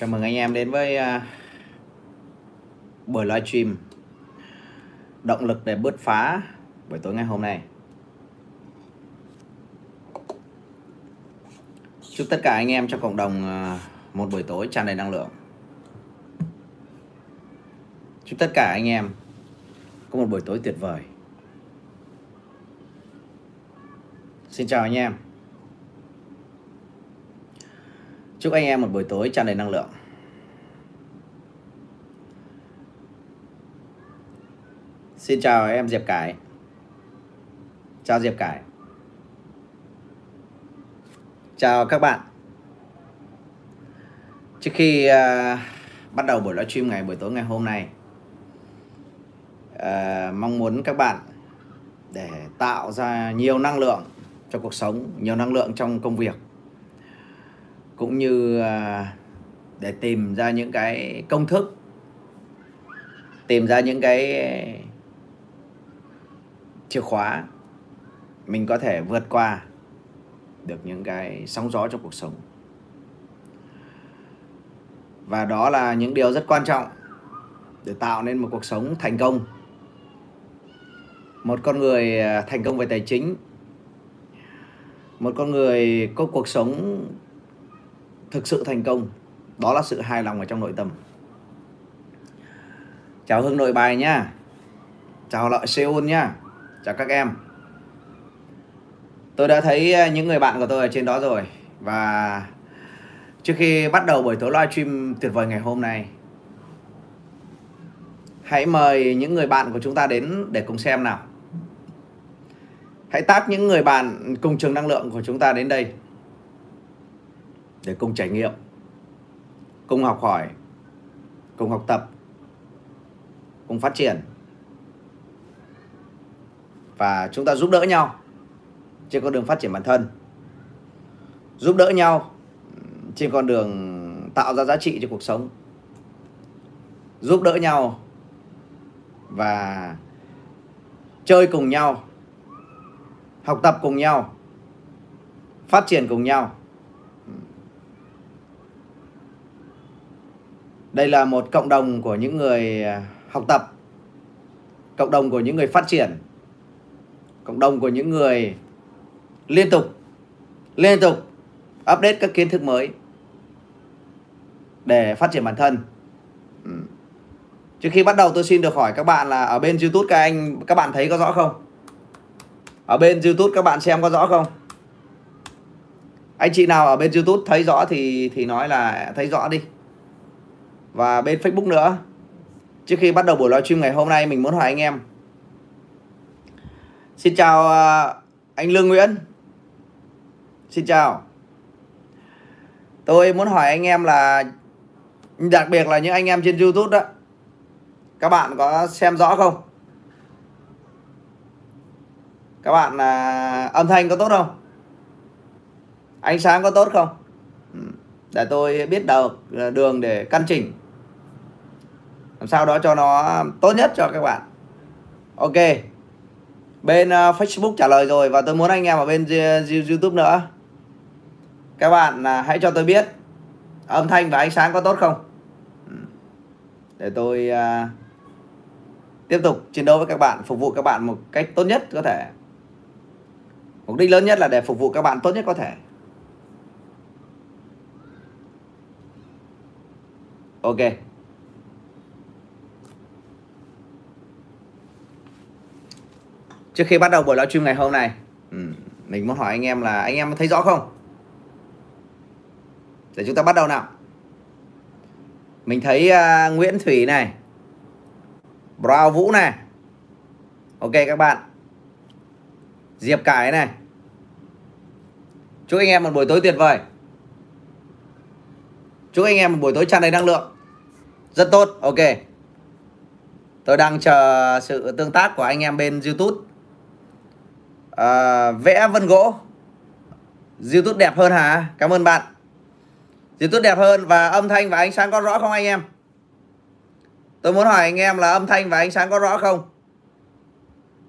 Chào mừng anh em đến với uh, buổi livestream. Động lực để bứt phá buổi tối ngày hôm nay. Chúc tất cả anh em trong cộng đồng uh, một buổi tối tràn đầy năng lượng. Chúc tất cả anh em có một buổi tối tuyệt vời. Xin chào anh em. Chúc anh em một buổi tối tràn đầy năng lượng. Xin chào em Diệp Cải. Chào Diệp Cải. Chào các bạn. Trước khi uh, bắt đầu buổi livestream ngày buổi tối ngày hôm nay, uh, mong muốn các bạn để tạo ra nhiều năng lượng cho cuộc sống, nhiều năng lượng trong công việc cũng như à, để tìm ra những cái công thức, tìm ra những cái chìa khóa mình có thể vượt qua được những cái sóng gió trong cuộc sống. Và đó là những điều rất quan trọng để tạo nên một cuộc sống thành công. Một con người à, thành công về tài chính, một con người có cuộc sống thực sự thành công, đó là sự hài lòng ở trong nội tâm. Chào hương nội bài nha. Chào lợi seoul nha. Chào các em. Tôi đã thấy ờ, những người bạn của tôi ở trên đó rồi. Và trước khi bắt đầu buổi tối livestream tuyệt vời ngày hôm nay, hãy mời những người bạn của chúng ta đến để cùng xem nào. Hãy tác những người bạn cùng trường năng lượng của chúng ta đến đây để cùng trải nghiệm cùng học hỏi cùng học tập cùng phát triển. Và chúng ta giúp đỡ nhau trên con đường phát triển bản thân. Giúp đỡ nhau trên con đường tạo ra giá trị cho cuộc sống. Giúp đỡ nhau và chơi cùng nhau, học tập cùng nhau, phát triển cùng nhau. Đây là một cộng đồng của những người à, học tập, cộng đồng của những người phát triển, cộng đồng của những người liên tục, liên tục update các kiến thức mới để phát triển bản thân. Ừ. Trước khi bắt đầu tôi xin được hỏi các bạn là ở bên YouTube các anh các bạn thấy có rõ không? Ở bên YouTube các bạn xem có rõ không? Anh chị nào ở bên YouTube thấy rõ thì thì nói là thấy rõ đi và bên Facebook nữa. Trước khi bắt đầu buổi livestream ngày hôm nay mình muốn hỏi anh em. Xin chào à, anh Lương Nguyễn. Xin chào. Tôi muốn hỏi anh em là đặc biệt là những anh em trên YouTube đó. Các bạn có xem rõ không? Các bạn à, âm thanh có tốt không? Ánh sáng có tốt không? Ừ, để tôi biết được à, đường để căn chỉnh làm sao đó cho nó tốt nhất cho các bạn. Ok. Bên uh, Facebook trả lời rồi và tôi muốn anh em ở bên YouTube nữa. Các bạn uh, hãy cho tôi biết âm thanh và ánh sáng có tốt không? Ừ. Để tôi uh, tiếp tục chiến đấu với các bạn phục vụ các bạn một cách tốt nhất có thể. Mục đích lớn nhất là để phục vụ các bạn tốt nhất có thể. Ok. Trước khi bắt đầu buổi livestream ngày hôm nay. Ừ, mình muốn hỏi anh em là anh em thấy rõ không? Để chúng ta bắt đầu nào. Mình thấy uh, Nguyễn Thủy này Brown Vũ này. Ok các bạn. Diệp Cải này. Chúc anh em một buổi tối tuyệt vời. Chúc anh em một buổi tối tràn đầy năng lượng. Rất tốt ok. Tôi đang chờ sự tương tác của anh em bên YouTube à, vẽ vân gỗ. Youtube đẹp hơn hả? Cảm ơn bạn. Youtube đẹp hơn và âm thanh và ánh sáng có rõ không anh em? Tôi muốn hỏi anh em là âm thanh và ánh sáng có rõ không?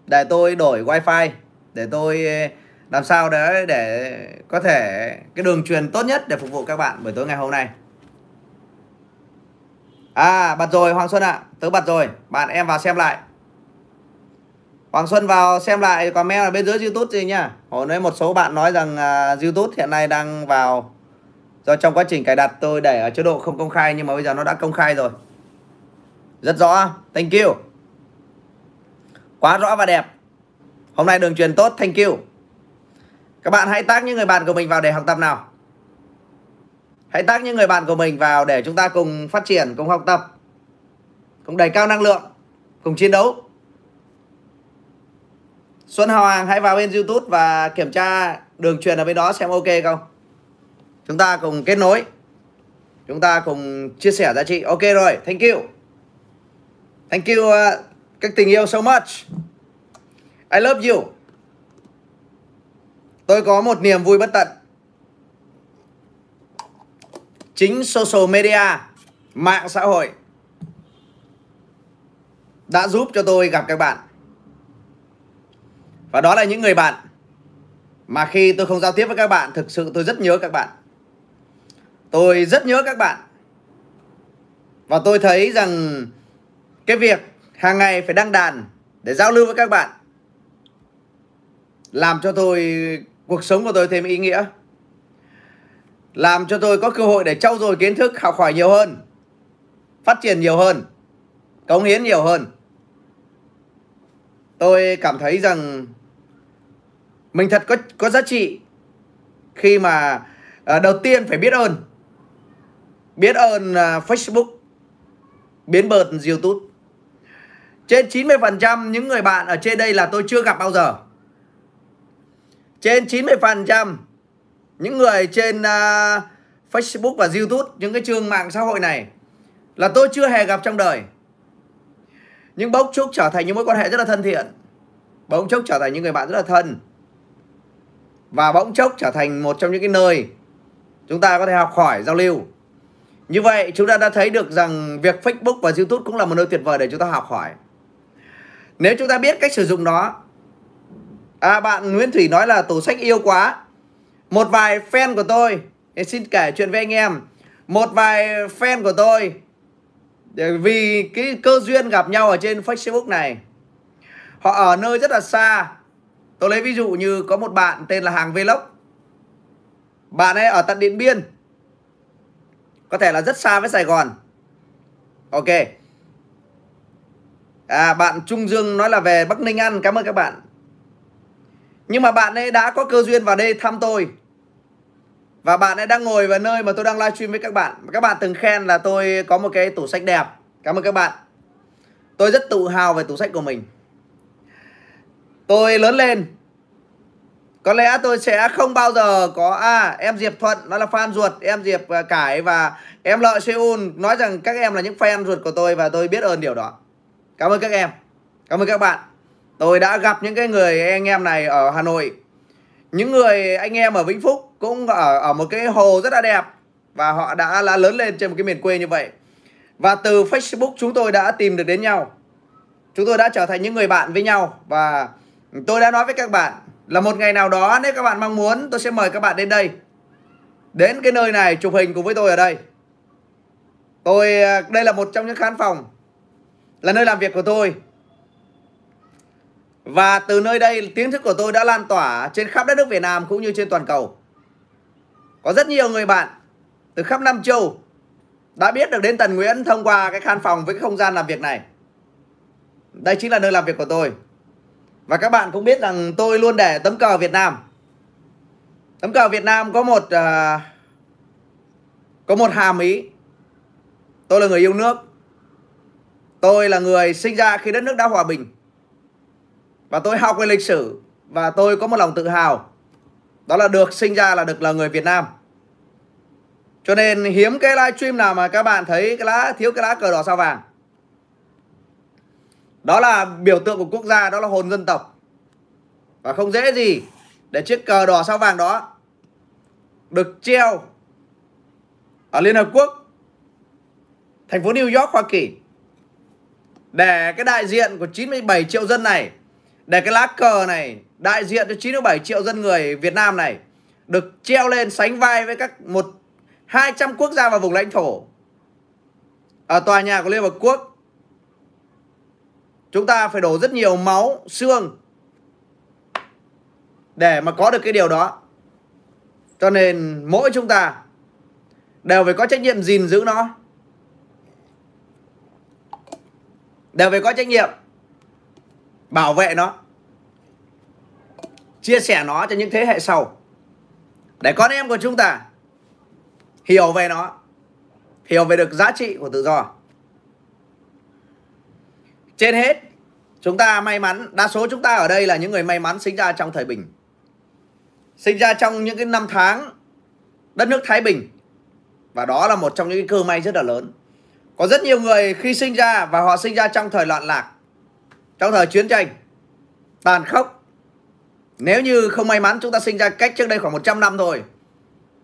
Để tôi đổi wifi để tôi ờ, làm sao đấy để có thể cái đường truyền tốt nhất để phục vụ các bạn buổi tối ngày hôm nay. À bật rồi Hoàng Xuân ạ. À. Tớ bật rồi. Bạn em vào xem lại. Hoàng Xuân vào xem lại comment ở bên dưới YouTube gì nhá. Hồi nãy một số bạn nói rằng uh, YouTube hiện nay đang vào Do trong quá trình cài đặt tôi để ở chế độ không công khai Nhưng mà bây giờ nó đã công khai rồi. Rất rõ. Thank you. Quá rõ và đẹp. Hôm nay đường truyền tốt. Thank you. Các bạn hãy tác những người bạn của mình vào để học tập nào. Hãy tác những người bạn của mình vào để chúng ta cùng phát triển, cùng học tập, cùng đẩy cao năng lượng, cùng chiến đấu. Xuân Hoàng hãy vào bên YouTube và kiểm tra đường truyền ở bên đó xem ok không. Chúng ta cùng kết nối. Chúng ta cùng chia sẻ giá trị. Ok rồi, thank you. Thank you uh, các tình yêu so much. I love you. Tôi có một niềm vui bất tận chính social media mạng xã hội đã giúp cho tôi gặp các bạn và đó là những người bạn mà khi tôi không giao tiếp với các bạn, thực sự tôi rất nhớ các bạn. Tôi rất nhớ các bạn. Và tôi thấy rằng cái việc hàng ngày phải đăng đàn để giao lưu với các bạn làm cho tôi, cuộc sống của tôi thêm ý nghĩa. Làm cho tôi có cơ hội để trau dồi kiến thức, học hỏi nhiều hơn, phát triển nhiều hơn, cống hiến nhiều hơn. Tôi cảm thấy rằng mình thật có có giá trị khi mà à, đầu tiên phải biết ơn. Biết ơn à, Facebook biến bợt YouTube. Trên 90% những người bạn ở trên đây là tôi chưa gặp bao giờ. Trên 90% những người trên uh, Facebook và YouTube những cái trường mạng xã hội này là tôi chưa hề gặp trong đời. Nhưng bỗng chốc trở thành những mối quan hệ rất là thân thiện. Bỗng chốc trở thành những người bạn rất là thân và bỗng chốc trở thành một trong những cái nơi chúng ta có thể học hỏi, giao lưu. Như vậy, chúng ta đã thấy được rằng việc Facebook và YouTube cũng là một nơi tuyệt vời để chúng ta học hỏi. Nếu chúng ta biết cách sử dụng nó à bạn Nguyễn Thủy nói là tủ sách yêu quá. Một vài fan của tôi xin kể chuyện với anh em. Một vài fan của tôi vì cái cơ duyên gặp nhau ở trên Facebook này, họ ở nơi rất là xa tôi lấy ví dụ như có một bạn tên là hàng vlog. Bạn ấy ở tận điện biên. Có thể là rất xa với sài gòn. Ok. À bạn trung dương nói là về bắc ninh ăn. Cảm ơn các bạn. Nhưng mà bạn ấy đã có cơ duyên vào đây thăm tôi. Và bạn ấy đang ngồi vào nơi mà tôi đang livestream với các bạn. Các bạn từng khen là tôi có một cái tủ sách đẹp. Cảm ơn các bạn. Tôi rất tự hào về tủ sách của mình. Tôi lớn lên. Có lẽ tôi sẽ không bao giờ có À em Diệp Thuận, Nó là fan ruột, Em Diệp à, Cải và em Lợi Seoul Nói rằng các em là những fan ruột của tôi Và tôi biết ơn điều đó. Cảm ơn các em. Cảm ơn các bạn. Tôi đã gặp những cái người anh em này ở Hà Nội. Những người anh em ở Vĩnh Phúc cũng ở ở một cái hồ rất là đẹp và họ đã là lớn lên trên một cái miền quê như vậy. Và từ Facebook chúng tôi đã tìm được đến nhau. Chúng tôi đã trở thành những người bạn với nhau và tôi đã nói với các bạn là một ngày nào đó nếu các bạn mong muốn, tôi sẽ mời các bạn đến đây đến cái nơi này, chụp hình cùng với tôi ở đây tôi à, đây là một trong những khán phòng, là nơi làm việc của tôi và từ nơi đây, tiếng thức của tôi đã lan tỏa trên khắp đất nước Việt Nam cũng như trên toàn cầu. Có rất nhiều người bạn từ khắp Nam Châu đã biết được đến Tần Nguyễn thông qua cái khán phòng với cái không gian làm việc này. Đây chính là nơi làm việc của tôi. Và các bạn cũng biết rằng tôi luôn để tấm cờ Việt Nam. Tấm cờ Việt Nam có một uh, có một hàm ý. Tôi là người yêu nước. Tôi là người sinh ra khi đất nước đã hòa bình và tôi học về lịch sử và tôi có một lòng tự hào đó là được sinh ra là được là người Việt Nam cho nên hiếm cái livestream nào mà các bạn thấy cái lá thiếu cái lá cờ đỏ sao vàng đó là biểu tượng của quốc gia, đó là hồn dân tộc. Và không dễ gì để chiếc cờ đỏ sao vàng đó được treo ở Liên Hợp Quốc, thành phố New York, Hoa Kỳ. Để cái đại diện của 97 triệu dân này, để cái lá cờ này đại diện cho 97 triệu dân người Việt Nam này được treo lên sánh vai với các một 200 quốc gia và vùng lãnh thổ. Ở tòa nhà của Liên Hợp Quốc chúng ta phải đổ rất nhiều máu, xương để mà có được cái điều đó. Cho nên mỗi chúng ta đều phải có trách nhiệm gìn giữ nó. Đều phải có trách nhiệm bảo vệ nó, chia sẻ nó cho những thế hệ sau. Để con em của chúng ta hiểu về nó, hiểu về được giá trị của tự do trên hết. Chúng ta may mắn. Đa số chúng ta ở đây là những người may mắn sinh ra trong thời bình. Sinh ra trong những cái năm tháng đất nước thái bình. Và đó là một trong những cơ may rất là lớn. Có rất nhiều người khi sinh ra và họ sinh ra trong thời loạn lạc, trong thời chiến tranh, tàn khốc. Nếu như không may mắn chúng ta sinh ra cách trước đây khoảng 100 năm thôi,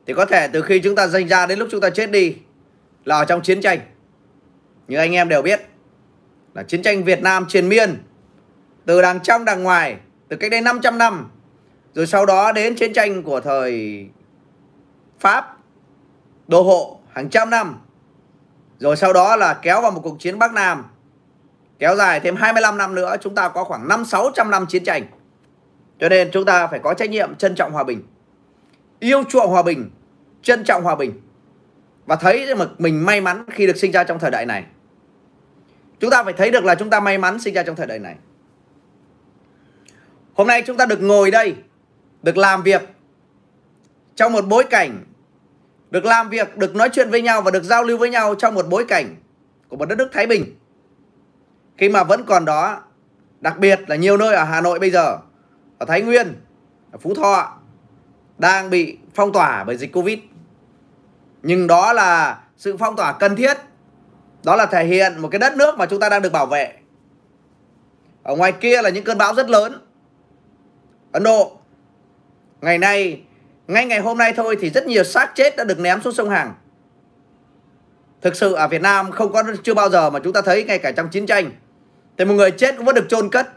thì có thể từ khi chúng ta sinh ra đến lúc chúng ta chết đi là ở trong chiến tranh. Như anh em đều biết là chiến tranh Việt Nam triền miên từ đằng trong đằng ngoài từ cách đây 500 năm rồi sau đó đến chiến tranh của thời Pháp đô hộ hàng trăm năm rồi sau đó là kéo vào một cuộc chiến Bắc Nam kéo dài thêm 25 năm nữa chúng ta có khoảng 5 600 năm chiến tranh. Cho nên chúng ta phải có trách nhiệm trân trọng hòa bình. Yêu chuộng hòa bình, trân trọng hòa bình. Và thấy mà mình may mắn khi được sinh ra trong thời đại này. Chúng ta phải thấy được là chúng ta may mắn sinh ra trong thời đại này. Hôm nay chúng ta được ngồi đây, được làm việc trong một bối cảnh được làm việc, được nói chuyện với nhau và được giao lưu với nhau trong một bối cảnh của một đất nước Thái Bình. Khi mà vẫn còn đó, đặc biệt là nhiều nơi ở Hà Nội bây giờ, ở Thái Nguyên, ở Phú Thọ đang bị phong tỏa bởi dịch Covid. Nhưng đó là sự phong tỏa cần thiết. Đó là thể hiện một cái đất nước mà chúng ta đang được bảo vệ. Ở ngoài kia là những cơn bão rất lớn. Ấn Độ, ngày nay, ngay ngày hôm nay thôi thì rất nhiều xác chết đã được ném xuống sông Hằng. Thực sự ở Việt Nam không có, chưa bao giờ mà chúng ta thấy ngay cả trong chiến tranh thì một người chết cũng vẫn được chôn cất.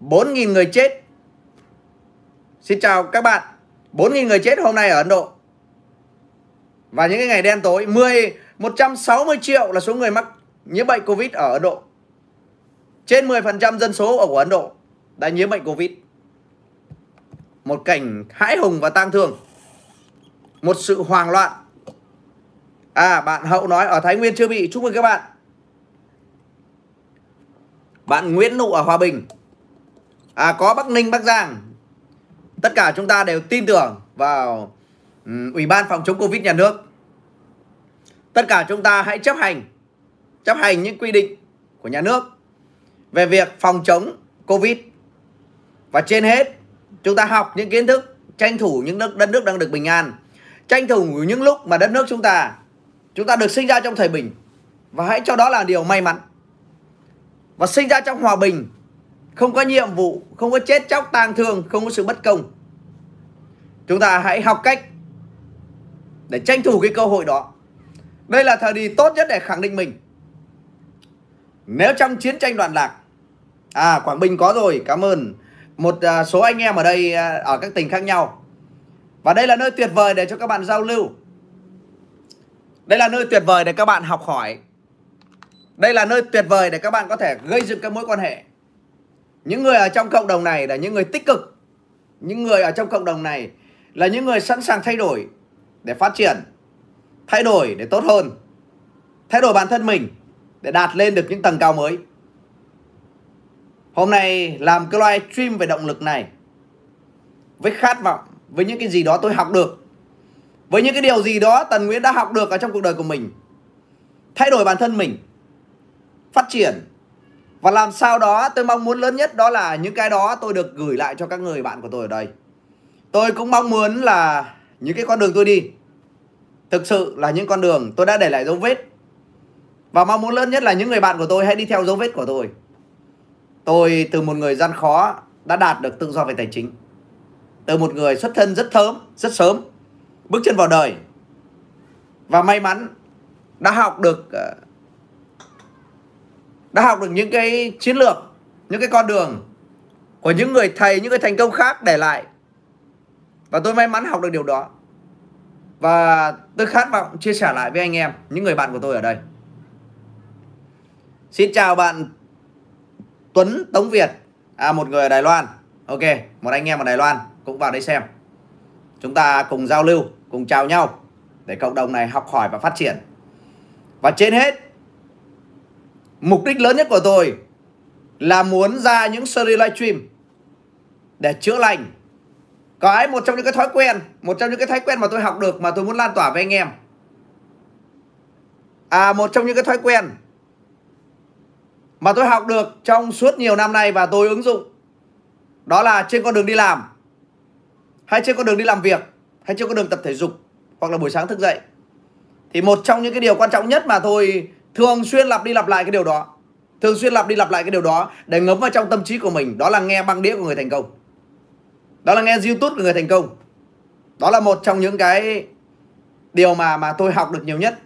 4.000 người chết. Xin chào các bạn. 4.000 người chết hôm nay ở Ấn Độ. Và những cái ngày đen tối 10 160 triệu là số người mắc nhiễm bệnh Covid ở Ấn Độ. Trên 10% dân số ở của Ấn Độ đã nhiễm bệnh Covid. Một cảnh hãi hùng và tang thương. Một sự hoang loạn. À bạn hậu nói, ở thái nguyên chưa bị, chúc mừng các bạn. Bạn nguyễn nụ ở hòa bình. À có bắc ninh, bắc giang. Tất cả chúng ta đều tin tưởng vào ủy ban phòng chống covid nhà nước tất cả chúng ta hãy chấp hành chấp hành những quy định của nhà nước về việc phòng chống covid. Và trên hết, chúng ta học những kiến thức tranh thủ những nước, đất nước đang được bình an, tranh thủ những lúc mà đất nước chúng ta chúng ta được sinh ra trong thời bình. Và hãy cho đó là điều may mắn. Và sinh ra trong hòa bình, không có nhiệm vụ, không có chết chóc tang thương, không có sự bất công. Chúng ta hãy học cách để tranh thủ cái cơ hội đó đây là thời điểm tốt nhất để khẳng định mình nếu trong chiến tranh đoạn lạc à quảng bình có rồi, cảm ơn một à, số anh em ở đây à, ở các tỉnh khác nhau. Và đây là nơi tuyệt vời để cho các bạn giao lưu. Đây là nơi tuyệt vời để các bạn học hỏi. Đây là nơi tuyệt vời để các bạn có thể gây dựng các mối quan hệ. Những người ở trong cộng đồng này là những người tích cực. Những người ở trong cộng đồng này là những người sẵn sàng thay đổi để phát triển. Thay đổi để tốt hơn. Thay đổi bản thân mình để đạt lên được những tầng cao mới. Hôm nay làm cái live stream về động lực này với khát vọng, với những cái gì đó tôi học được. Với những cái điều gì đó Tần Nguyễn đã học được ở trong cuộc đời của mình. Thay đổi bản thân mình. Phát triển. Và làm sao đó tôi mong muốn lớn nhất đó là những cái đó tôi được gửi lại cho các người bạn của tôi ở đây. Tôi cũng mong muốn là những cái con đường tôi đi thực sự là những con đường tôi đã để lại dấu vết. Và mong muốn lớn nhất là những người bạn của tôi hãy đi theo dấu vết của tôi. Tôi từ một người gian khó đã đạt được tự do về tài chính. Từ một người xuất thân rất thớm, rất sớm, bước chân vào đời. Và may mắn đã học được ờ, đã học được những cái chiến lược, những cái con đường của những người thầy, những người thành công khác để lại. Và tôi may mắn học được điều đó. Và tôi khát vọng chia sẻ lại với anh em, những người bạn của tôi ở đây. Xin chào bạn Tuấn Tống Việt. À, Một người ở Đài Loan. Ok, một anh em ở Đài Loan cũng vào đây xem. Chúng ta cùng giao lưu, cùng chào nhau Để cộng đồng này học hỏi và phát triển. Và trên hết Mục đích lớn nhất của tôi Là muốn ra những series livestream Để chữa lành cái một trong những cái thói quen, Một trong những cái thói quen mà tôi học được Mà tôi muốn lan tỏa với anh em? À một trong những cái thói quen mà tôi học được trong suốt nhiều năm nay và tôi ứng dụng, đó là trên con đường đi làm, hay trên con đường đi làm việc, hay trên con đường tập thể dục, hoặc là buổi sáng thức dậy. Thì một trong những cái điều quan trọng nhất mà tôi thường xuyên lặp đi lặp lại cái điều đó, thường xuyên lặp đi lặp lại cái điều đó để ngấm vào trong tâm trí của mình, đó là nghe băng đĩa của người thành công đó là nghe youtube của người thành công đó là một trong những cái điều mà mà tôi học được nhiều nhất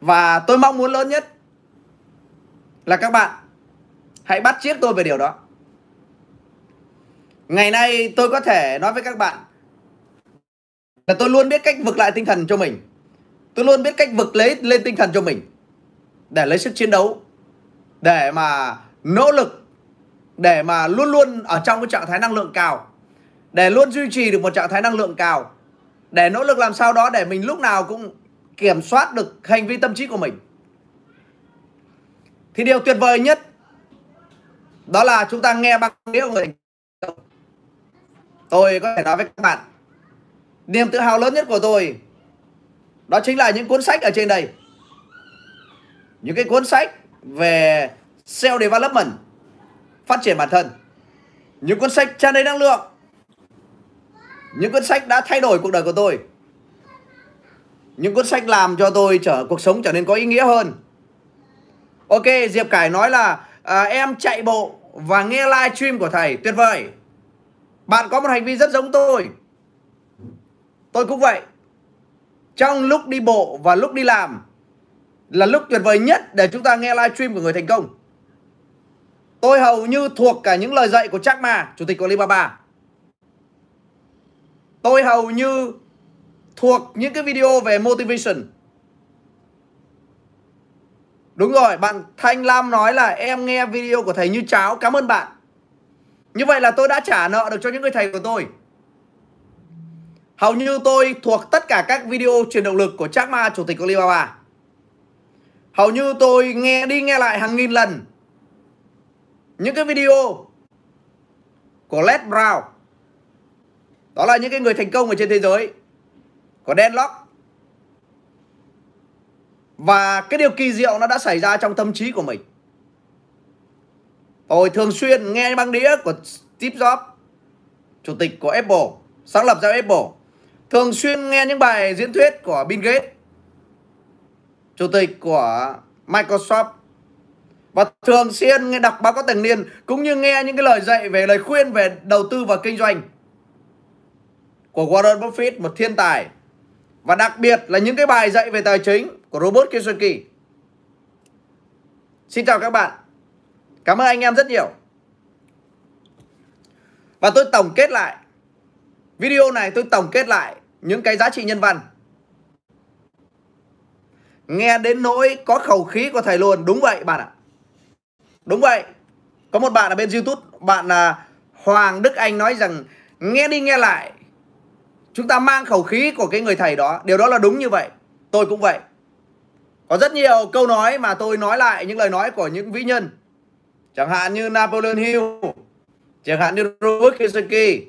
và tôi mong muốn lớn nhất là các bạn hãy bắt chiếc tôi về điều đó. Ngày nay tôi có thể nói với các bạn là tôi luôn biết cách vực lại tinh thần cho mình. Tôi luôn biết cách vực lấy lên tinh thần cho mình để lấy sức chiến đấu, để mà nỗ lực, để mà luôn luôn ở trong cái trạng thái năng lượng cao, để luôn duy trì được một trạng thái năng lượng cao, để nỗ lực làm sao đó để mình lúc nào cũng kiểm soát được hành vi tâm trí của mình. Thì điều tuyệt vời nhất đó là chúng ta nghe bằng nghĩa của người tôi có thể nói với các bạn niềm tự hào lớn nhất của tôi đó chính là những cuốn sách ở trên đây. Những cái cuốn sách về self development phát triển bản thân. Những cuốn sách tràn đầy năng lượng. Những cuốn sách đã thay đổi cuộc đời của tôi. Những cuốn sách làm cho tôi trở cuộc sống trở nên có ý nghĩa hơn. Ok diệp cải nói là à, em chạy bộ và nghe live stream của thầy. Tuyệt vời. Bạn có một hành vi rất giống tôi. Tôi cũng vậy. Trong lúc đi bộ và lúc đi làm là lúc tuyệt vời nhất để chúng ta nghe live stream của người thành công tôi hầu như thuộc cả những lời dạy của Jack Ma chủ tịch của Alibaba tôi hầu như thuộc những cái video về motivation. Đúng rồi, bạn Thanh Lam nói là em nghe video của thầy như cháo, cảm ơn bạn. Như vậy là tôi đã trả nợ được cho những người thầy của tôi. Hầu như tôi thuộc tất cả các video truyền động lực của Jack Ma, chủ tịch của Alibaba. Hầu như tôi nghe đi nghe lại hàng nghìn lần những cái video của Les Brown. Đó là những cái người thành công ở trên thế giới, của Dan Lok. Và cái điều kỳ diệu nó đã xảy ra trong tâm trí của mình. Tôi thường xuyên nghe băng đĩa của Steve Jobs, chủ tịch của Apple, sáng lập ra Apple. Thường xuyên nghe những bài diễn thuyết của Bill Gates, chủ tịch của Microsoft và thường xuyên nghe đọc báo cáo thường niên cũng như nghe những cái lời dạy về, lời khuyên về đầu tư và kinh doanh của Warren Buffett, một thiên tài và đặc biệt là những cái bài dạy về tài chính của Robert Kiyosaki. Xin chào các bạn. Cảm ơn anh em rất nhiều. Và tôi tổng kết lại. Video này tôi tổng kết lại những cái giá trị nhân văn. Nghe đến nỗi có khẩu khí của thầy luôn. Đúng vậy, bạn ạ. Đúng vậy. Có một bạn ở bên Youtube, bạn là Hoàng Đức Anh nói rằng nghe đi nghe lại Chúng ta mang khẩu khí của cái người thầy đó. Điều đó là đúng như vậy. Tôi cũng vậy. Có rất nhiều câu nói mà tôi nói lại những lời nói của những vĩ nhân. Chẳng hạn như Napoleon Hill Chẳng hạn như Robert Kiyosaki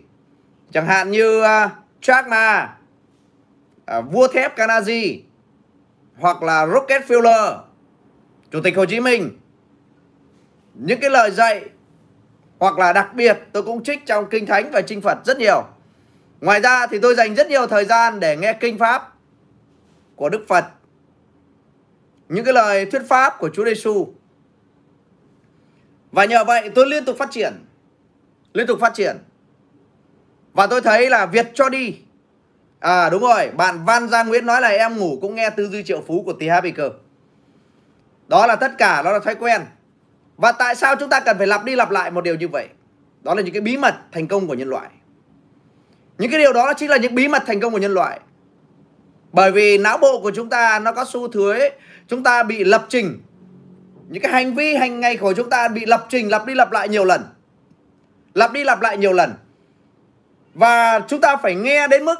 Chẳng hạn như uh, Jack Ma uh, Vua thép Kanazi, Hoặc là Rockefeller Chủ tịch Hồ Chí Minh. Những cái lời dạy Hoặc là đặc biệt tôi cũng trích trong Kinh Thánh và Trinh Phật rất nhiều Ngoài ra thì tôi dành rất nhiều thời gian để nghe kinh pháp của Đức Phật. Những cái lời thuyết pháp của Chúa Giêsu. Và nhờ vậy tôi liên tục phát triển. Liên tục phát triển. Và tôi thấy là Việt cho đi. À đúng rồi, bạn Văn Gia Nguyễn nói là em ngủ cũng nghe tư duy triệu phú của TH cơ Đó là tất cả, đó là thói quen. Và tại sao chúng ta cần phải lặp đi lặp lại một điều như vậy? Đó là những cái bí mật thành công của nhân loại. Những cái điều đó chính là những bí mật thành công của nhân loại. Bởi vì não bộ của chúng ta nó có xu thế chúng ta bị lập trình những cái hành vi, hành ngày của chúng ta bị lập trình, lặp đi lặp lại nhiều lần lặp đi lặp lại nhiều lần và chúng ta phải nghe đến mức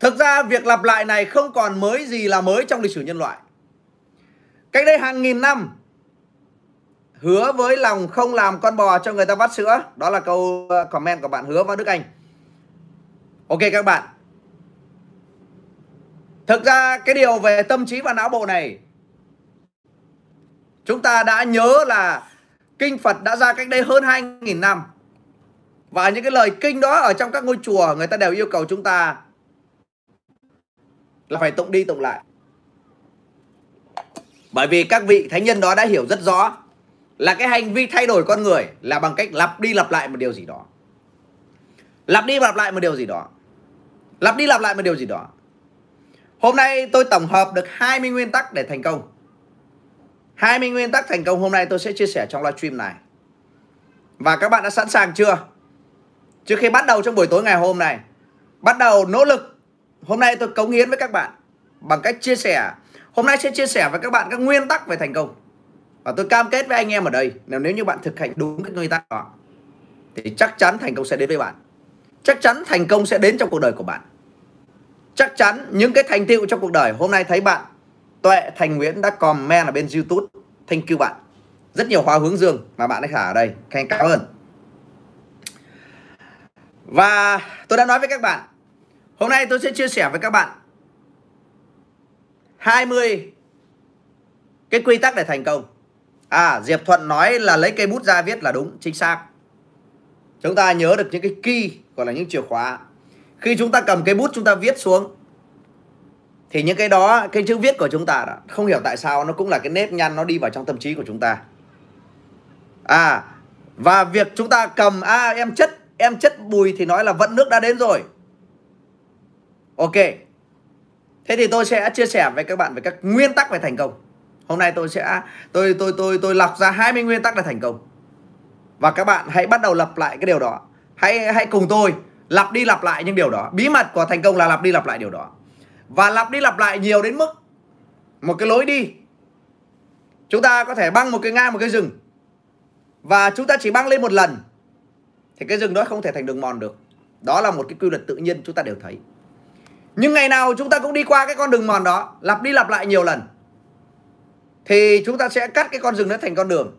thực ra việc lặp lại này không còn mới gì là mới trong lịch sử nhân loại cách đây hàng nghìn năm, hứa với lòng không làm con bò cho người ta vắt sữa. Đó là câu ờ, comment của bạn hứa và đức anh. Ok các bạn. Thực ra cái điều về tâm trí và não bộ này, chúng ta đã nhớ là kinh Phật đã ra cách đây hơn 2.000 năm. Và những cái lời kinh đó ở trong các ngôi chùa, người ta đều yêu cầu chúng ta là phải tụng đi tụng lại bởi vì các vị thánh nhân đó đã hiểu rất rõ là cái hành vi thay đổi con người là bằng cách lặp đi lặp lại một điều gì đó. Lặp đi lặp lại một điều gì đó. Lặp đi lặp lại một điều gì đó. Hôm nay tôi tổng hợp được 20 nguyên tắc để thành công. 20 nguyên tắc thành công hôm nay tôi sẽ chia sẻ trong livestream này. Và các bạn đã sẵn sàng chưa? Trước khi bắt đầu trong buổi tối ngày hôm nay, bắt đầu nỗ lực. Hôm nay tôi cống hiến với các bạn bằng cách chia sẻ. Hôm nay sẽ chia sẻ với các bạn các nguyên tắc về thành công. Và tôi cam kết với anh em ở đây nếu nếu như bạn thực hành đúng cái nguyên tắc đó, thì chắc chắn thành công sẽ đến với bạn. Chắc chắn thành công sẽ đến trong cuộc đời của bạn. Chắc chắn những cái thành tựu trong cuộc đời, hôm nay thấy bạn, Tuệ, Thành Nguyễn đã comment ở bên YouTube. Thank you bạn. Rất nhiều hóa hướng dương mà bạn đã thả ở đây. Khen cảm ơn. Và tôi đã nói với các bạn, Hôm nay tôi sẽ chia sẻ với các bạn 20 cái quy tắc để thành công. À Diệp Thuận nói là lấy cây bút ra viết là đúng Chính xác. Chúng ta nhớ được những cái key Gọi là những chìa khóa. Khi chúng ta cầm cây bút chúng ta viết xuống Thì những cái đó Cái chữ viết của chúng ta đó, Không hiểu tại sao nó cũng là cái nếp nhăn Nó đi vào trong tâm trí của chúng ta. À Và việc chúng ta cầm À em chất Em chất bùi thì nói là vận nước đã đến rồi. Ok Thế thì tôi sẽ chia sẻ với các bạn về các nguyên tắc về thành công Hôm nay tôi sẽ, tôi tôi tôi tôi lọc ra 20 nguyên tắc để thành công. Và các bạn hãy bắt đầu lặp lại cái điều đó. Hãy hãy cùng tôi lặp đi lặp lại những điều đó. Bí mật của thành công là lặp đi lặp lại điều đó. Và lặp đi lặp lại nhiều đến mức một cái lối đi. Chúng ta có thể băng một cái ngang một cái rừng. Và chúng ta chỉ băng lên một lần, thì cái rừng đó không thể thành đường mòn được. Đó là một cái quy luật tự nhiên chúng ta đều thấy. Nhưng ngày nào chúng ta cũng đi qua cái con đường mòn đó, lặp đi lặp lại nhiều lần. Thì chúng ta sẽ cắt cái con rừng đó thành con đường.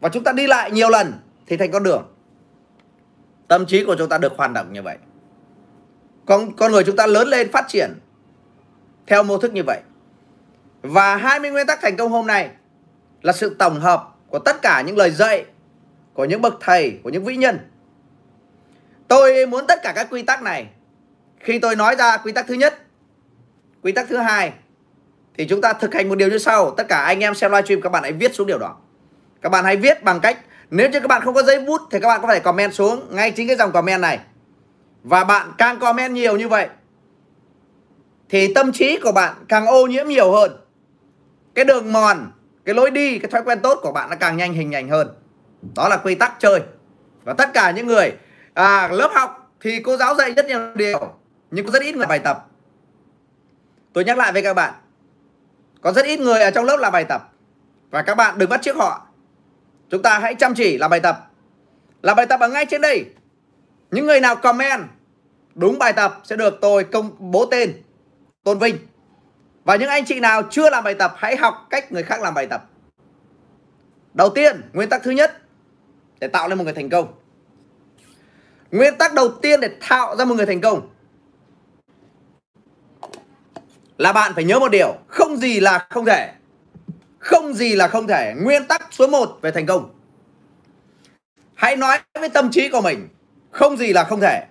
Và chúng ta đi lại nhiều lần thì thành con đường. Tâm trí của chúng ta được hoạt động như vậy. Con con người chúng ta lớn lên phát triển theo mô thức như vậy. Và 20 nguyên tắc thành công hôm nay là sự tổng hợp của tất cả những lời dạy của những bậc thầy, của những vĩ nhân. Tôi muốn tất cả các quy tắc này khi tôi nói ra quy tắc thứ nhất, quy tắc thứ hai thì chúng ta thực hành một điều như sau. Tất cả anh em xem livestream các bạn hãy viết xuống điều đó. Các bạn hãy viết bằng cách nếu như các bạn không có giấy bút thì các bạn có thể comment xuống ngay chính cái dòng comment này. Và bạn càng comment nhiều như vậy thì tâm trí của bạn càng ô nhiễm nhiều hơn. Cái đường mòn cái lối đi cái thói quen tốt của bạn nó càng nhanh hình ảnh hơn. Đó là quy tắc chơi. Và tất cả những người à, lớp học thì cô giáo dạy rất nhiều điều nhưng có rất ít người bài tập. Tôi nhắc lại với các bạn có rất ít người ở trong lớp làm bài tập. Và các bạn đừng bắt chước họ. Chúng ta hãy chăm chỉ làm bài tập. Làm bài tập ở ngay trên đây. Những người nào comment Đúng bài tập sẽ được tôi công bố tên Tôn vinh. Và những anh chị nào chưa làm bài tập Hãy học cách người khác làm bài tập. Đầu tiên, nguyên tắc thứ nhất Để tạo nên một người thành công. Nguyên tắc đầu tiên để tạo ra một người thành công là bạn phải nhớ một điều, không gì là không thể. Không gì là không thể. Nguyên tắc số 1 về thành công. Hãy nói với tâm trí của mình, không gì là không thể.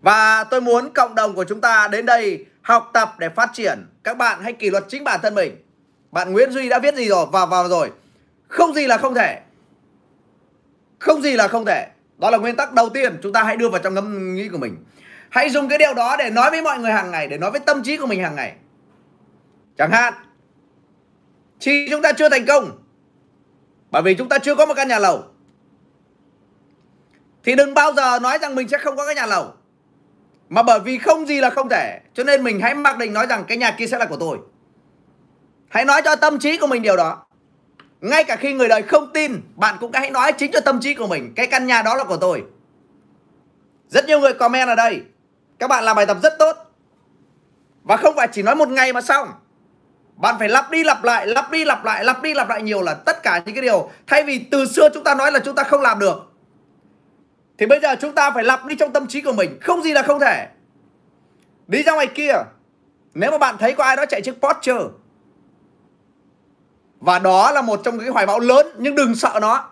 Và tôi muốn cộng đồng của chúng ta đến đây học tập để phát triển. Các bạn hãy kỷ luật chính bản thân mình. Bạn Nguyễn Duy đã viết gì rồi? Vào vào rồi. Không gì là không thể. Không gì là không thể. Đó là nguyên tắc đầu tiên chúng ta hãy đưa vào trong ngâm nghĩ của mình. Hãy dùng cái điều đó để nói với mọi người hàng ngày, Để nói với tâm trí của mình hàng ngày. Chẳng hạn, Khi chúng ta chưa thành công, Bởi vì chúng ta chưa có một căn nhà lầu, Thì đừng bao giờ nói rằng mình sẽ không có cái nhà lầu. Mà bởi vì không gì là không thể, Cho nên mình hãy mặc định nói rằng cái nhà kia sẽ là của tôi. Hãy nói cho tâm trí của mình điều đó. Ngay cả khi người đời không tin, Bạn cũng hãy nói chính cho tâm trí của mình, Cái căn nhà đó là của tôi. Rất nhiều người comment ở đây. Các bạn làm bài tập rất tốt. Và không phải chỉ nói một ngày mà xong bạn phải lặp đi lặp lại, lặp đi lặp lại, lặp đi lặp lại nhiều là tất cả những cái điều. Thay vì từ xưa chúng ta nói là chúng ta không làm được Thì bây giờ chúng ta phải lặp đi trong tâm trí của mình. Không gì là không thể. Đi ra ngoài kia Nếu mà bạn thấy có ai đó chạy chiếc Porsche Và đó là một trong những cái hoài bão lớn Nhưng đừng sợ nó.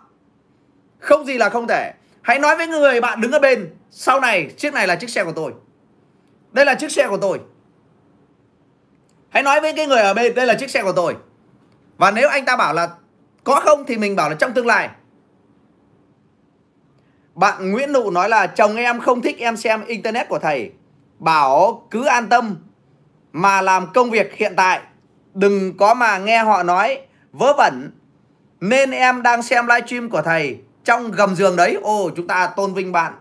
Không gì là không thể. Hãy nói với người bạn đứng ở bên Sau này chiếc này là chiếc xe của tôi. Đây là chiếc xe của tôi. Hãy nói với cái người ở bên, đây là chiếc xe của tôi. Và nếu anh ta bảo là có không thì mình bảo là trong tương lai. Bạn Nguyễn Nụ nói là, chồng em không thích em xem internet của thầy. Bảo cứ an tâm mà làm công việc hiện tại. Đừng có mà nghe họ nói vớ vẩn. Nên em đang xem livestream của thầy Trong gầm giường đấy. Ồ, chúng ta tôn vinh bạn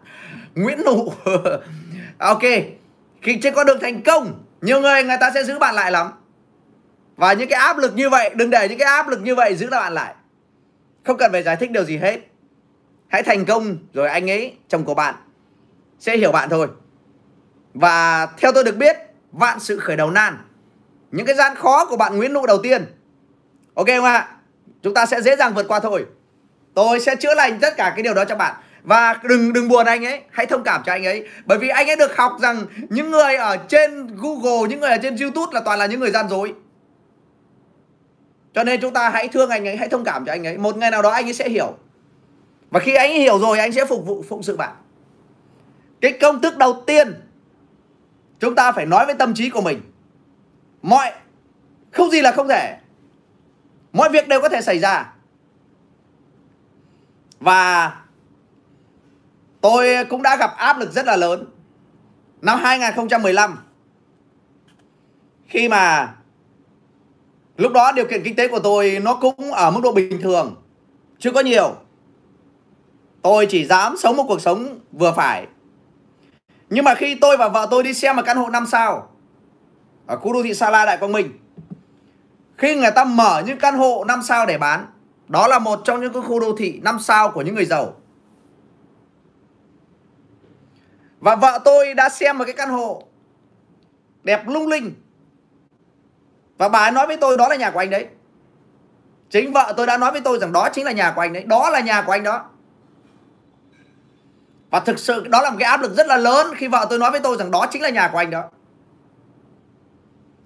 Nguyễn Nụ Ok. Khi trên con đường thành công, nhiều người người ta sẽ giữ bạn lại lắm. Và những cái áp lực như vậy, đừng để những cái áp lực như vậy giữ bạn lại. Không cần phải giải thích điều gì hết. Hãy thành công rồi anh ấy, chồng của bạn, sẽ hiểu bạn thôi. Và theo tôi được biết, vạn sự khởi đầu nan. Những cái gian khó của bạn Nguyễn Nụ đầu tiên. Ok không ạ? Chúng ta sẽ dễ dàng vượt qua thôi. Tôi sẽ chữa lành tất cả cái điều đó cho bạn và đừng đừng buồn anh ấy. Hãy thông cảm cho anh ấy. Bởi vì anh ấy được học rằng những người ở trên Google, những người ở trên YouTube là toàn là những người gian dối. Cho nên chúng ta hãy thương anh ấy, hãy thông cảm cho anh ấy. Một ngày nào đó anh ấy sẽ hiểu. Và khi anh ấy hiểu rồi, anh sẽ phục vụ, phụng sự bạn. Cái công thức đầu tiên chúng ta phải nói với tâm trí của mình. Mọi, không gì là không thể. Mọi việc đều có thể xảy ra. Và Tôi cũng đã gặp áp lực rất là lớn. Năm 2015 Khi mà Lúc đó điều kiện kinh tế của tôi Nó cũng ở mức độ bình thường, Chưa có nhiều. Tôi chỉ dám sống một cuộc sống vừa phải. Nhưng mà khi tôi và vợ tôi đi xem một căn hộ 5 sao, Ở khu đô thị Sa La Đại Quang Minh, Khi người ta mở những căn hộ 5 sao để bán, Đó là một trong những cái khu đô thị 5 sao của những người giàu. Và vợ tôi đã xem một cái căn hộ đẹp lung linh. Và bà ấy nói với tôi, đó là nhà của anh đấy. Chính vợ tôi đã nói với tôi rằng đó chính là nhà của anh đấy. Đó là nhà của anh đó. Và thực sự đó là một cái áp lực rất là lớn khi vợ tôi nói với tôi rằng đó chính là nhà của anh đó.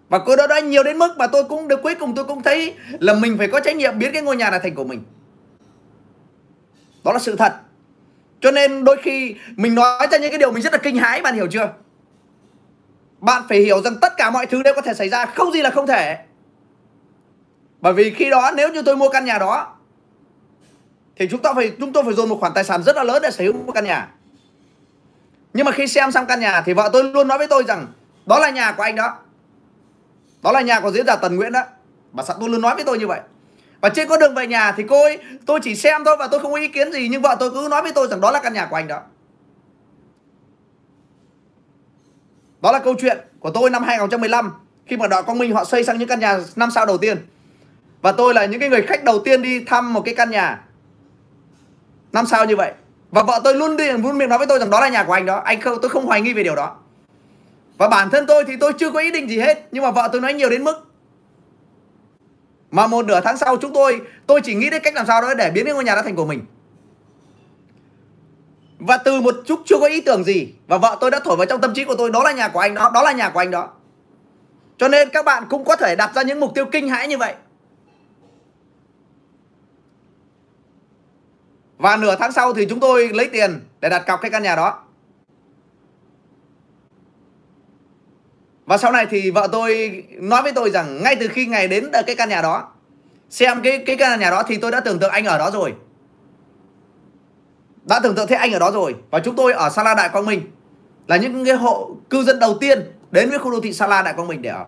Và cô đó đã nhiều đến mức mà tôi cũng được cuối cùng tôi cũng thấy là mình phải có trách nhiệm biến cái ngôi nhà này thành của mình. Đó là sự thật. Cho nên đôi khi mình nói ra những cái điều mình rất là kinh hãi bạn hiểu chưa? Bạn phải hiểu rằng tất cả mọi thứ đều có thể xảy ra, không gì là không thể. Bởi vì khi đó nếu như tôi mua căn nhà đó thì chúng ta phải chúng tôi phải dồn một khoản tài sản rất là lớn để sở hữu một căn nhà. Nhưng mà khi xem xong căn nhà thì vợ tôi luôn nói với tôi rằng đó là nhà của anh đó. Đó là nhà của diễn giả Tần Nguyễn đó. Bà xã tôi luôn nói với tôi như vậy. Và trên con đường về nhà thì cô ấy, Tôi chỉ xem thôi và tôi không có ý kiến gì, Nhưng vợ tôi cứ nói với tôi rằng đó là căn nhà của anh đó. Đó là câu chuyện của tôi năm 2015 Khi mà đội Quang Minh họ xây sang những căn nhà 5 sao đầu tiên. Và tôi là những cái người khách đầu tiên đi thăm một cái căn nhà 5 sao như vậy. Và vợ tôi luôn đi, luôn miệng nói với tôi rằng đó là nhà của anh đó. Anh không, tôi không hoài nghi về điều đó. Và bản thân tôi thì tôi chưa có ý định gì hết, Nhưng mà vợ tôi nói nhiều đến mức mà một nửa tháng sau chúng tôi Tôi chỉ nghĩ đến cách làm sao đó để biến cái ngôi nhà đó thành của mình. Và từ một chút chưa có ý tưởng gì, Và vợ tôi đã thổi vào trong tâm trí của tôi, Đó là nhà của anh đó Đó là nhà của anh đó. Cho nên các bạn cũng có thể đặt ra những mục tiêu kinh hãi như vậy. Và nửa tháng sau thì chúng tôi lấy tiền để đặt cọc cái căn nhà đó. Và sau này thì vợ tôi nói với tôi rằng ngay từ khi ngày đến cái căn nhà đó, xem cái cái căn nhà đó thì tôi đã tưởng tượng anh ở đó rồi. Đã tưởng tượng thấy anh ở đó rồi và chúng tôi ở Sala Đại Quang Minh là những cái hộ cư dân đầu tiên đến với khu đô thị Sala Đại Quang Minh để ở.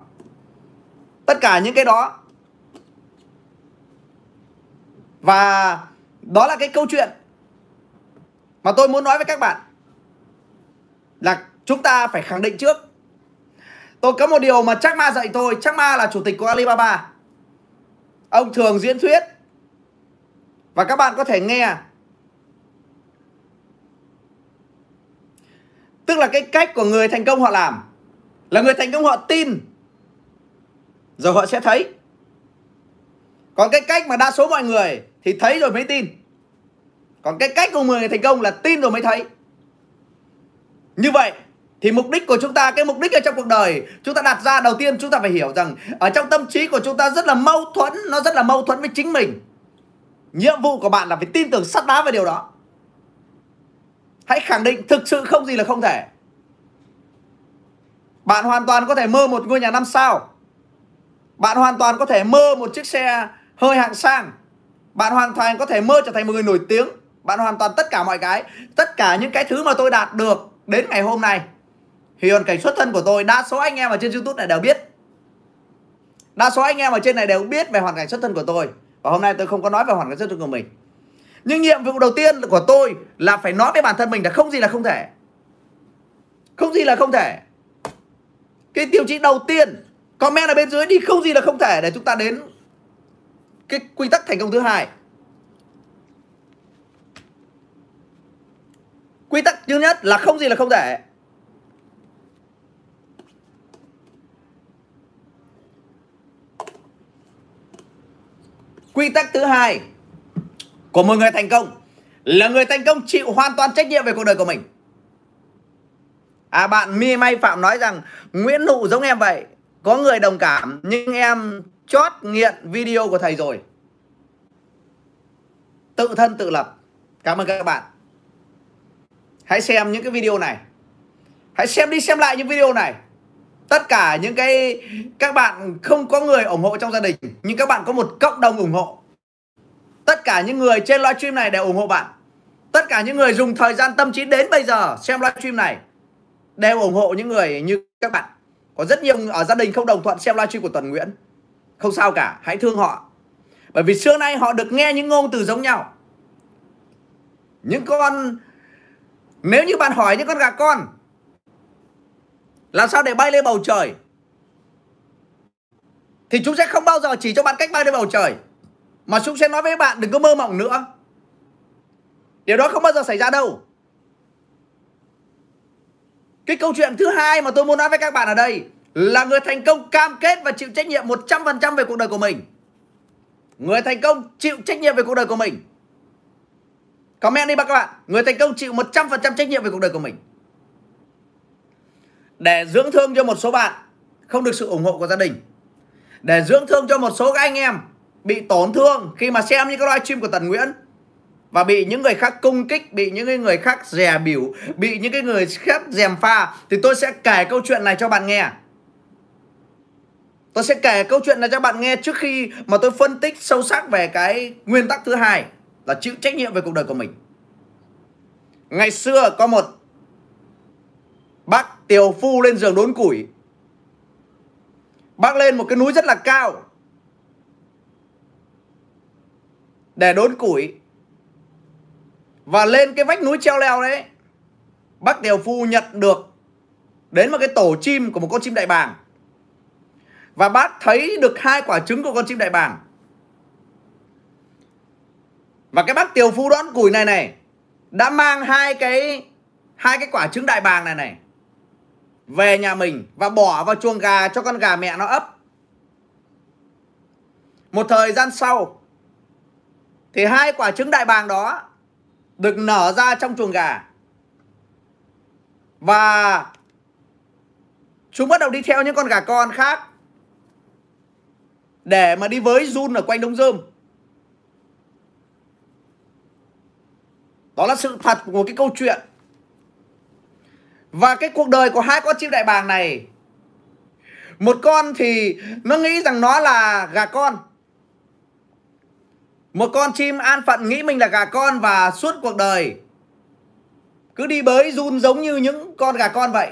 Tất cả những cái đó và đó là cái câu chuyện mà tôi muốn nói với các bạn là chúng ta phải khẳng định trước tôi có một điều mà chắc ma dạy tôi. Chắc ma là chủ tịch của alibaba. Ông thường diễn thuyết. Và các bạn có thể nghe. Tức là cái cách của người thành công họ làm. Là người thành công họ tin. Rồi họ sẽ thấy. Còn cái cách mà đa số mọi người thì thấy rồi mới tin. Còn cái cách của người thành công là tin rồi mới thấy. Như vậy thì mục đích của chúng ta, cái mục đích ở trong cuộc đời, chúng ta đặt ra, đầu tiên chúng ta phải hiểu rằng ở trong tâm trí của chúng ta rất là mâu thuẫn, nó rất là mâu thuẫn với chính mình. Nhiệm vụ của bạn là phải tin tưởng sắt đá về điều đó. Hãy khẳng định thực sự không gì là không thể. Bạn hoàn toàn có thể mơ một ngôi nhà năm sao. Bạn hoàn toàn có thể mơ một chiếc xe hơi hạng sang. Bạn hoàn toàn có thể mơ trở thành một người nổi tiếng. Bạn hoàn toàn tất cả mọi cái, tất cả những cái thứ mà tôi đạt được đến ngày hôm nay thì hoàn cảnh xuất thân của tôi, đa số anh em ở trên youtube này đều biết. Đa số anh em ở trên này đều biết về hoàn cảnh xuất thân của tôi. Và hôm nay tôi không có nói về hoàn cảnh xuất thân của mình. Nhưng nhiệm vụ đầu tiên của tôi là phải nói với bản thân mình là không gì là không thể. Không gì là không thể. Cái tiêu chí đầu tiên, comment ở bên dưới đi, không gì là không thể để chúng ta đến cái quy tắc thành công thứ hai. Quy tắc thứ nhất là không gì là không thể. Quy tắc thứ hai của một người thành công là người thành công chịu hoàn toàn trách nhiệm về cuộc đời của mình. À bạn mi may phạm nói rằng nguyễn nụ giống em vậy, có người đồng cảm nhưng em chót nghiện video của thầy rồi. Tự thân tự lập. Cảm ơn các bạn. Hãy xem những cái video này. Hãy xem đi xem lại những video này tất cả những cái các bạn không có người ủng hộ trong gia đình, nhưng các bạn có một cộng đồng ủng hộ. Tất cả những người trên livestream này đều ủng hộ bạn. Tất cả những người dùng thời gian tâm trí đến bây giờ xem livestream này đều ủng hộ những người như các bạn. Có rất nhiều ở gia đình không đồng thuận xem livestream của Tuần Nguyễn. Không sao cả, hãy thương họ. Bởi vì xưa nay họ được nghe những ngôn từ giống nhau. Những con, nếu như bạn hỏi những con gà con làm sao để bay lên bầu trời thì chúng sẽ không bao giờ chỉ cho bạn cách bay lên bầu trời mà chúng sẽ nói với bạn đừng có mơ mộng nữa điều đó không bao giờ xảy ra đâu cái câu chuyện thứ hai mà tôi muốn nói với các bạn ở đây là người thành công cam kết và chịu trách nhiệm 100% về cuộc đời của mình. Người thành công chịu trách nhiệm về cuộc đời của mình. Comment đi các bạn. Người thành công chịu 100% trách nhiệm về cuộc đời của mình. Để dưỡng thương cho một số bạn không được sự ủng hộ của gia đình. Để dưỡng thương cho một số các anh em bị tổn thương khi mà xem những cái livestream của Tần Nguyễn và bị những người khác cung kích, bị những người khác dè biểu, bị những cái người khác dèm pha thì tôi sẽ kể câu chuyện này cho bạn nghe. Tôi sẽ kể câu chuyện này cho bạn nghe trước khi mà tôi phân tích sâu sắc về cái nguyên tắc thứ hai là chịu trách nhiệm về cuộc đời của mình. Ngày xưa có một Tiểu tiều phu lên giường đốn củi. Bác lên một cái núi rất là cao để đốn củi. Và lên cái vách núi treo leo đấy, bác tiều phu nhận được đến một cái tổ chim của một con chim đại bàng và bác thấy được hai quả trứng của con chim đại bàng và cái bác tiều phu đón củi này này đã mang hai cái hai cái quả trứng đại bàng này này về nhà mình và bỏ vào chuồng gà cho con gà mẹ nó ấp. Một thời gian sau, thì hai quả trứng đại bàng đó được nở ra trong chuồng gà. Và chúng bắt đầu đi theo những con gà con khác để mà đi với run ở quanh đống rơm đó là sự thật của một cái câu chuyện và cái cuộc đời của hai con chim đại bàng này, một con thì nó nghĩ rằng nó là gà con. Một con chim an phận nghĩ mình là gà con và suốt cuộc đời cứ đi bới run giống như những con gà con vậy.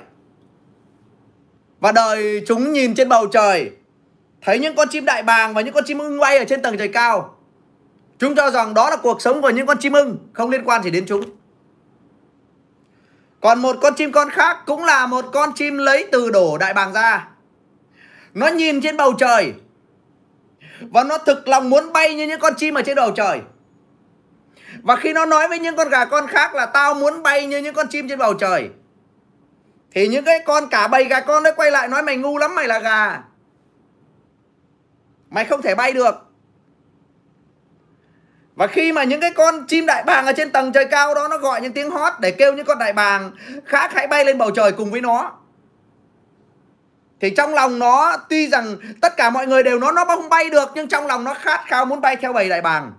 Và đời chúng nhìn trên bầu trời, thấy những con chim đại bàng và những con chim ưng bay ở trên tầng trời cao, chúng cho rằng đó là cuộc sống của những con chim ưng, không liên quan gì đến chúng. Còn một con chim con khác cũng là một con chim lấy từ đổ đại bàng ra. Nó nhìn trên bầu trời và nó thực lòng muốn bay như những con chim ở trên bầu trời. Và khi nó nói với những con gà con khác là tao muốn bay như những con chim trên bầu trời Thì những cái con cả bầy gà con nó quay lại nói mày ngu lắm, mày là gà Mày không thể bay được và khi mà những cái con chim đại bàng ở trên tầng trời cao đó, Nó gọi những tiếng hót để kêu những con đại bàng khác hãy bay lên bầu trời cùng với nó. Thì trong lòng nó, tuy rằng tất cả mọi người đều nó nó không bay được, nhưng trong lòng nó khát khao muốn bay theo bầy đại bàng.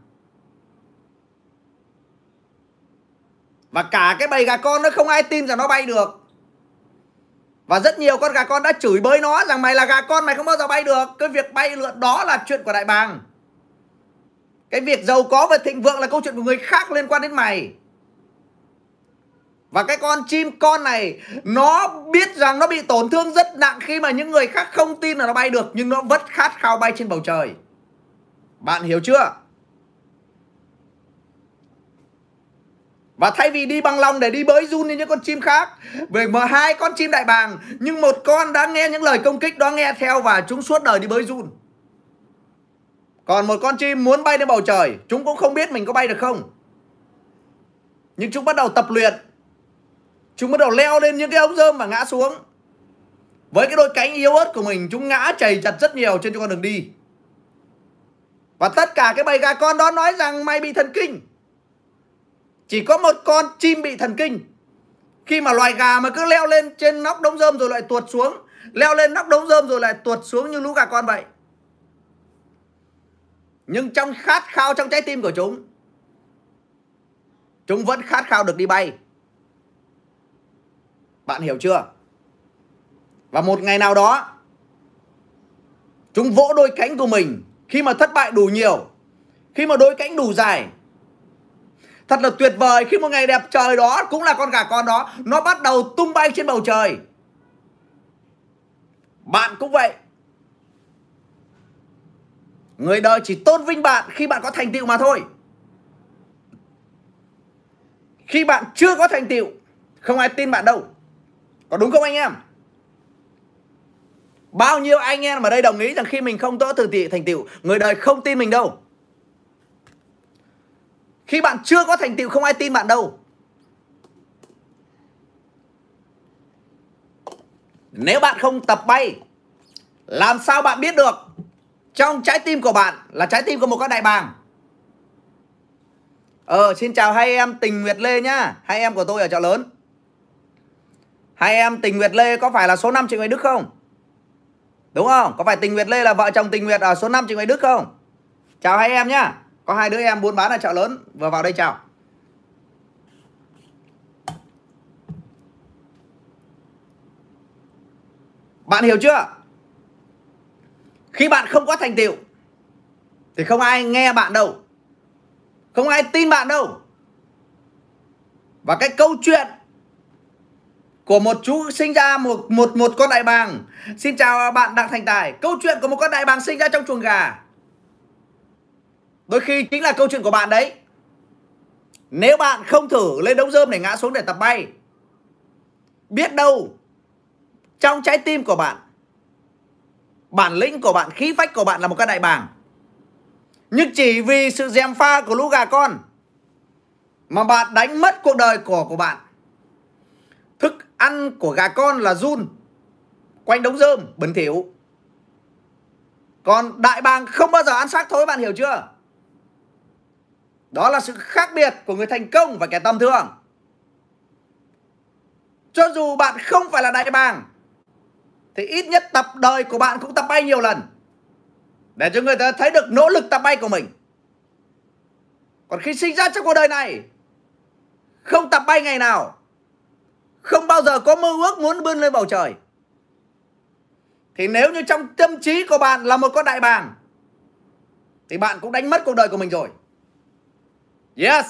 Và cả cái bầy gà con nó không ai tin rằng nó bay được. Và rất nhiều con gà con đã chửi bới nó rằng, mày là gà con, mày không bao giờ bay được. Cái việc bay lượn đó là chuyện của đại bàng. Cái việc giàu có và thịnh vượng là câu chuyện của người khác liên quan đến mày. Và cái con chim con này, Nó biết rằng nó bị tổn thương rất nặng Khi mà những người khác không tin là nó bay được, Nhưng nó vẫn khát khao bay trên bầu trời. Bạn hiểu chưa? Và thay vì đi bằng lòng để đi bới run như những con chim khác, Về mà hai con chim đại bàng, Nhưng một con đã nghe những lời công kích, đó nghe theo Và chúng suốt đời đi bới run. Còn một con chim muốn bay lên bầu trời, Chúng cũng không biết mình có bay được không. Nhưng chúng bắt đầu tập luyện. Chúng bắt đầu leo lên những cái ống rơm và ngã xuống. Với cái đôi cánh yếu ớt của mình, Chúng ngã chảy chặt rất nhiều trên con đường đi. Và tất cả cái bầy gà con đó nói rằng mày bị thần kinh. Chỉ có một con chim bị thần kinh. Khi mà loài gà mà cứ leo lên trên nóc đống rơm rồi lại tuột xuống, Leo lên nóc đống rơm rồi lại tuột xuống như lũ gà con vậy. Nhưng trong khát khao trong trái tim của chúng Chúng vẫn khát khao được đi bay. Bạn hiểu chưa? Và một ngày nào đó, Chúng vỗ đôi cánh của mình Khi mà thất bại đủ nhiều, Khi mà đôi cánh đủ dài. Thật là tuyệt vời khi một ngày đẹp trời đó cũng là con gà con đó, Nó bắt đầu tung bay trên bầu trời. Bạn cũng vậy. Người đời chỉ tôn vinh bạn khi bạn có thành tựu mà thôi. Khi bạn chưa có thành tựu, Không ai tin bạn đâu. Có đúng không anh em? Bao nhiêu anh em ở đây đồng ý rằng khi mình không có từ thành tựu, Người đời không tin mình đâu. Khi bạn chưa có thành tựu, không ai tin bạn đâu. Nếu bạn không tập bay, Làm sao bạn biết được? Trong trái tim của bạn Là trái tim của một con đại bàng. Ờ xin chào hai em Tình Nguyệt Lê nhá. Hai em của tôi ở chợ lớn. Hai em Tình Nguyệt Lê có phải là số 5 chị Nguyễn Đức không? Đúng không? Có phải Tình Nguyệt Lê là vợ chồng Tình Nguyệt ở số 5 chị Nguyễn Đức không? Chào hai em nhá. Có hai đứa em buôn bán ở chợ lớn. Vừa vào đây chào. Bạn hiểu chưa? Khi bạn không có thành tựu, thì không ai nghe bạn đâu. Không ai tin bạn đâu. Và cái câu chuyện của một chú sinh ra một một một con đại bàng, xin chào bạn đặng thành tài. Câu chuyện của một con đại bàng sinh ra trong chuồng gà. Đôi khi chính là câu chuyện của bạn đấy. Nếu bạn không thử lên đống rơm để ngã xuống để tập bay, Biết đâu Trong trái tim của bạn Bản lĩnh của bạn, khí phách của bạn là một cái đại bàng. Nhưng chỉ vì sự dèm pha của lũ gà con Mà bạn đánh mất cuộc đời của của bạn. Thức ăn của gà con là run Quanh đống rơm, bẩn thỉu. Còn đại bàng không bao giờ ăn xác thối bạn hiểu chưa? Đó là sự khác biệt của người thành công và kẻ tầm thường. Cho dù bạn không phải là đại bàng thì ít nhất tập đời của bạn cũng tập bay nhiều lần. Để cho người ta thấy được nỗ lực tập bay của mình. Còn khi sinh ra trong cuộc đời này, không tập bay ngày nào, không bao giờ có mơ ước muốn bươn lên bầu trời thì nếu như trong tâm trí của bạn là một con đại bàng, thì bạn cũng đánh mất cuộc đời của mình rồi Yes.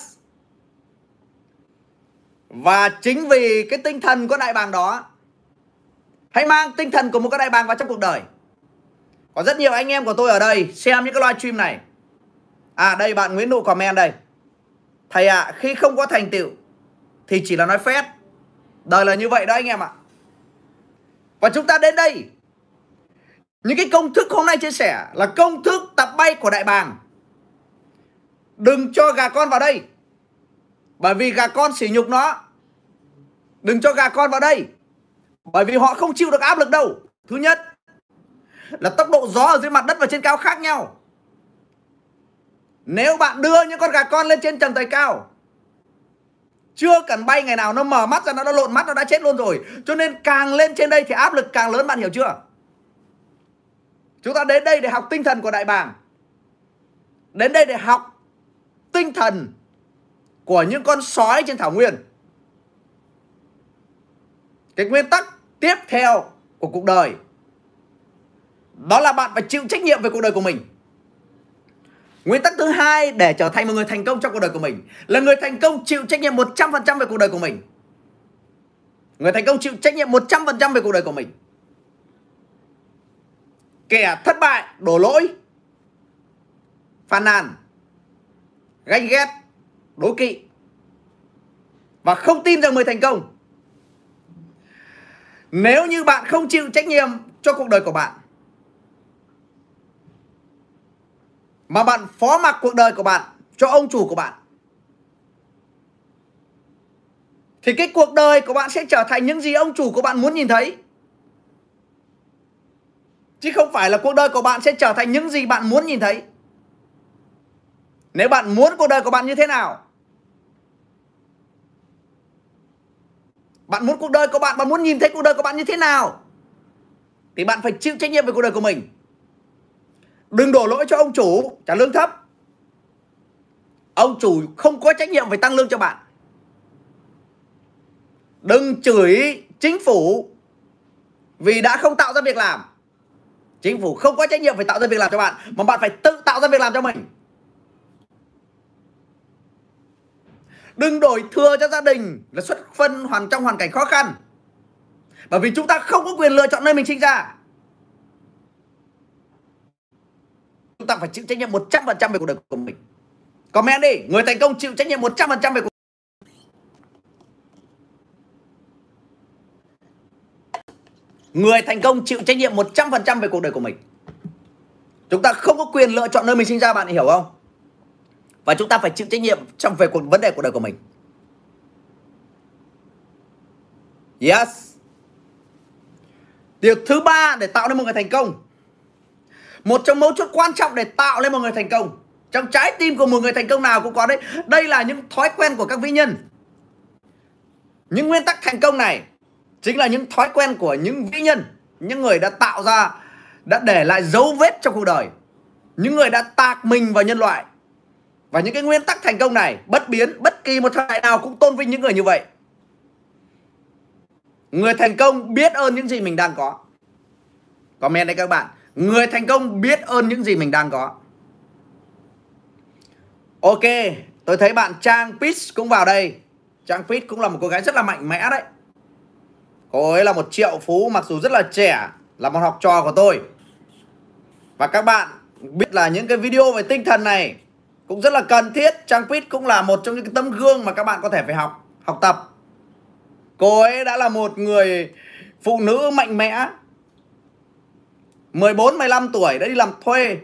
Và chính vì cái tinh thần của đại bàng đó Hãy mang tinh thần của một cái đại bàng vào trong cuộc đời. Có rất nhiều anh em của tôi ở đây Xem những cái live stream này. À đây bạn Nguyễn Nụ comment đây. Thầy ạ à, khi không có thành tựu Thì chỉ là nói phép đời là như vậy đó anh em ạ. Và chúng ta đến đây. Những cái công thức hôm nay chia sẻ là công thức tập bay của đại bàng. Đừng cho gà con vào đây. Bởi vì gà con sỉ nhục nó. Đừng cho gà con vào đây bởi vì họ không chịu được áp lực đâu. Thứ nhất là tốc độ gió ở dưới mặt đất và trên cao khác nhau. Nếu bạn đưa những con gà con lên trên trần tài cao, chưa cần bay ngày nào nó mở mắt ra, nó đã lộn mắt, nó đã chết luôn rồi. Cho nên càng lên trên đây thì áp lực càng lớn, bạn hiểu chưa? Chúng ta đến đây để học tinh thần của đại bàng. Đến đây để học tinh thần của những con sói trên thảo nguyên cái nguyên tắc tiếp theo của cuộc đời đó là bạn phải chịu trách nhiệm về cuộc đời của mình Nguyên tắc thứ hai để trở thành một người thành công trong cuộc đời của mình là người thành công chịu trách nhiệm 100% về cuộc đời của mình. Người thành công chịu trách nhiệm 100% về cuộc đời của mình. Kẻ thất bại, đổ lỗi, phàn nàn, ganh ghét, đố kỵ và không tin rằng người thành công. Nếu như bạn không chịu trách nhiệm cho cuộc đời của bạn, mà bạn phó mặc cuộc đời của bạn cho ông chủ của bạn, thì cái cuộc đời của bạn sẽ trở thành những gì ông chủ của bạn muốn nhìn thấy. Chứ không phải là cuộc đời của bạn sẽ trở thành những gì bạn muốn nhìn thấy. Nếu bạn muốn cuộc đời của bạn như thế nào bạn muốn cuộc đời của bạn bạn muốn nhìn thấy cuộc đời của bạn như thế nào thì bạn phải chịu trách nhiệm về cuộc đời của mình Đừng đổ lỗi cho ông chủ, trả lương thấp. Ông chủ không có trách nhiệm phải tăng lương cho bạn. Đừng chửi chính phủ vì đã không tạo ra việc làm. Chính phủ không có trách nhiệm phải tạo ra việc làm cho bạn, mà bạn phải tự tạo ra việc làm cho mình. Đừng đổi thừa cho gia đình là xuất phân hoàn trong hoàn cảnh khó khăn. Bởi vì chúng ta không có quyền lựa chọn nơi mình sinh ra. chúng ta phải chịu trách nhiệm 100% về cuộc đời của mình comment đi, người thành công chịu trách nhiệm 100% về cuộc Người thành công chịu trách nhiệm 100% về cuộc đời của mình. Chúng ta không có quyền lựa chọn nơi mình sinh ra, bạn hiểu không? Và chúng ta phải chịu trách nhiệm trong về cuộc, vấn đề cuộc đời của mình. Yes. Điều thứ ba để tạo nên một người thành công. Một trong mấu chốt quan trọng để tạo nên một người thành công. Trong trái tim của một người thành công nào cũng có đấy. Đây là những thói quen của các vĩ nhân. Những nguyên tắc thành công này chính là những thói quen của những vĩ nhân, những người đã tạo ra, đã để lại dấu vết trong cuộc đời. Những người đã tạc mình vào nhân loại và những cái nguyên tắc thành công này bất biến bất kỳ một thời đại nào cũng tôn vinh những người như vậy người thành công biết ơn những gì mình đang có comment đây các bạn Người thành công biết ơn những gì mình đang có. Ok, tôi thấy bạn Trang Pitch cũng vào đây. Trang Pitch cũng là một cô gái rất là mạnh mẽ đấy. Cô ấy là một triệu phú mặc dù rất là trẻ, là một học trò của tôi. Và các bạn biết là những cái video về tinh thần này cũng rất là cần thiết. Trang Pitch cũng là một trong những cái tấm gương mà các bạn có thể phải học, học tập. Cô ấy đã là một người phụ nữ mạnh mẽ 14 15 tuổi đã đi làm thuê.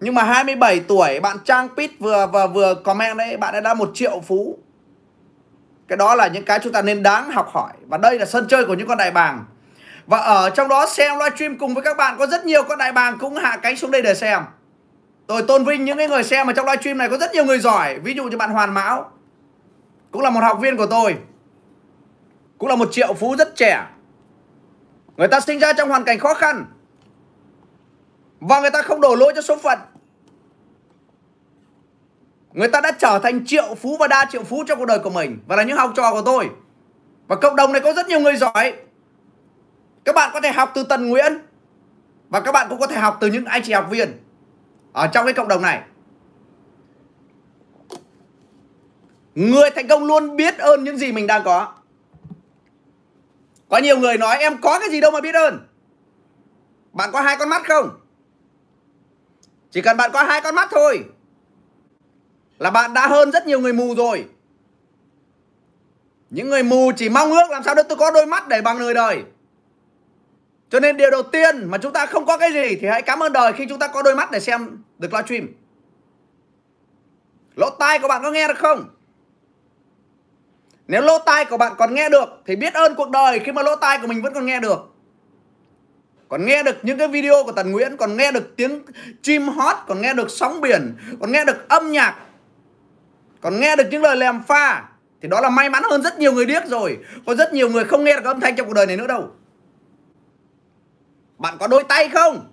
Nhưng mà 27 tuổi bạn Trang Pit vừa vừa vừa comment đấy, bạn đã đã một triệu phú. Cái đó là những cái chúng ta nên đáng học hỏi và đây là sân chơi của những con đại bàng. Và ở trong đó xem livestream cùng với các bạn có rất nhiều con đại bàng cũng hạ cánh xuống đây để xem. Tôi tôn vinh những cái người xem mà trong livestream này có rất nhiều người giỏi, ví dụ như bạn Hoàn Mão. Cũng là một học viên của tôi. Cũng là một triệu phú rất trẻ. Người ta sinh ra trong hoàn cảnh khó khăn. Và người ta không đổ lỗi cho số phận. Người ta đã trở thành triệu phú và đa triệu phú trong cuộc đời của mình. Và là những học trò của tôi. Và cộng đồng này có rất nhiều người giỏi. Các bạn có thể học từ Tần Nguyễn. Và các bạn cũng có thể học từ những anh chị học viên. Ở trong cái cộng đồng này, Người thành công luôn biết ơn những gì mình đang có. Có nhiều người nói, em có cái gì đâu mà biết ơn. Bạn có hai con mắt không? Chỉ cần bạn có hai con mắt thôi Là bạn đã hơn rất nhiều người mù rồi. Những người mù chỉ mong ước làm sao để tôi có đôi mắt để bằng người đời cho nên điều đầu tiên mà chúng ta không có cái gì thì hãy cảm ơn đời khi chúng ta có đôi mắt để xem được livestream lỗ tai của bạn có nghe được không? Nếu lỗ tai của bạn còn nghe được thì biết ơn cuộc đời khi mà lỗ tai của mình vẫn còn nghe được. Còn nghe được những cái video của Tần Nguyễn, còn nghe được tiếng chim hót, còn nghe được sóng biển, còn nghe được âm nhạc, còn nghe được những lời lèm pha, thì đó là may mắn hơn rất nhiều người điếc rồi. Có rất nhiều người không nghe được âm thanh trong cuộc đời này nữa đâu bạn có đôi tay không?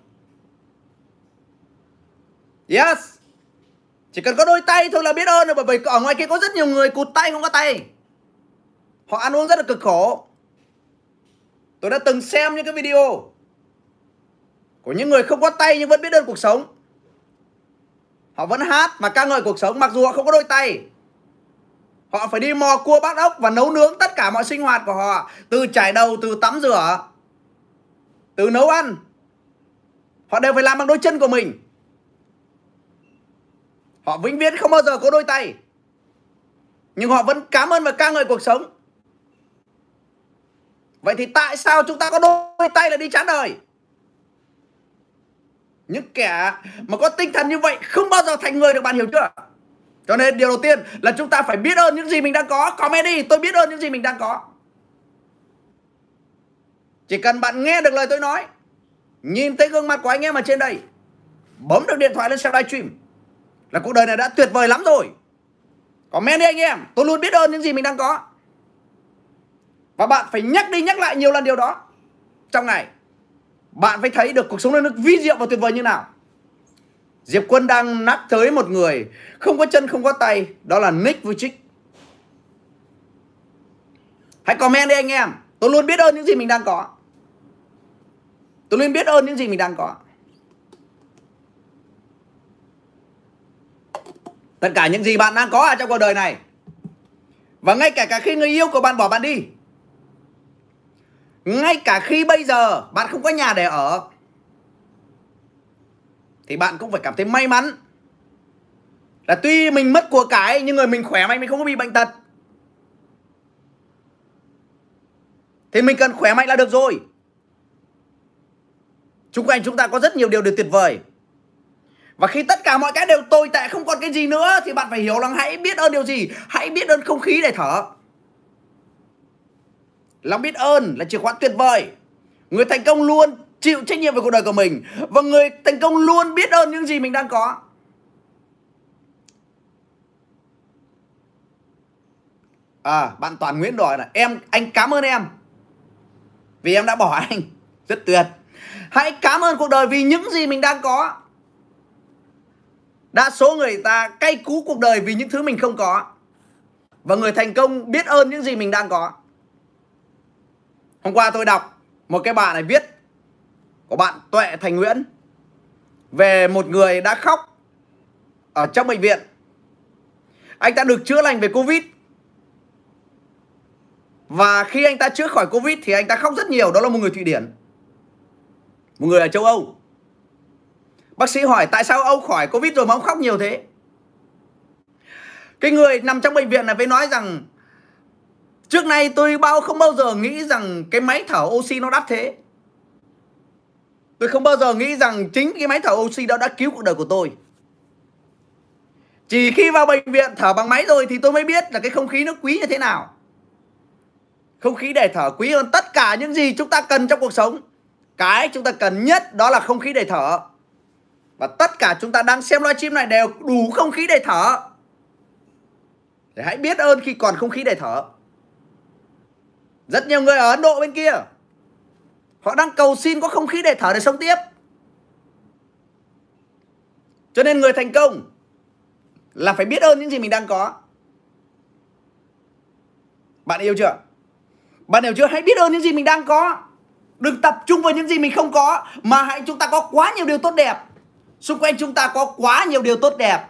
Yes. Chỉ cần có đôi tay thôi là biết ơn rồi, bởi vì ở ngoài kia có rất nhiều người cụt tay không có tay. Họ ăn uống rất là cực khổ. Tôi đã từng xem những cái video của những người không có tay nhưng vẫn biết ơn cuộc sống. Họ vẫn hát và ca ngợi cuộc sống mặc dù họ không có đôi tay. Họ phải đi mò cua bắt ốc và nấu nướng tất cả mọi sinh hoạt của họ, từ chải đầu, từ tắm rửa từ nấu ăn, họ đều phải làm bằng đôi chân của mình. Họ vĩnh viễn không bao giờ có đôi tay. Nhưng họ vẫn cảm ơn và ca ngợi cuộc sống. Vậy thì tại sao chúng ta có đôi tay là đi chán đời? Những kẻ mà có tinh thần như vậy không bao giờ thành người được, bạn hiểu chưa? Cho nên điều đầu tiên là chúng ta phải biết ơn những gì mình đang có. Comment đi, tôi biết ơn những gì mình đang có chỉ cần bạn nghe được lời tôi nói, nhìn thấy gương mặt của anh em ở trên đây, bấm được điện thoại lên xem livestream là cuộc đời này đã tuyệt vời lắm rồi. Comment đi anh em, tôi luôn biết ơn những gì mình đang có. Và bạn phải nhắc đi nhắc lại nhiều lần điều đó. Trong ngày, bạn phải thấy được cuộc sống nó vi diệu và tuyệt vời như nào. Diệp Quân đang nắp tới một người không có chân, không có tay, đó là Nick Vujicic hãy comment đi anh em, tôi luôn biết ơn những gì mình đang có tôi luôn biết ơn những gì mình đang có. Tất cả những gì bạn đang có ở trong cuộc đời này, và ngay cả cả khi người yêu của bạn bỏ bạn đi, ngay cả khi bây giờ bạn không có nhà để ở, thì bạn cũng phải cảm thấy may mắn là tuy mình mất của cải nhưng người mình khỏe mạnh, mình không có bị bệnh tật, thì mình cần khỏe mạnh là được rồi. Xung quanh chúng ta có rất nhiều điều điều tuyệt vời. Và khi tất cả mọi cái đều tồi tệ, không còn cái gì nữa, Thì bạn phải hiểu rằng hãy biết ơn điều gì. Hãy biết ơn không khí để thở. Lòng biết ơn là chìa khóa tuyệt vời. Người thành công luôn chịu trách nhiệm về cuộc đời của mình. Và người thành công luôn biết ơn những gì mình đang có. À bạn Toàn Nguyễn đòi là, Em, anh cảm ơn em. Vì em đã bỏ anh. Rất tuyệt. Hãy cảm ơn cuộc đời vì những gì mình đang có. Đa số người ta cay cú cuộc đời vì những thứ mình không có. Và người thành công biết ơn những gì mình đang có. Hôm qua tôi đọc một cái bạn này viết Của bạn Tuệ Thành Nguyễn Về một người đã khóc Ở trong bệnh viện. Anh ta được chữa lành về Covid. Và khi anh ta chữa khỏi Covid Thì anh ta khóc rất nhiều. Đó là một người Thụy Điển một người ở châu Âu. Bác sĩ hỏi tại sao ông khỏi Covid rồi mà ông khóc nhiều thế? Cái người nằm trong bệnh viện này với nói rằng, Trước nay tôi bao, không bao giờ nghĩ rằng cái máy thở oxy nó đắt thế. Tôi không bao giờ nghĩ rằng chính cái máy thở oxy đó đã cứu cuộc đời của tôi. Chỉ khi vào bệnh viện thở bằng máy rồi thì tôi mới biết là cái không khí nó quý như thế nào. Không khí để thở quý hơn tất cả những gì chúng ta cần trong cuộc sống cái chúng ta cần nhất đó là không khí để thở. Và tất cả chúng ta đang xem livestream này đều đủ không khí để thở. Để hãy biết ơn khi còn không khí để thở. Rất nhiều người ở Ấn Độ bên kia, Họ đang cầu xin có không khí để thở để sống tiếp. Cho nên người thành công Là phải biết ơn những gì mình đang có. Bạn yêu chưa? Bạn hiểu chưa? Hãy biết ơn những gì mình đang có. Đừng tập trung vào những gì mình không có, Mà hãy chúng ta có quá nhiều điều tốt đẹp. Xung quanh chúng ta có quá nhiều điều tốt đẹp.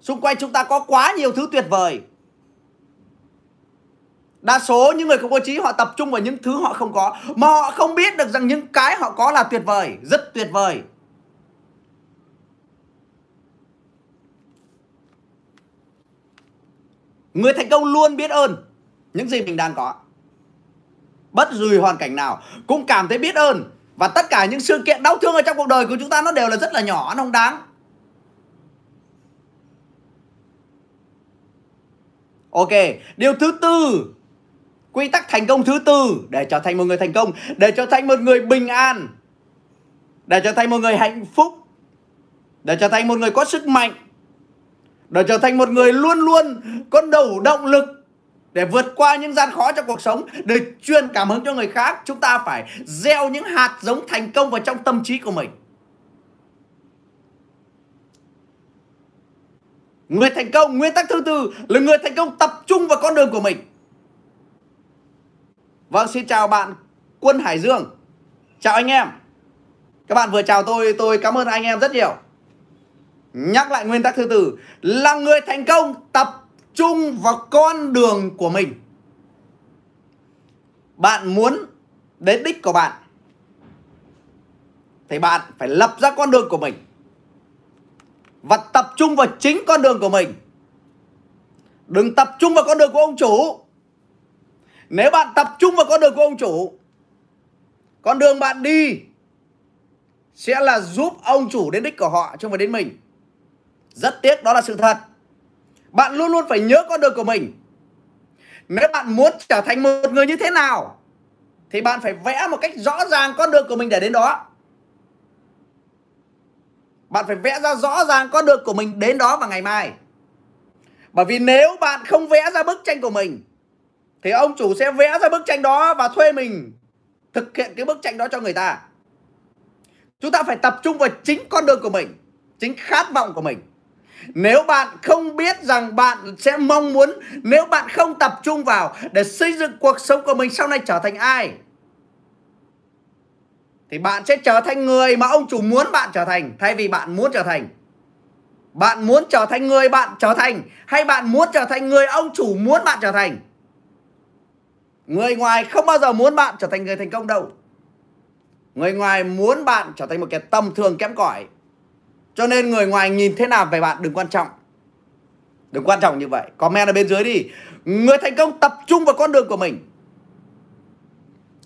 Xung quanh chúng ta có quá nhiều thứ tuyệt vời. Đa số những người không có trí, họ tập trung vào những thứ họ không có, Mà họ không biết được rằng những cái họ có là tuyệt vời, Rất tuyệt vời. Người thành công luôn biết ơn những gì mình đang có bất dù hoàn cảnh nào cũng cảm thấy biết ơn. Và tất cả những sự kiện đau thương ở trong cuộc đời của chúng ta nó đều là rất là nhỏ, nó không đáng. Ok, điều thứ tư, quy tắc thành công thứ tư, để trở thành một người thành công, để trở thành một người bình an, để trở thành một người hạnh phúc, để trở thành một người có sức mạnh, để trở thành một người luôn luôn có đủ động lực để vượt qua những gian khó trong cuộc sống, để truyền cảm hứng cho người khác, chúng ta phải gieo những hạt giống thành công vào trong tâm trí của mình. Người thành công, nguyên tắc thứ tư là người thành công tập trung vào con đường của mình. Vâng xin chào bạn quân hải dương. Chào anh em. Các bạn vừa chào tôi tôi cảm ơn anh em rất nhiều. Nhắc lại nguyên tắc thứ tư là người thành công tập trung vào con đường của mình. Bạn muốn đến đích của bạn, thì bạn phải lập ra con đường của mình và tập trung vào chính con đường của mình. Đừng tập trung vào con đường của ông chủ. Nếu bạn tập trung vào con đường của ông chủ, con đường bạn đi sẽ là giúp ông chủ đến đích của họ chứ không phải đến mình. Rất tiếc, đó là sự thật bạn luôn luôn phải nhớ con đường của mình. Nếu bạn muốn trở thành một người như thế nào, thì bạn phải vẽ một cách rõ ràng con đường của mình để đến đó. Bạn phải vẽ ra rõ ràng con đường của mình đến đó vào ngày mai. Bởi vì nếu bạn không vẽ ra bức tranh của mình, thì ông chủ sẽ vẽ ra bức tranh đó và thuê mình thực hiện cái bức tranh đó cho người ta. Chúng ta phải tập trung vào chính con đường của mình, chính khát vọng của mình nếu bạn không biết rằng bạn sẽ mong muốn, nếu bạn không tập trung vào để xây dựng cuộc sống của mình sau này trở thành ai, thì bạn sẽ trở thành người mà ông chủ muốn bạn trở thành, thay vì bạn muốn trở thành. Bạn muốn trở thành người bạn trở thành, hay bạn muốn trở thành người ông chủ muốn bạn trở thành? Người ngoài không bao giờ muốn bạn trở thành người thành công đâu. Người ngoài muốn bạn trở thành một kẻ tầm thường kém cỏi cho nên người ngoài nhìn thế nào về bạn, đừng quan trọng. Đừng quan trọng như vậy. Comment ở bên dưới đi. Người thành công tập trung vào con đường của mình.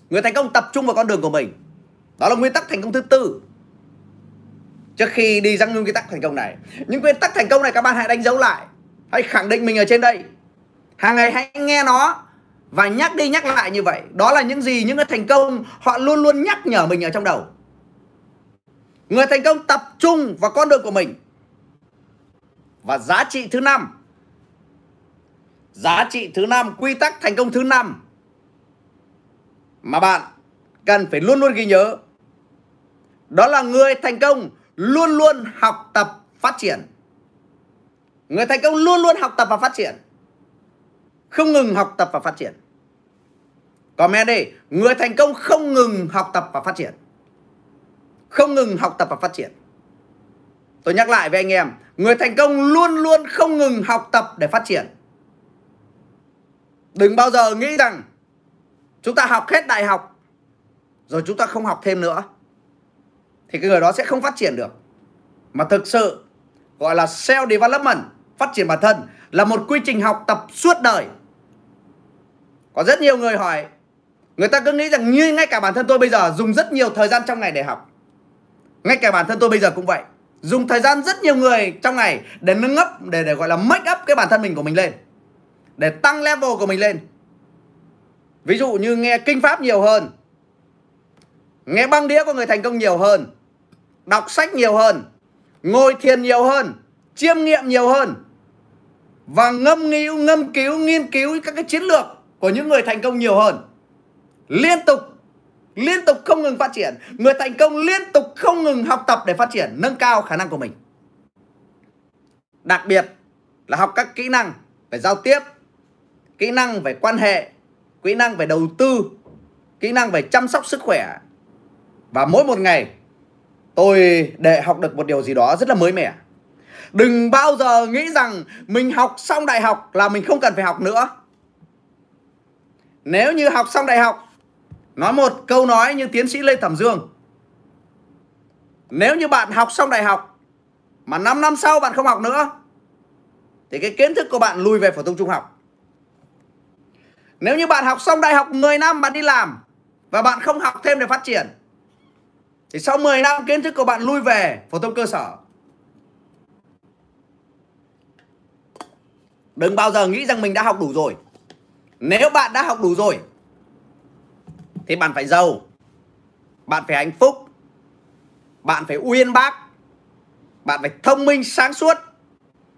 Người thành công tập trung vào con đường của mình. Đó là nguyên tắc thành công thứ tư. Trước khi đi răng nguyên tắc thành công này. Những nguyên tắc thành công này các bạn hãy đánh dấu lại. Hãy khẳng định mình ở trên đây. Hàng ngày hãy nghe nó và nhắc đi nhắc lại như vậy. Đó là những gì, những người thành công họ luôn luôn nhắc nhở mình ở trong đầu người thành công tập trung vào con đường của mình. Và giá trị thứ năm, giá trị thứ năm, quy tắc thành công thứ năm mà bạn cần phải luôn luôn ghi nhớ, đó là người thành công luôn luôn học tập phát triển. Người thành công luôn luôn học tập và phát triển. Không ngừng học tập và phát triển. Comment đi, người thành công không ngừng học tập và phát triển không ngừng học tập và phát triển. Tôi nhắc lại với anh em, người thành công luôn luôn không ngừng học tập để phát triển. Đừng bao giờ nghĩ rằng chúng ta học hết đại học rồi chúng ta không học thêm nữa, thì cái người đó sẽ không phát triển được. Mà thực sự gọi là self development, phát triển bản thân là một quy trình học tập suốt đời. Có rất nhiều người hỏi, người ta cứ nghĩ rằng như ngay cả bản thân tôi bây giờ dùng rất nhiều thời gian trong ngày để học ngay cả bản thân tôi bây giờ cũng vậy. Dùng thời gian rất nhiều người trong ngày để nâng up, để để gọi là make up cái bản thân mình của mình lên. Để tăng level của mình lên. Ví dụ như nghe kinh pháp nhiều hơn. Nghe băng đĩa của người thành công nhiều hơn. Đọc sách nhiều hơn. Ngồi thiền nhiều hơn. Chiêm nghiệm nhiều hơn. Và ngâm nghiu ngâm cứu, nghiên cứu các cái chiến lược của những người thành công nhiều hơn. Liên tục liên tục không ngừng phát triển. Người thành công liên tục không ngừng học tập để phát triển, nâng cao khả năng của mình. Đặc biệt là học các kỹ năng về giao tiếp, kỹ năng về quan hệ, kỹ năng về đầu tư, kỹ năng về chăm sóc sức khỏe. Và mỗi một ngày, tôi để học được một điều gì đó rất là mới mẻ. Đừng bao giờ nghĩ rằng mình học xong đại học là mình không cần phải học nữa. Nếu như học xong đại học Nói một câu nói như tiến sĩ Lê Thẩm Dương Nếu như bạn học xong đại học, Mà 5 năm sau bạn không học nữa, Thì cái kiến thức của bạn lùi về phổ thông trung học Nếu như bạn học xong đại học 10 năm bạn đi làm, và bạn không học thêm để phát triển, thì sau 10 năm kiến thức của bạn lùi về phổ thông cơ sở. Đừng bao giờ nghĩ rằng mình đã học đủ rồi. Nếu bạn đã học đủ rồi thì bạn phải giàu. Bạn phải hạnh phúc. Bạn phải uyên bác. Bạn phải thông minh sáng suốt.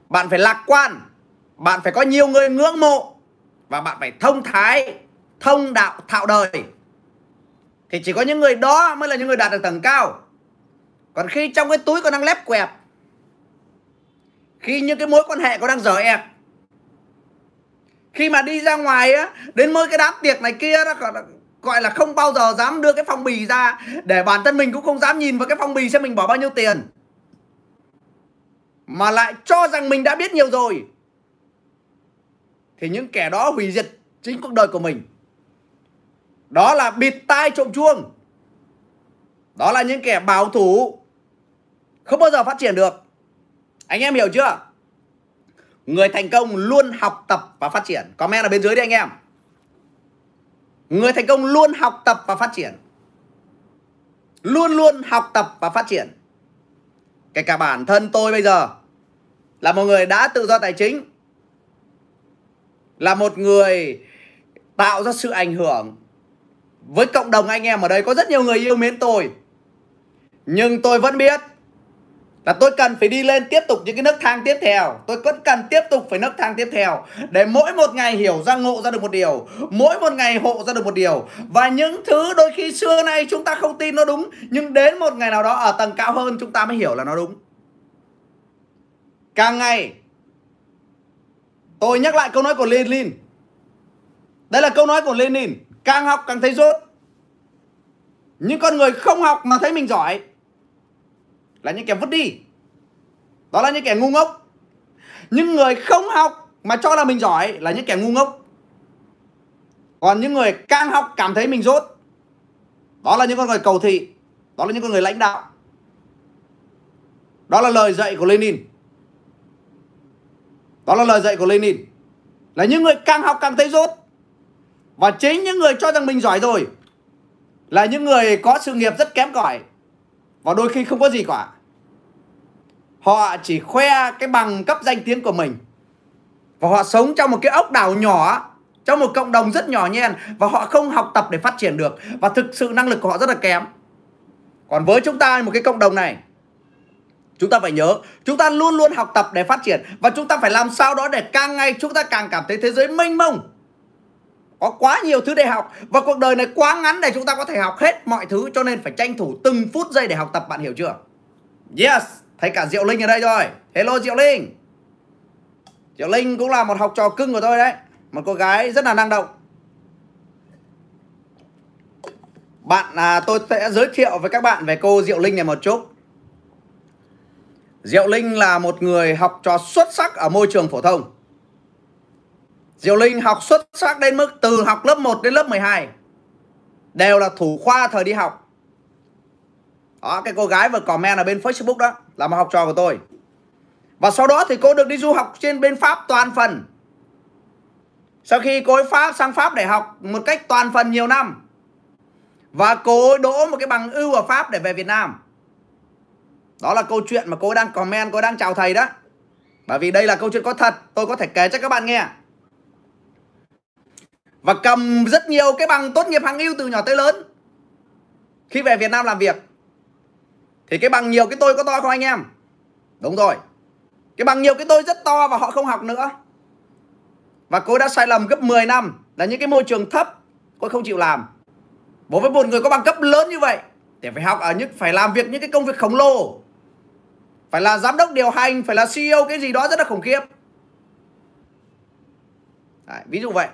Bạn phải lạc quan. Bạn phải có nhiều người ngưỡng mộ và bạn phải thông thái, thông đạo thạo đời thì chỉ có những người đó mới là những người đạt được tầng cao còn khi trong cái túi còn đang lép quẹp khi những cái mối quan hệ còn đang dở ẹp khi mà đi ra ngoài á đến mỗi cái đám tiệc này kia đó gọi là không bao giờ dám đưa cái phong bì ra, để bản thân mình cũng không dám nhìn vào cái phong bì xem mình bỏ bao nhiêu tiền. Mà lại cho rằng mình đã biết nhiều rồi. Thì những kẻ đó hủy diệt chính cuộc đời của mình. Đó là bịt tai trộm chuông. Đó là những kẻ bảo thủ không bao giờ phát triển được. Anh em hiểu chưa? Người thành công luôn học tập và phát triển. Comment ở bên dưới đi anh em người thành công luôn học tập và phát triển. Luôn luôn học tập và phát triển. Kể cả bản thân tôi bây giờ là một người đã tự do tài chính, là một người tạo ra sự ảnh hưởng. Với cộng đồng anh em ở đây có rất nhiều người yêu mến tôi, nhưng tôi vẫn biết là tôi cần phải đi lên tiếp tục những cái nấc thang tiếp theo. Tôi vẫn cần tiếp tục phải nấc thang tiếp theo để mỗi một ngày hiểu ra ngộ ra được một điều, mỗi một ngày hộ ra được một điều. Và những thứ đôi khi xưa nay chúng ta không tin nó đúng, nhưng đến một ngày nào đó ở tầng cao hơn chúng ta mới hiểu là nó đúng. Càng ngày, tôi nhắc lại câu nói của Lenin. Đây là câu nói của Lenin. Càng học càng thấy rốt. Những con người không học mà thấy mình giỏi là những kẻ vứt đi. Đó là những kẻ ngu ngốc. Những người không học mà cho là mình giỏi là những kẻ ngu ngốc. Còn những người càng học cảm thấy mình dốt, đó là những con người cầu thị đó là những con người lãnh đạo. Đó là lời dạy của Lenin. Đó là lời dạy của Lenin. Là những người càng học càng thấy dốt, và chính những người cho rằng mình giỏi rồi là những người có sự nghiệp rất kém cỏi và đôi khi không có gì cả. Họ chỉ khoe cái bằng cấp danh tiếng của mình. Và họ sống trong một cái ốc đảo nhỏ, trong một cộng đồng rất nhỏ nhen và họ không học tập để phát triển được. Và thực sự năng lực của họ rất là kém. Còn với chúng ta một cái cộng đồng này Chúng ta phải nhớ Chúng ta luôn luôn học tập để phát triển. Và chúng ta phải làm sao đó để càng ngày chúng ta càng cảm thấy thế giới mênh mông. Có quá nhiều thứ để học và cuộc đời này quá ngắn để chúng ta có thể học hết mọi thứ cho nên phải tranh thủ từng phút giây để học tập bạn hiểu chưa? Yes! Thấy cả diệu linh ở đây rồi. Hello diệu linh. Diệu linh cũng là một học trò cưng của tôi đấy. Một cô gái rất là năng động. Bạn à, tôi sẽ giới thiệu với các bạn về cô diệu linh này một chút. Diệu linh là một người học trò xuất sắc ở môi trường phổ thông. Diệu Linh học xuất sắc đến mức từ học lớp 1 đến lớp 12 đều là thủ khoa thời đi học. Đó, cái cô gái vừa comment ở bên Facebook đó là một học trò của tôi. Và sau đó thì cô được đi du học trên bên Pháp toàn phần. Sau khi cô ấy Pháp sang Pháp để học một cách toàn phần nhiều năm. Và cô ấy đỗ một cái bằng ưu ở Pháp để về Việt Nam. Đó là câu chuyện mà cô ấy đang comment, cô ấy đang chào thầy đó. Bởi vì đây là câu chuyện có thật, tôi có thể kể cho các bạn nghe và cầm rất nhiều cái bằng tốt nghiệp hàng ưu từ nhỏ tới lớn khi về Việt Nam làm việc thì cái bằng nhiều cái tôi có to không anh em? Đúng rồi. Cái bằng nhiều cái tôi rất to và họ không học nữa. Và cô đã sai lầm gấp 10 năm. Là những cái môi trường thấp cô không chịu làm. Bố với một người có bằng cấp lớn như vậy để phải học ở những phải làm việc những cái công việc khổng lồ. Phải là giám đốc điều hành phải là CEO cái gì đó rất là khủng khiếp. Đấy, ví dụ vậy.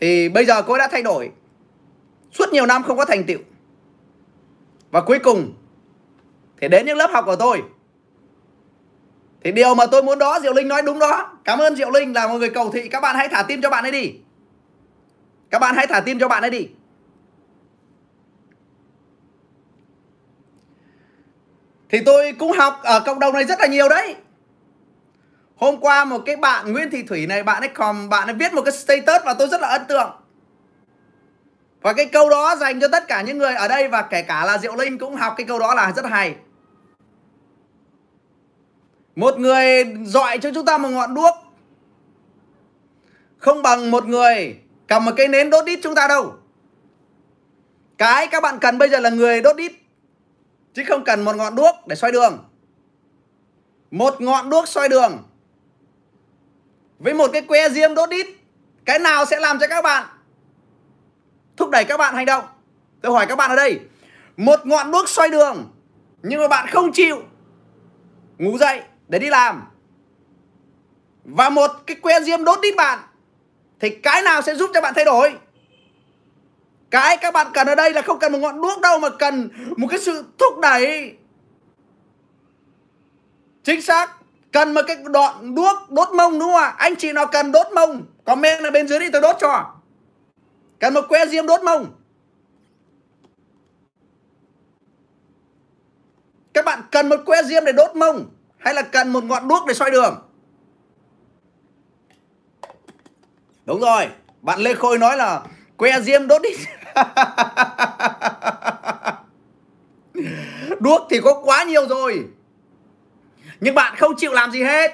Thì bây giờ cô đã thay đổi. Suốt nhiều năm không có thành tựu và cuối cùng, thì đến những lớp học của tôi. Thì điều mà tôi muốn đó, Diệu Linh nói đúng đó. Cảm ơn Diệu Linh là một người cầu thị. Các bạn hãy thả tim cho bạn ấy đi. Các bạn hãy thả tim cho bạn ấy đi. Thì tôi cũng học ở cộng đồng này rất là nhiều đấy. Hôm qua một cái bạn Nguyễn Thị Thủy này, bạn ấy còn bạn ấy viết một cái status và tôi rất là ấn tượng và cái câu đó dành cho tất cả những người ở đây và kể cả là Diệu Linh cũng học cái câu đó là rất hay. Một người dọi cho chúng ta một ngọn đuốc. Không bằng một người cầm một cây nến đốt đít chúng ta đâu. Cái các bạn cần bây giờ là người đốt đít, chứ không cần một ngọn đuốc để xoay đường. Một ngọn đuốc xoay đường với một cái que diêm đốt đít, cái nào sẽ làm cho các bạn thúc đẩy các bạn hành động. Tôi hỏi các bạn ở đây, một ngọn đuốc xoay đường, nhưng mà bạn không chịu ngủ dậy để đi làm. Và một cái que diêm đốt đít bạn, thì cái nào sẽ giúp cho bạn thay đổi? Cái các bạn cần ở đây là không cần một ngọn đuốc đâu, mà cần một cái sự thúc đẩy. Chính xác, cần một cái đoạn đuốc đốt mông đúng không ạ? Anh chị nào cần đốt mông, comment ở bên dưới đi, tôi đốt cho cần một que diêm đốt mông. Các bạn cần một que diêm để đốt mông hay là cần một ngọn đuốc để xoay đường? Đúng rồi, bạn lê khôi nói là que diêm đốt đi. Đuốc thì có quá nhiều rồi. Nhưng bạn không chịu làm gì hết.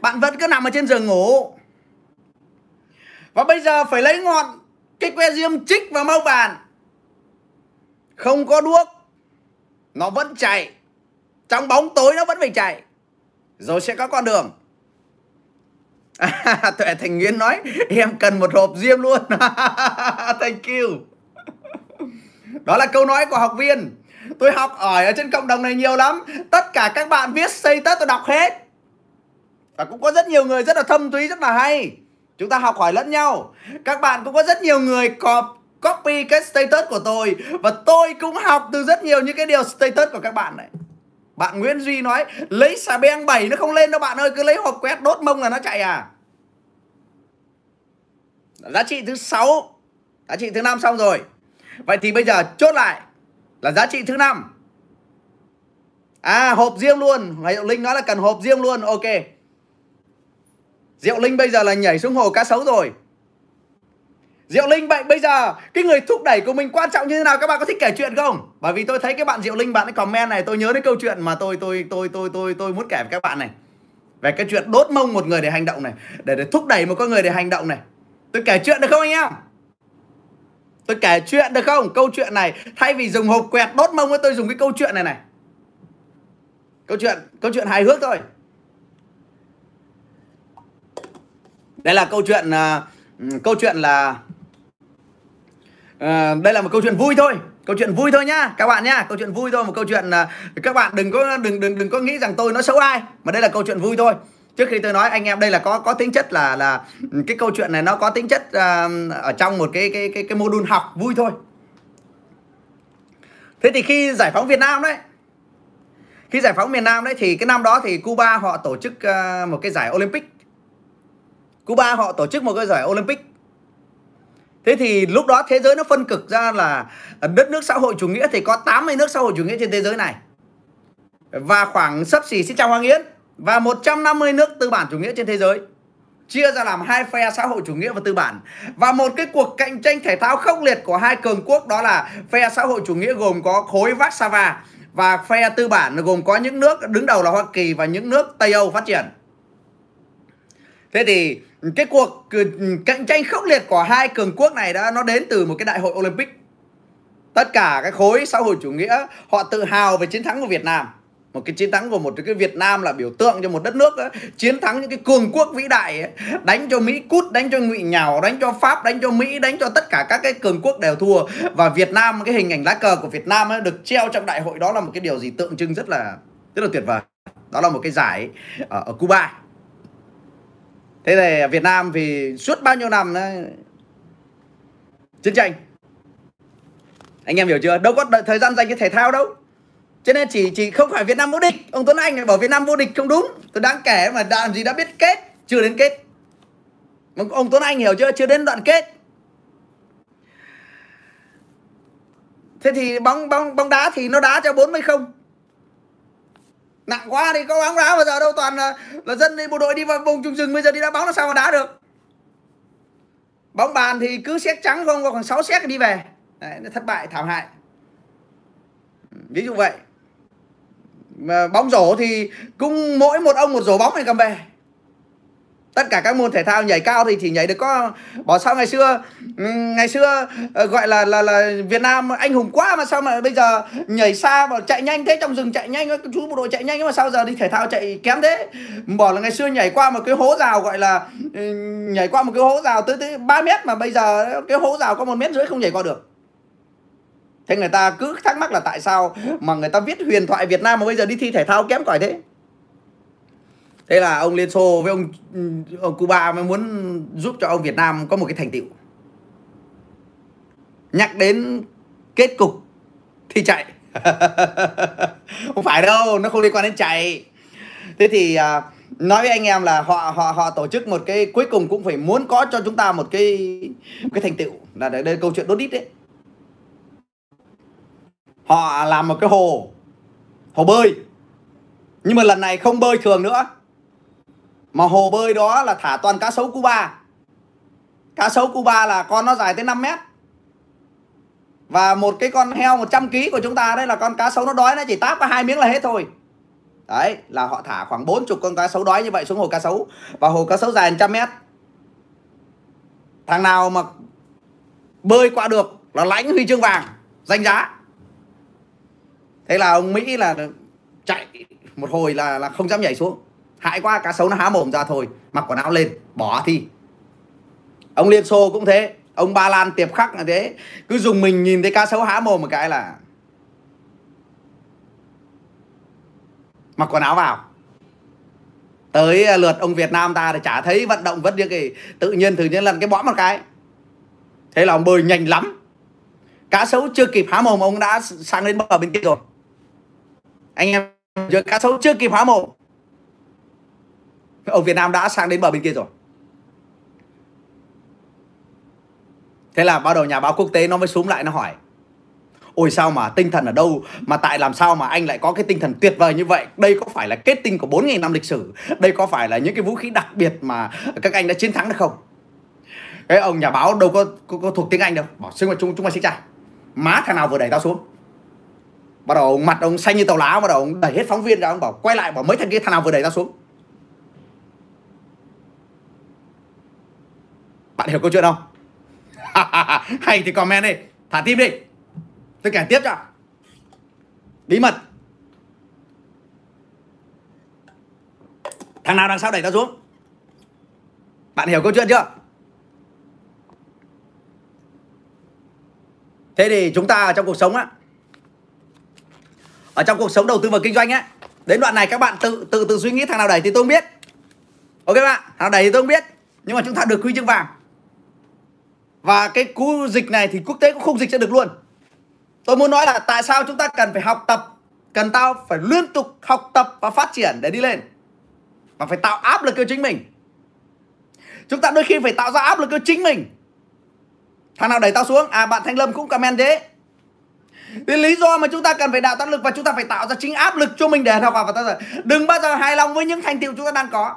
Bạn vẫn cứ nằm ở trên giường ngủ và bây giờ phải lấy ngọn cái que diêm chích vào mông bàn. Không có đuốc nó vẫn chạy trong bóng tối nó vẫn phải chạy rồi sẽ có con đường. À, tuệ thành nguyên nói em cần một hộp diêm luôn. Thank you. Đó là câu nói của học viên. Tôi học ở ở trên cộng đồng này nhiều lắm. Tất cả các bạn viết tết tôi đọc hết. Và cũng có rất nhiều người rất là thâm túy rất là hay chúng ta học hỏi lẫn nhau. Các bạn cũng có rất nhiều người copy cái status của tôi. Và tôi cũng học từ rất nhiều những cái điều status của các bạn này. Bạn Nguyễn Duy nói, lấy xà beng 7 nó không lên đâu bạn ơi, cứ lấy hộp quét đốt mông là nó chạy à. Giá trị thứ sáu, giá trị thứ năm xong rồi. Vậy thì bây giờ chốt lại là giá trị thứ năm. À hộp riêng luôn. Ngày Linh nói là cần hộp riêng luôn. Ok. Diệu Linh bây giờ là nhảy xuống hồ cá sấu rồi Diệu Linh vậy bây giờ cái người thúc đẩy của mình quan trọng như thế nào các bạn có thích kể chuyện không? Bởi vì tôi thấy cái bạn Diệu Linh bạn ấy comment này tôi nhớ đến câu chuyện mà tôi tôi tôi tôi tôi tôi muốn kể với các bạn này. Về cái chuyện đốt mông một người để hành động này, để để thúc đẩy một con người để hành động này. Tôi kể chuyện được không anh em? Tôi kể chuyện được không? Câu chuyện này thay vì dùng hộp quẹt đốt mông tôi dùng cái câu chuyện này này. Câu chuyện câu chuyện hài hước thôi. Đây là câu chuyện uh, câu chuyện là ờ, đây là một câu chuyện vui thôi. Câu chuyện vui thôi nhá các bạn nhá. Câu chuyện vui thôi một câu chuyện à, các bạn đừng có đừng đừng đừng có nghĩ rằng tôi nói xấu ai mà đây là câu chuyện vui thôi. Trước khi tôi nói anh em đây là có có tính chất là là cái câu chuyện này nó có tính chất uh, ở trong một cái cái cái cái module học vui thôi. Thế thì khi giải phóng Việt Nam đấy khi giải phóng miền Nam đấy thì cái năm đó thì Cuba họ tổ chức uh, một cái giải Olympic. Cuba họ tổ chức một cái giải Olympic Thế thì lúc đó thế giới nó phân cực ra là đất nước xã hội chủ nghĩa thì có 80 nước xã hội chủ nghĩa trên thế giới này. Và khoảng sấp xỉ xin chào Hoàng Yến và 150 nước tư bản chủ nghĩa trên thế giới. Chia ra làm hai phe xã hội chủ nghĩa và tư bản. Và một cái cuộc cạnh tranh thể thao khốc liệt của hai cường quốc đó là phe xã hội chủ nghĩa gồm có khối Warsaw và phe tư bản gồm có những nước đứng đầu là Hoa Kỳ và những nước Tây Âu phát triển. Thế thì cái cuộc cạnh tranh khốc liệt của hai cường quốc này đã nó đến từ một cái đại hội Olympic. Tất cả cái khối xã hội chủ nghĩa họ tự hào về chiến thắng của Việt Nam. Một cái chiến thắng của một cái Việt Nam là biểu tượng cho một đất nước đó. chiến thắng những cái cường quốc vĩ đại ấy. đánh cho Mỹ cút, đánh cho Ngụy Nhào, đánh cho Pháp, đánh cho Mỹ, đánh cho tất cả các cái cường quốc đều thua và Việt Nam cái hình ảnh lá cờ của Việt Nam ấy, được treo trong đại hội đó là một cái điều gì tượng trưng rất là rất là tuyệt vời. Đó là một cái giải ở, ở Cuba thế thì Việt Nam thì suốt bao nhiêu năm đấy chiến tranh? Anh em hiểu chưa? Đâu có thời gian dành cho thể thao đâu. Cho nên chỉ chỉ không phải Việt Nam vô địch. Ông Tuấn Anh bảo Việt Nam vô địch không đúng. Tôi đang kể mà làm gì đã biết kết, chưa đến kết. Ông Tuấn Anh hiểu chưa? Chưa đến đoạn kết. Thế thì bóng bóng bóng đá thì nó đá cho 40 không nặng quá thì có bóng đá bây giờ đâu toàn là, là dân đi bộ đội đi vào vùng trùng rừng bây giờ đi đá bóng là sao mà đá được? Bóng bàn thì cứ xét trắng không có khoảng 6 xét đi về. Đấy, nó thất bại thảm hại. Ví dụ vậy. Mà bóng rổ thì cũng mỗi một ông một rổ bóng này cầm về tất cả các môn thể thao nhảy cao thì chỉ nhảy được có bỏ sao ngày xưa. Ừ, ngày xưa ờ, gọi là là là Việt Nam anh hùng quá mà sao mà bây giờ nhảy xa mà chạy nhanh thế, trong rừng chạy nhanh, chú bộ đội chạy nhanh mà sao giờ đi thể thao chạy kém thế? Bỏ là ngày xưa nhảy qua một cái hố rào gọi là ừ, nhảy qua một cái hố rào tới tới ba mét mà bây giờ cái hố rào có một mét rưỡi không nhảy qua được. Thế người ta cứ thắc mắc là tại sao mà người ta viết huyền thoại Việt Nam mà bây giờ đi thi thể thao kém cỏi thế? Thế là ông Liên Xô với ông ừ, ông Cuba mới muốn giúp cho ông Việt Nam có một cái thành tựu. Nhắc đến kết cục thì chạy. Không phải đâu nó không liên quan đến chạy. Thế thì à, nói với anh em là họ họ họ tổ chức một cái cuối cùng cũng phải muốn có cho chúng ta một cái một cái thành tựu. Là đây, đây câu chuyện đốt đít đấy. Họ làm một cái hồ hồ bơi. Nhưng mà lần này không bơi thường nữa mà hồ bơi đó là thả toàn cá sấu Cuba. Cá sấu Cuba là con nó dài tới 5 mét. Và một cái con heo 100 kg của chúng ta đây là con cá sấu nó đói nó chỉ táp có hai miếng là hết thôi. Đấy, là họ thả khoảng 40 con cá sấu đói như vậy xuống hồ cá sấu. Và hồ cá sấu dài 100 mét. Thằng nào mà bơi qua được là lãnh huy chương vàng, danh giá. Thế là ông Mỹ là chạy một hồi là là không dám nhảy xuống hại quá, cá sấu nó há mồm ra thôi, mặc quần áo lên, bỏ thi. Ông liên xô cũng thế, ông ba lan tiệp khắc là thế. Cứ dùng mình nhìn thấy cá sấu há mồm một cái là mặc quần áo vào. Tới à, lượt ông Việt Nam ta thì chả thấy vận động vẫn như cái tự nhiên tự nhiên lần cái bõm một cái. Thế là ông bơi nhanh lắm. Cá sấu chưa kịp há mồm, ông đã sang đến bờ bên kia rồi. Anh em cá sấu chưa kịp há mồm ông Việt Nam đã sang đến bờ bên kia rồi. Thế là bắt đầu nhà báo quốc tế nó mới xuống lại nó hỏi ôi sao mà tinh thần ở đâu? Mà tại làm sao mà anh lại có cái tinh thần tuyệt vời như vậy? Đây có phải là kết tinh của 4.000 năm lịch sử? Đây có phải là những cái vũ khí đặc biệt mà các anh đã chiến thắng được không? Cái ông nhà báo đâu có, có, có thuộc tiếng anh đâu. Bảo xưng mà chúng chúng mày xin trai má thằng nào vừa đẩy tao xuống. Bắt đầu mặt ông xanh như tàu lá bắt đầu ông đẩy hết phóng viên ra ông bảo quay lại bảo mấy thằng kia thằng nào vừa đẩy tao xuống? Bạn hiểu câu chuyện không? Hay thì comment đi. Thả tim đi. Tôi kể tiếp cho. Bí mật. Thằng nào đằng sau đẩy tao xuống. Bạn hiểu câu chuyện chưa? Thế thì chúng ta ở trong cuộc sống á, ở trong cuộc sống đầu tư và kinh doanh á, đến đoạn này các bạn tự tự tự suy nghĩ thằng nào đẩy thì tôi không biết. Ok bạn, thằng nào đẩy thì tôi không biết. Nhưng mà chúng ta được quy chương vàng và cái cú dịch này thì quốc tế cũng không dịch ra được luôn. Tôi muốn nói là tại sao chúng ta cần phải học tập, cần tao phải liên tục học tập và phát triển để đi lên và phải tạo áp lực cho chính mình. Chúng ta đôi khi phải tạo ra áp lực cho chính mình. Thằng nào đẩy tao xuống? À bạn thanh lâm cũng comment thế. Thì lý do mà chúng ta cần phải tạo áp lực và chúng ta phải tạo ra chính áp lực cho mình để học hỏi và ta đừng bao giờ hài lòng với những thành tiệu chúng ta đang có.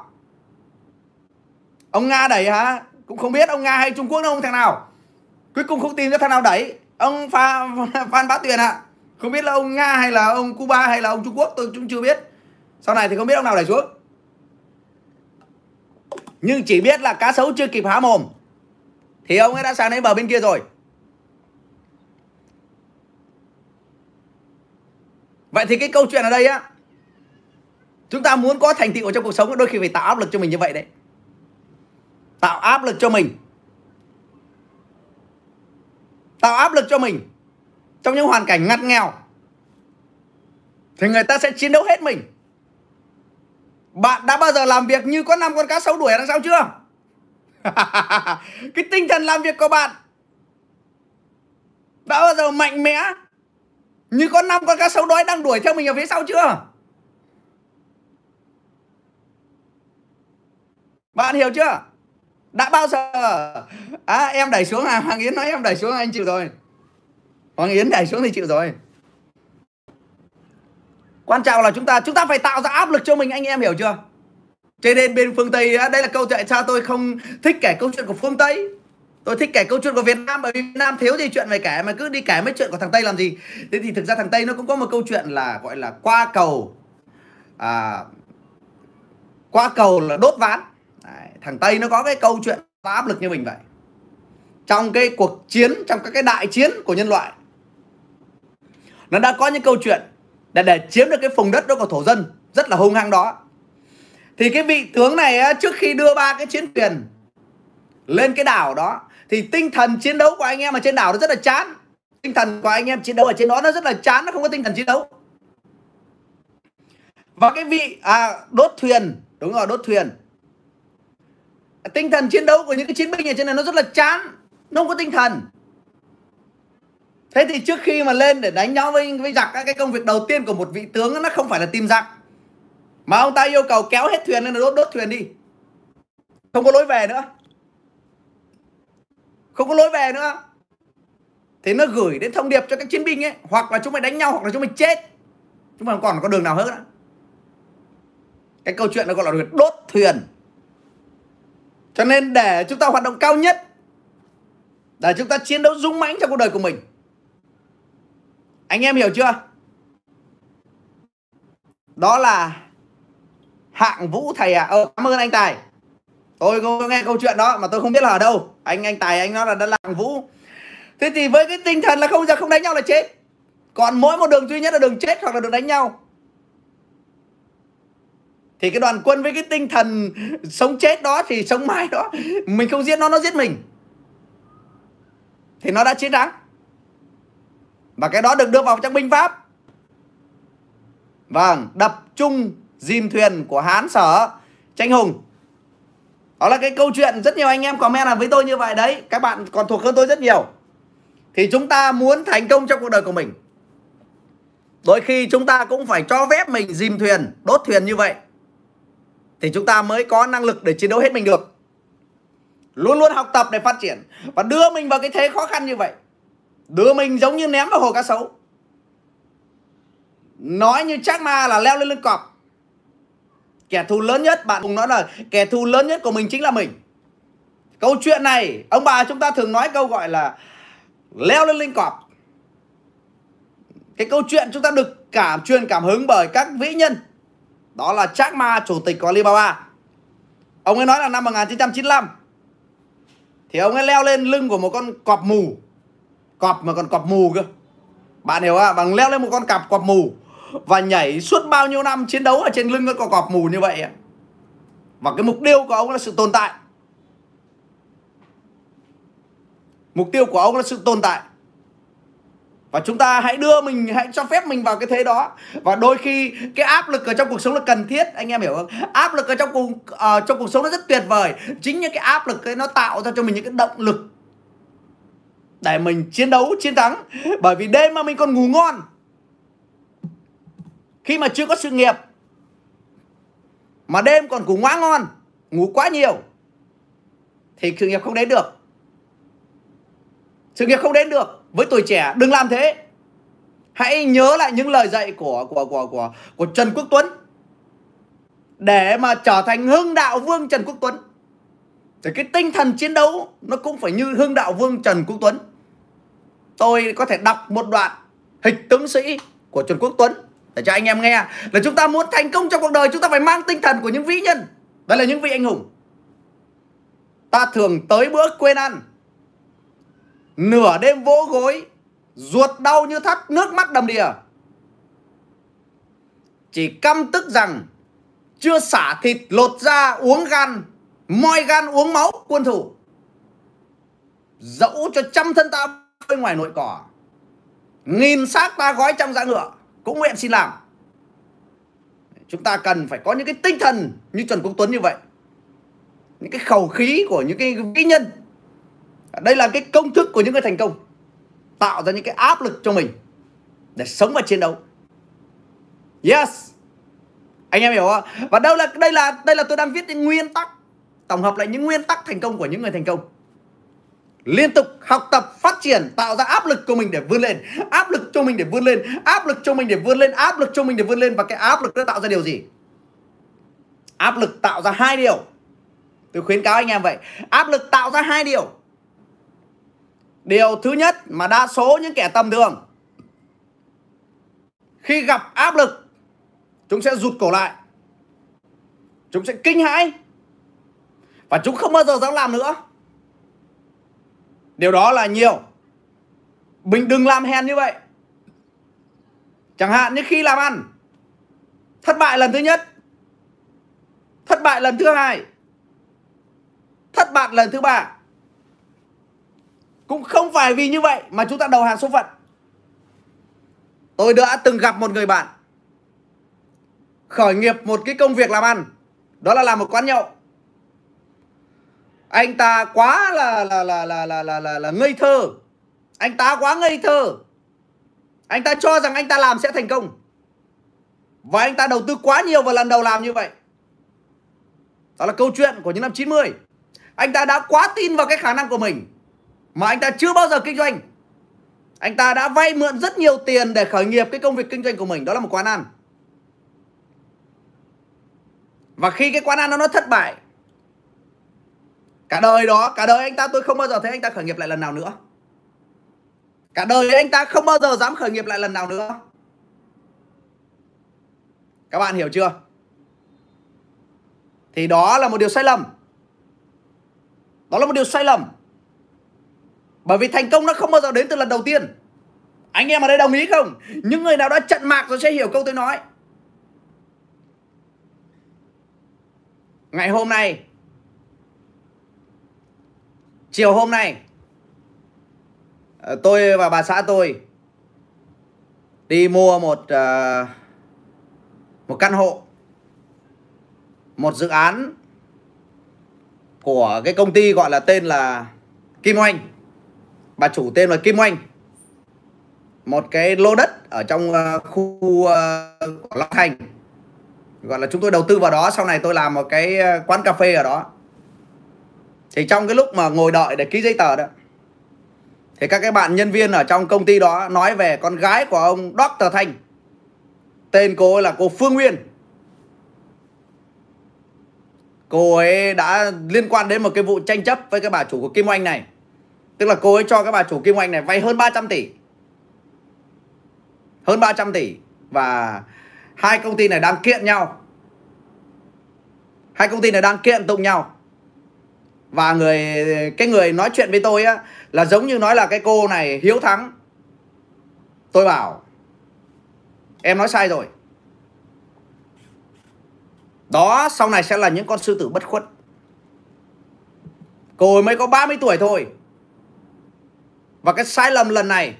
Ông nga đẩy hả? Cũng không biết ông nga hay trung quốc đâu ông thằng nào. Cuối cùng không tìm ra thằng nào đẩy. Ông pha phan bá tuyền ạ. À. không biết là ông nga hay là ông cuba hay là ông trung quốc, tôi cũng chưa biết. Sau này thì không biết ông nào đẩy xuống. Nhưng chỉ biết là cá sấu chưa kịp há mồm. Thì ông ấy đã sang đến bờ bên kia rồi. Vậy thì cái câu chuyện ở đây á, chúng ta muốn có thành tựu trong cuộc sống, đôi khi phải tạo áp lực cho mình như vậy đấy tạo áp lực cho mình. Tạo áp lực cho mình trong những hoàn cảnh ngặt nghèo. Thì người ta sẽ chiến đấu hết mình. Bạn đã bao giờ làm việc như có năm con cá sấu đuổi đằng sau chưa? Cái tinh thần làm việc của bạn đã bao giờ mạnh mẽ như có năm con cá sấu đói đang đuổi theo mình ở phía sau chưa? Bạn hiểu chưa? Đã bao giờ? À, em đẩy xuống à hoàng yến nói em đẩy xuống anh chịu rồi. Hoàng yến đẩy xuống thì chịu rồi. Quan trọng là chúng ta chúng ta phải tạo ra áp lực cho mình anh em hiểu chưa? Cho nên bên phương Tây à, đây là câu chuyện sao tôi không thích kể câu chuyện của phương Tây. Tôi thích kể câu chuyện của Việt Nam bởi vì Việt Nam thiếu gì chuyện phải kể mà cứ đi kể mấy chuyện của thằng Tây làm gì. Thế thì thực ra thằng Tây nó cũng có một câu chuyện là gọi là qua cầu. À, qua cầu là đốt ván thằng Tây nó có cái câu chuyện áp lực như mình vậy. Trong cái cuộc chiến, trong các cái đại chiến của nhân loại, nó đã có những câu chuyện để để chiếm được cái vùng đất đó của thổ dân rất là hung hăng đó. Thì cái vị tướng này trước khi đưa ba cái chiến thuyền lên cái đảo đó, thì tinh thần chiến đấu của anh em ở trên đảo nó rất là chán. Tinh thần của anh em chiến đấu ở trên đó nó rất là chán, nó không có tinh thần chiến đấu. Và cái vị à đốt thuyền, đúng rồi, đốt thuyền tinh thần chiến đấu của những cái chiến binh ở trên này nó rất là chán, nó không có tinh thần. Thế thì trước khi mà lên để đánh nhau với với giặc cái công việc đầu tiên của một vị tướng nó không phải là tìm giặc mà ông ta yêu cầu kéo hết thuyền lên là đốt đốt thuyền đi. Không có lối về nữa. Không có lối về nữa. Thế nó gửi đến thông điệp cho các chiến binh ấy, hoặc là chúng mày đánh nhau, hoặc là chúng mày chết. Chúng mày còn có đường nào hết nữa cái câu chuyện nó gọi là đốt thuyền cho nên để chúng ta hoạt động cao nhất để chúng ta chiến đấu dũng mãnh trong cuộc đời của mình. Anh em hiểu chưa? Đó là hạng vũ thầy à ờ, cảm ơn anh tài. Tôi có nghe câu chuyện đó mà tôi không biết là ở đâu. Anh anh tài anh nói là đã lạng vũ. Thế thì với cái tinh thần là không giờ không đánh nhau là chết. Còn mỗi một đường duy nhất là đường chết hoặc là đường đánh nhau thì cái đoàn quân với cái tinh thần sống chết đó thì sống mãi đó, mình không giết nó nó giết mình. Thì nó đã chiến thắng. Và cái đó được đưa vào trong binh pháp. Vâng đập chung dìm thuyền của hán sở tranh hùng. Đó là cái câu chuyện rất nhiều anh em comment là với tôi như vậy đấy. Các bạn còn thuộc hơn tôi rất nhiều. Thì chúng ta muốn thành công trong cuộc đời của mình. Đôi khi chúng ta cũng phải cho phép mình dìm thuyền, đốt thuyền như vậy thì chúng ta mới có năng lực để chiến đấu hết mình được. Luôn luôn học tập để phát triển. Và đưa mình vào cái thế khó khăn như vậy. Đưa mình giống như ném vào hồ cá sấu. Nói như chắc ma là leo lên lưng cọp. Kẻ thù lớn nhất, bạn cùng nói là kẻ thù lớn nhất của mình chính là mình. Câu chuyện này, ông bà chúng ta thường nói câu gọi là leo lên lưng cọp. Cái câu chuyện chúng ta được cảm truyền cảm hứng bởi các vĩ nhân đó là Jack Ma, chủ tịch của Alibaba. Ông ấy nói là năm 1995 thì ông ấy leo lên lưng của một con cọp mù. Cọp mà còn cọp mù cơ. Bạn hiểu à bằng leo lên một con cặp cọp mù và nhảy suốt bao nhiêu năm chiến đấu ở trên lưng con cọp mù như vậy và cái mục tiêu của ông là sự tồn tại. Mục tiêu của ông là sự tồn tại và chúng ta hãy đưa mình hãy cho phép mình vào cái thế đó. Và đôi khi cái áp lực ở trong cuộc sống là cần thiết anh em hiểu không? Áp lực ở trong cuộc uh, trong cuộc sống nó rất tuyệt vời. Chính những cái áp lực ấy nó tạo ra cho mình những cái động lực để mình chiến đấu chiến thắng. Bởi vì đêm mà mình còn ngủ ngon khi mà chưa có sự nghiệp mà đêm còn ngủ quá ngon ngủ quá nhiều thì sự nghiệp không đến được. Sự nghiệp không đến được với tuổi trẻ, đừng làm thế. Hãy nhớ lại những lời dạy của của của của của Trần Quốc Tuấn. Để mà trở thành hưng đạo vương Trần Quốc Tuấn. Thì cái tinh thần chiến đấu nó cũng phải như hưng đạo vương Trần Quốc Tuấn. Tôi có thể đọc một đoạn hịch tướng sĩ của Trần Quốc Tuấn để cho anh em nghe. Là chúng ta muốn thành công trong cuộc đời, chúng ta phải mang tinh thần của những vĩ nhân. Đó là những vị anh hùng. Ta thường tới bữa quên ăn nửa đêm vỗ gối, ruột đau như thắt, nước mắt đầm đìa. Chỉ căm tức rằng chưa xả thịt lột ra uống gan, moi gan uống máu, quân thủ. Dẫu cho trăm thân ta phơi ngoài nội cỏ, nghìn xác ta gói trong dạ ngựa, cũng nguyện xin làm. Chúng ta cần phải có những cái tinh thần như Trần Quốc Tuấn như vậy. Những cái khẩu khí của những cái vĩ nhân đây là cái công thức của những người thành công. Tạo ra những cái áp lực cho mình để sống và chiến đấu. Yes. Anh em hiểu không và đâu là, đây là đây là tôi đang viết những nguyên tắc, tổng hợp lại những nguyên tắc thành công của những người thành công. Liên tục học tập, phát triển, tạo ra áp lực cho mình để vươn lên, áp lực cho mình để vươn lên, áp lực cho mình để vươn lên, áp lực cho mình để vươn lên. Và cái áp lực nó tạo ra điều gì? Áp lực tạo ra hai điều. Tôi khuyến cáo anh em vậy. Áp lực tạo ra hai điều điều thứ nhất mà đa số những kẻ tầm thường khi gặp áp lực, chúng sẽ rụt cổ lại. Chúng sẽ kinh hãi và chúng không bao giờ dám làm nữa. Điều đó là nhiều. Mình đừng làm hèn như vậy. Chẳng hạn như khi làm ăn, thất bại lần thứ nhất, thất bại lần thứ hai, thất bại lần thứ ba cũng không phải vì như vậy mà chúng ta đầu hàng số phận. Tôi đã từng gặp một người bạn khởi nghiệp một cái công việc làm ăn. Đó là làm một quán nhậu. Anh ta quá là là là là là là là, là ngây thơ. Anh ta quá ngây thơ. Anh ta cho rằng anh ta làm sẽ thành công. Và anh ta đầu tư quá nhiều vào lần đầu làm như vậy. Đó là câu chuyện của những năm 90 anh ta đã quá tin vào cái khả năng của mình mà anh ta chưa bao giờ kinh doanh. Anh ta đã vay mượn rất nhiều tiền để khởi nghiệp cái công việc kinh doanh của mình. Đó là một quán ăn. Và khi cái quán ăn nó nó thất bại, cả đời đó, cả đời anh ta tôi không bao giờ thấy anh ta khởi nghiệp lại lần nào nữa. Cả đời anh ta không bao giờ dám khởi nghiệp lại lần nào nữa. Các bạn hiểu chưa? Thì đó là một điều sai lầm. Đó là một điều sai lầm bởi vì thành công nó không bao giờ đến từ lần đầu tiên. Anh em ở đây đồng ý không? Những người nào đã trận mạc rồi sẽ hiểu câu tôi nói. Ngày hôm nay chiều hôm nay ờ, tôi và bà xã tôi đi mua một uh, một căn hộ một dự án của cái công ty gọi là tên là Kim Oanh bà chủ tên là Kim Oanh. Một cái lô đất ở trong uh, khu uh, Long Thành. Gọi là chúng tôi đầu tư vào đó sau này tôi làm một cái ờ, quán cà phê ở đó. Thì trong cái lúc mà ngồi đợi để ký giấy tờ đó thì các cái bạn nhân viên ở trong công ty đó nói về con gái của ông Dr. Thanh. Tên cô ấy là cô Phương Nguyên. Cô ấy đã liên quan đến một cái vụ tranh chấp với cái bà chủ của Kim Oanh này tức là cô ấy cho cái bà chủ Kim Oanh này vay hơn 300 tỷ. Hơn 300 tỷ. Và hai công ty này đang kiện nhau. Hai công ty này đang kiện tụng nhau. Và người, cái người nói chuyện với tôi á, là giống như nói là cái cô này hiếu thắng. Tôi bảo, em nói sai rồi. Đó, sau này sẽ là những con sư tử bất khuất. Cô ấy mới có 30 tuổi thôi và cái sai lầm lần này,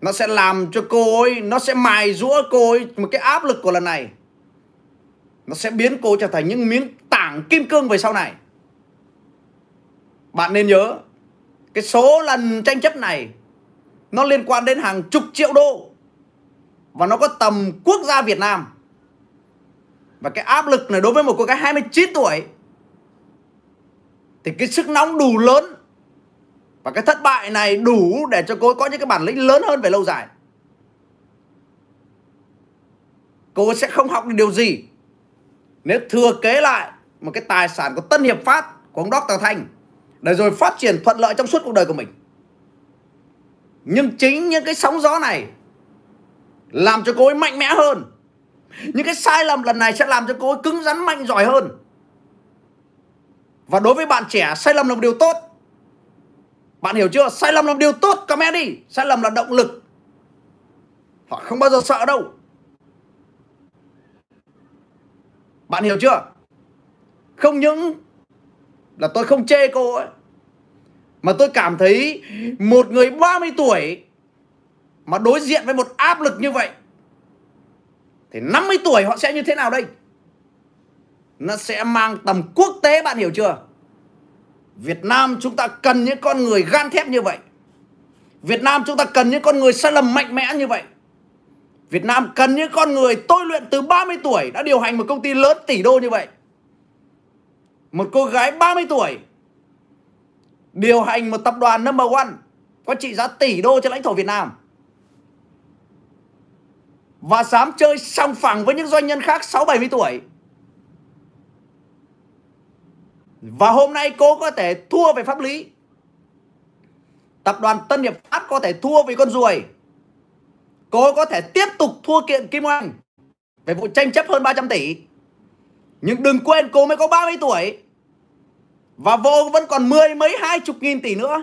nó sẽ làm cho cô ấy, nó sẽ mài rũa cô ấy một cái áp lực của lần này. Nó sẽ biến cô trở thành những miếng tảng kim cương về sau này. Bạn nên nhớ, cái số lần tranh chấp này, nó liên quan đến hàng chục triệu đô. Và nó có tầm quốc gia Việt Nam. Và cái áp lực này đối với một cô gái 29 tuổi, thì cái sức nóng đủ lớn và cái thất bại này đủ để cho cô có những cái bản lĩnh lớn hơn về lâu dài. Cô sẽ không học được điều gì. Nếu thừa kế lại một cái tài sản của Tân Hiệp Phát của ông Dr. Thanh, để rồi phát triển thuận lợi trong suốt cuộc đời của mình. Nhưng chính những cái sóng gió này làm cho cô ấy mạnh mẽ hơn. Những cái sai lầm lần này sẽ làm cho cô ấy cứng rắn mạnh giỏi hơn. Và đối với bạn trẻ, sai lầm là một điều tốt bạn hiểu chưa? Sai lầm là điều tốt comment đi. Sai lầm là động lực. Họ không bao giờ sợ đâu. Bạn hiểu chưa? Không những là tôi không chê cô ấy, mà tôi cảm thấy một người 30 tuổi mà đối diện với một áp lực như vậy, thì 50 tuổi họ sẽ như thế nào đây? Nó sẽ mang tầm quốc tế, bạn hiểu chưa? Việt Nam chúng ta cần những con người gan thép như vậy. Việt Nam chúng ta cần những con người sai lầm mạnh mẽ như vậy. Việt Nam cần những con người tôi luyện từ 30 tuổi đã điều hành một công ty lớn tỷ đô như vậy. Một cô gái 30 tuổi điều hành một tập đoàn number one, có trị giá tỷ đô trên lãnh thổ Việt Nam và dám chơi song phẳng với những doanh nhân khác 6-70 tuổi. Và hôm nay cô có thể thua về pháp lý. Tập đoàn Tân Hiệp Phát có thể thua vì con ruồi. Cô có thể tiếp tục thua kiện Kim Oanh về vụ tranh chấp hơn 300 tỷ. Nhưng đừng quên cô mới có 30 tuổi. Và vô vẫn còn mười mấy hai chục nghìn tỷ nữa.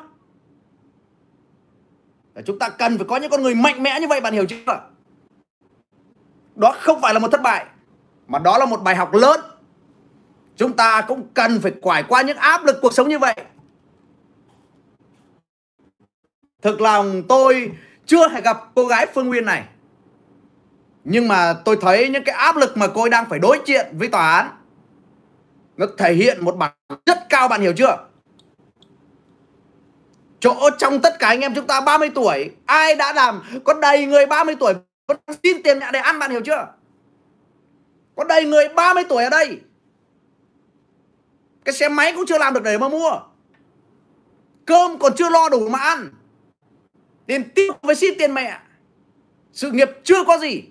để chúng ta cần phải có những con người mạnh mẽ như vậy, bạn hiểu chưa? Đó không phải là một thất bại, Mà đó là một bài học lớn Chúng ta cũng cần phải quải qua những áp lực cuộc sống như vậy. Thực lòng, tôi chưa hề gặp cô gái Phương Nguyên này. Nhưng mà tôi thấy những cái áp lực mà cô ấy đang phải đối diện với tòa án, Nó thể hiện một bản rất cao, bạn hiểu chưa? Chỗ trong tất cả anh em chúng ta 30 tuổi, Ai đã làm, Có đầy người 30 tuổi Vẫn xin tiền nhà để ăn, bạn hiểu chưa? Có đầy người 30 tuổi ở đây. Cái xe máy cũng chưa làm được để mà mua. Cơm còn chưa lo đủ mà ăn. Tiền tiêu với xin tiền mẹ. Sự nghiệp chưa có gì.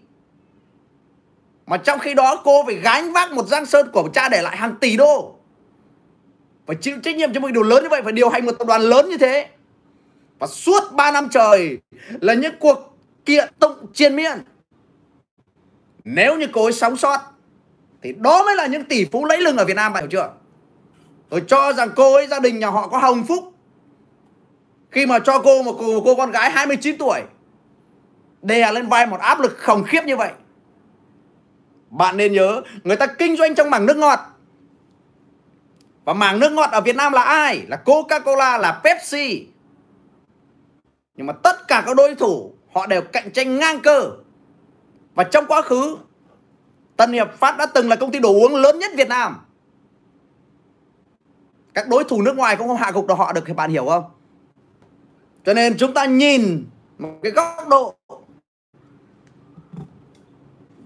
Mà trong khi đó cô phải gánh vác một giang sơn của cha để lại hàng tỷ đô. Phải chịu trách nhiệm cho một điều lớn như vậy, Phải điều hành một tập đoàn lớn như thế. Và suốt 3 năm trời Là những cuộc kiện tụng triền miên. Nếu như cô ấy sống sót, Thì đó mới là những tỷ phú lấy lưng ở Việt Nam, bạn hiểu chưa? Tôi cho rằng cô ấy gia đình nhà họ có hồng phúc. Khi mà cho cô một cô, một cô con gái 29 tuổi đè lên vai một áp lực khủng khiếp như vậy. Bạn nên nhớ người ta kinh doanh trong mảng nước ngọt. Và mảng nước ngọt ở Việt Nam là ai? Là Coca-Cola là Pepsi. Nhưng mà tất cả các đối thủ họ đều cạnh tranh ngang cơ. Và trong quá khứ Tân Hiệp Phát đã từng là công ty đồ uống lớn nhất Việt Nam các đối thủ nước ngoài cũng không hạ gục được, họ được thì bạn hiểu không? Cho nên chúng ta nhìn một cái góc độ.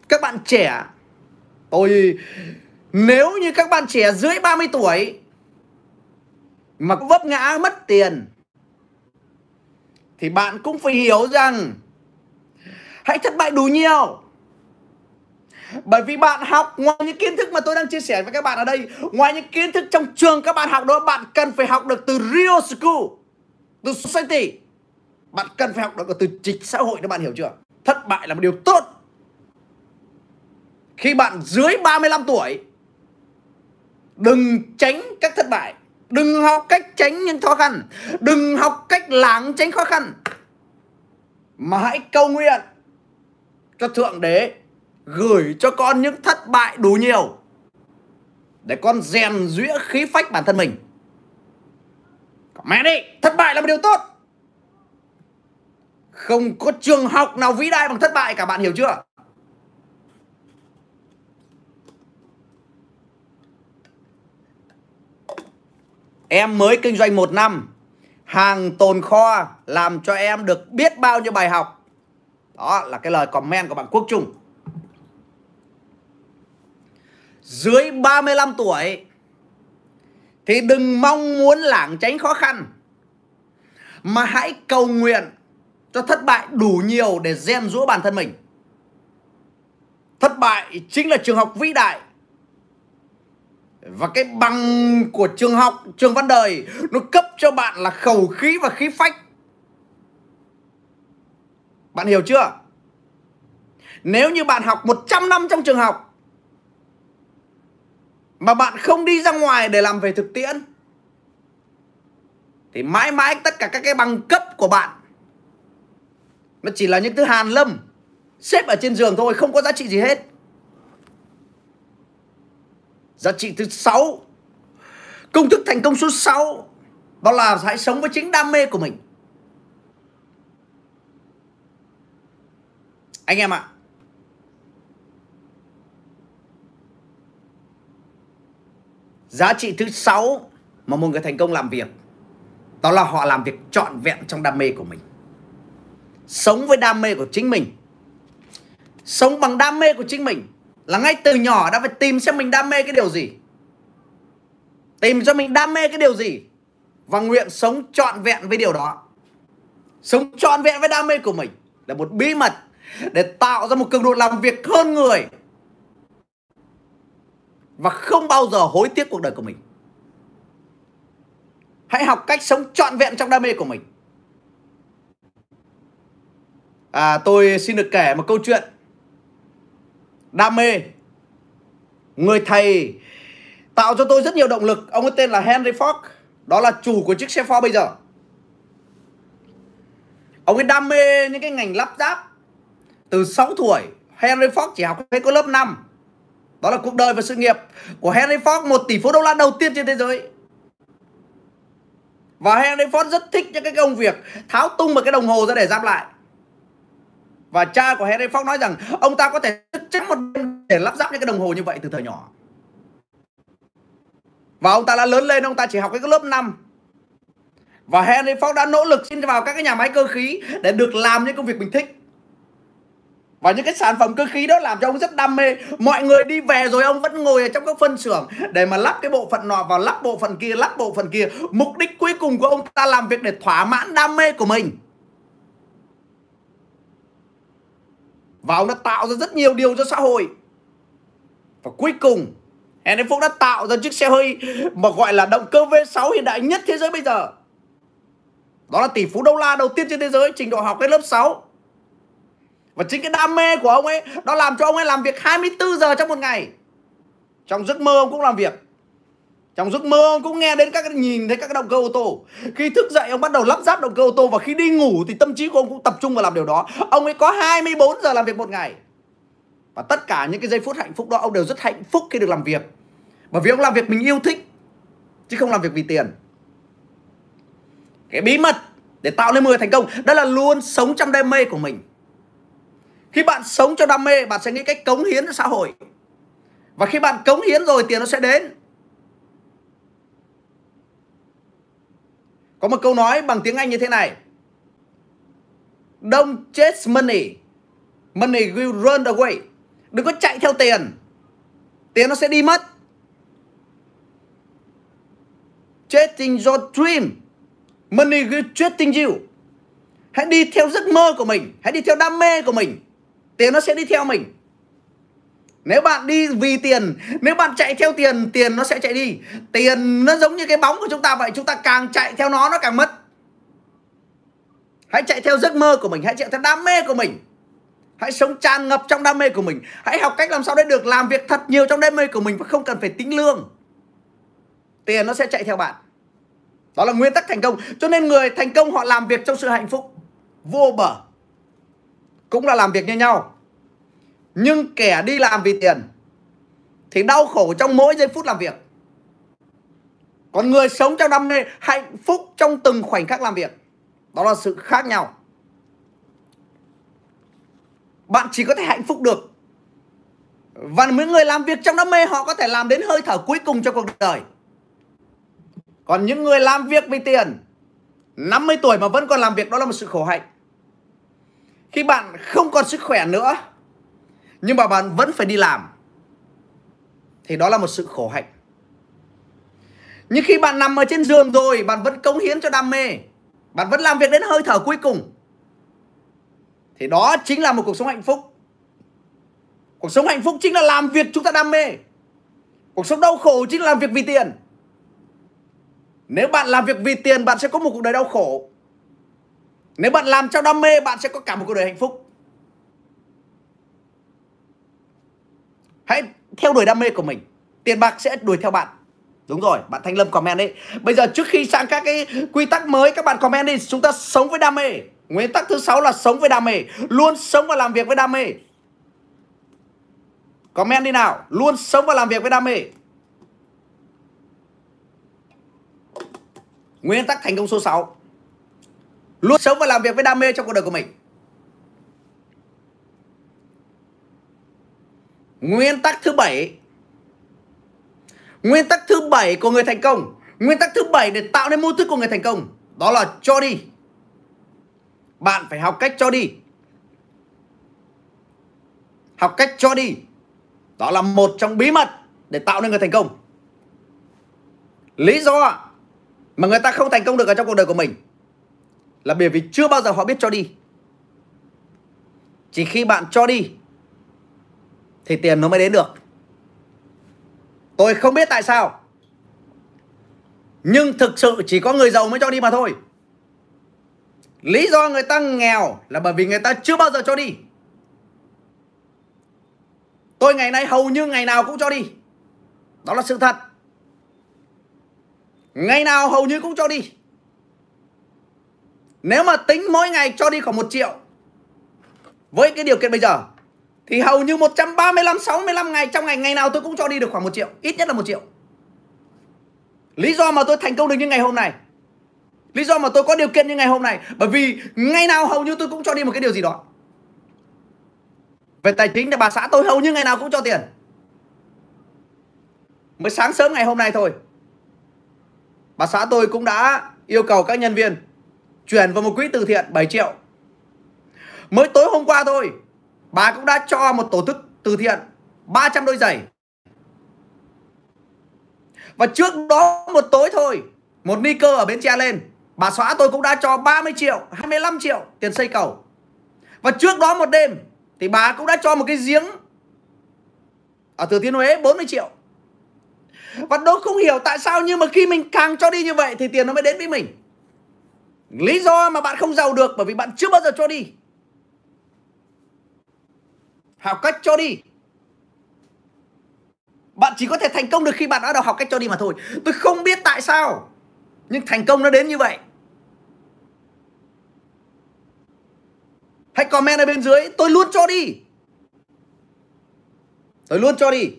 Các bạn trẻ, tôi, nếu như các bạn trẻ dưới 30 tuổi mà vấp ngã, mất tiền, thì bạn cũng phải hiểu rằng hãy thất bại đủ nhiều bởi vì bạn học, ngoài những kiến thức mà tôi đang chia sẻ với các bạn ở đây, ngoài những kiến thức trong trường các bạn học đó, bạn cần phải học được từ real school, từ society. Bạn cần phải học được từ chính xã hội các bạn hiểu chưa? Thất bại là một điều tốt. Khi bạn dưới 35 tuổi, đừng tránh các thất bại. Đừng học cách tránh những khó khăn. Đừng học cách lảng tránh khó khăn. Mà hãy cầu nguyện cho thượng đế gửi cho con những thất bại đủ nhiều để con rèn rũa khí phách bản thân mình. Mẹ đi, thất bại là một điều tốt. Không có trường học nào vĩ đại bằng thất bại cả, bạn hiểu chưa? Em mới kinh doanh một năm, Hàng tồn kho Làm cho em được biết bao nhiêu bài học. Đó là cái lời comment của bạn Quốc Trung. Dưới 35 tuổi, thì đừng mong muốn lảng tránh khó khăn, mà hãy cầu nguyện cho thất bại đủ nhiều để rèn rũa bản thân mình. Thất bại chính là trường học vĩ đại, và cái bằng của trường học, trường văn đời, nó cấp cho bạn là khẩu khí và khí phách. Bạn hiểu chưa? Nếu như bạn học 100 năm trong trường học mà bạn không đi ra ngoài để làm về thực tiễn. Thì mãi mãi tất cả các cái bằng cấp của bạn nó chỉ là những thứ hàn lâm xếp ở trên giường thôi không có giá trị gì hết. Giá trị thứ sáu công thức thành công số 6 đó là hãy sống với chính đam mê của mình. Anh em ạ à, Giá trị thứ sáu mà một người thành công làm việc, đó là họ làm việc trọn vẹn trong đam mê của mình. Sống với đam mê của chính mình. Sống bằng đam mê của chính mình là ngay từ nhỏ đã phải tìm xem mình đam mê cái điều gì. Tìm cho mình đam mê cái điều gì. và nguyện sống trọn vẹn với điều đó sống trọn vẹn với đam mê của mình là một bí mật để tạo ra một cường độ làm việc hơn người và không bao giờ hối tiếc cuộc đời của mình. Hãy học cách sống trọn vẹn trong đam mê của mình. À, tôi xin được kể một câu chuyện. Đam mê. Người thầy tạo cho tôi rất nhiều động lực. Ông ấy tên là Henry Ford. Đó là chủ của chiếc xe Ford bây giờ. Ông ấy đam mê những cái ngành lắp ráp từ 6 tuổi. Henry Ford chỉ học hết có lớp 5 đó là cuộc đời và sự nghiệp của Henry Ford, một tỷ phú đô la đầu tiên trên thế giới. Và Henry Ford rất thích những cái công việc tháo tung một cái đồng hồ ra để giáp lại. Và cha của Henry Ford nói rằng, ông ta có thể chắc một để lắp ráp những cái đồng hồ như vậy từ thời nhỏ. Và ông ta đã lớn lên, ông ta chỉ học cái lớp 5 và Henry Ford đã nỗ lực xin vào các cái nhà máy cơ khí để được làm những công việc mình thích và những cái sản phẩm cơ khí đó làm cho ông rất đam mê. Mọi người đi về rồi ông vẫn ngồi ở trong các phân xưởng để mà lắp cái bộ phận nọ vào, lắp bộ phận kia, lắp bộ phận kia. Mục đích cuối cùng của ông ta làm việc để thỏa mãn đam mê của mình. Và ông đã tạo ra rất nhiều điều cho xã hội. Và cuối cùng, Henry Ford đã tạo ra chiếc xe hơi mà gọi là động cơ V6 hiện đại nhất thế giới bây giờ. Đó là tỷ phú đô la đầu tiên trên thế giới, trình độ học cái lớp 6 và chính cái đam mê của ông ấy, Nó làm cho ông ấy làm việc 24 giờ trong một ngày. Trong giấc mơ ông cũng làm việc. Trong giấc mơ ông cũng nghe đến các nhìn thấy các cái động cơ ô tô. Khi thức dậy, ông bắt đầu lắp ráp động cơ ô tô Và khi đi ngủ thì tâm trí của ông cũng tập trung vào làm điều đó. Ông ấy có 24 giờ làm việc một ngày. Và tất cả những cái giây phút hạnh phúc đó, Ông đều rất hạnh phúc khi được làm việc. Bởi vì ông làm việc mình yêu thích, Chứ không làm việc vì tiền. Cái bí mật để tạo nên người thành công, Đó là luôn sống trong đam mê của mình khi bạn sống cho đam mê, bạn sẽ nghĩ cách cống hiến cho xã hội. Và khi bạn cống hiến rồi tiền nó sẽ đến. Có một câu nói bằng tiếng Anh như thế này. Don't chase money. Money will run away Đừng có chạy theo tiền. Tiền nó sẽ đi mất. Chasing your dream. Money will chasing you. Hãy đi theo giấc mơ của mình. Hãy đi theo đam mê của mình tiền nó sẽ đi theo mình. Nếu bạn đi vì tiền, nếu bạn chạy theo tiền tiền nó sẽ chạy đi. Tiền nó giống như cái bóng của chúng ta vậy, chúng ta càng chạy theo nó nó càng mất. Hãy chạy theo giấc mơ của mình, hãy chạy theo đam mê của mình. Hãy sống tràn ngập trong đam mê của mình. Hãy học cách làm sao để được làm việc thật nhiều trong đam mê của mình và không cần phải tính lương. Tiền nó sẽ chạy theo bạn. Đó là nguyên tắc thành công. Cho nên người thành công họ làm việc trong sự hạnh phúc. Vô bờ cũng là làm việc như nhau. Nhưng kẻ đi làm vì tiền, thì đau khổ trong mỗi giây phút làm việc. Còn người sống trong đam mê hạnh phúc trong từng khoảnh khắc làm việc, đó là sự khác nhau. Bạn chỉ có thể hạnh phúc được. Và những người làm việc trong đam mê, họ có thể làm đến hơi thở cuối cùng trong cuộc đời. Còn những người làm việc vì tiền 50 tuổi mà vẫn còn làm việc, đó là một sự khổ hạnh khi bạn không còn sức khỏe nữa, nhưng mà bạn vẫn phải đi làm, thì đó là một sự khổ hạnh. Nhưng khi bạn nằm ở trên giường rồi, bạn vẫn cống hiến cho đam mê, bạn vẫn làm việc đến hơi thở cuối cùng, thì đó chính là một cuộc sống hạnh phúc. Cuộc sống hạnh phúc chính là làm việc chúng ta đam mê. Cuộc sống đau khổ chính là làm việc vì tiền. Nếu bạn làm việc vì tiền, bạn sẽ có một cuộc đời đau khổ nếu bạn làm trong đam mê bạn sẽ có cả một cuộc đời hạnh phúc. Hãy theo đuổi đam mê của mình. Tiền bạc sẽ đuổi theo bạn. Đúng rồi, bạn Thanh Lâm comment đấy. Bây giờ trước khi sang các cái quy tắc mới Các bạn comment đi, chúng ta sống với đam mê. Nguyên tắc thứ sáu là sống với đam mê. Luôn sống và làm việc với đam mê. Comment đi nào. Luôn sống và làm việc với đam mê. Nguyên tắc thành công số 6 Luôn sống và làm việc với đam mê trong cuộc đời của mình. Nguyên tắc thứ bảy. Nguyên tắc thứ bảy của người thành công. Nguyên tắc thứ bảy để tạo nên mô thức của người thành công. Đó là cho đi. Bạn phải học cách cho đi. Học cách cho đi. Đó là một trong bí mật Để tạo nên người thành công. Lý do mà người ta không thành công được ở trong cuộc đời của mình là bởi vì chưa bao giờ họ biết cho đi. Chỉ khi bạn cho đi, thì tiền nó mới đến được. Tôi không biết tại sao. Nhưng thực sự chỉ có người giàu mới cho đi mà thôi. Lý do người ta nghèo là bởi vì người ta chưa bao giờ cho đi. Tôi ngày nay hầu như ngày nào cũng cho đi. Đó là sự thật. Ngày nào hầu như cũng cho đi nếu mà tính mỗi ngày cho đi khoảng một triệu với cái điều kiện bây giờ thì hầu như 135 65 ngày trong ngày ngày nào tôi cũng cho đi được khoảng một triệu, ít nhất là một triệu. Lý do mà tôi thành công được như ngày hôm nay Lý do mà tôi có điều kiện như ngày hôm nay Bởi vì ngày nào hầu như tôi cũng cho đi một cái điều gì đó Về tài chính thì bà xã tôi hầu như ngày nào cũng cho tiền Mới sáng sớm ngày hôm nay thôi Bà xã tôi cũng đã yêu cầu các nhân viên Chuyển vào một quỹ từ thiện 7 triệu. Mới tối hôm qua thôi, Bà cũng đã cho một tổ chức từ thiện 300 đôi giày. Và trước đó một tối thôi, Một ni cơ ở Bến Tre lên, Bà xóa tôi cũng đã cho 30 triệu 25 triệu tiền xây cầu. Và trước đó một đêm Thì bà cũng đã cho một cái giếng Ở Thừa Thiên Huế 40 triệu. Và tôi không hiểu tại sao Nhưng mà khi mình càng cho đi như vậy Thì tiền nó mới đến với mình. Lý do mà bạn không giàu được Bởi vì bạn chưa bao giờ cho đi. Học cách cho đi. Bạn chỉ có thể thành công được khi bạn đã đầu học cách cho đi mà thôi. Tôi không biết tại sao, Nhưng thành công nó đến như vậy. Hãy comment ở bên dưới, Tôi luôn cho đi. Tôi luôn cho đi.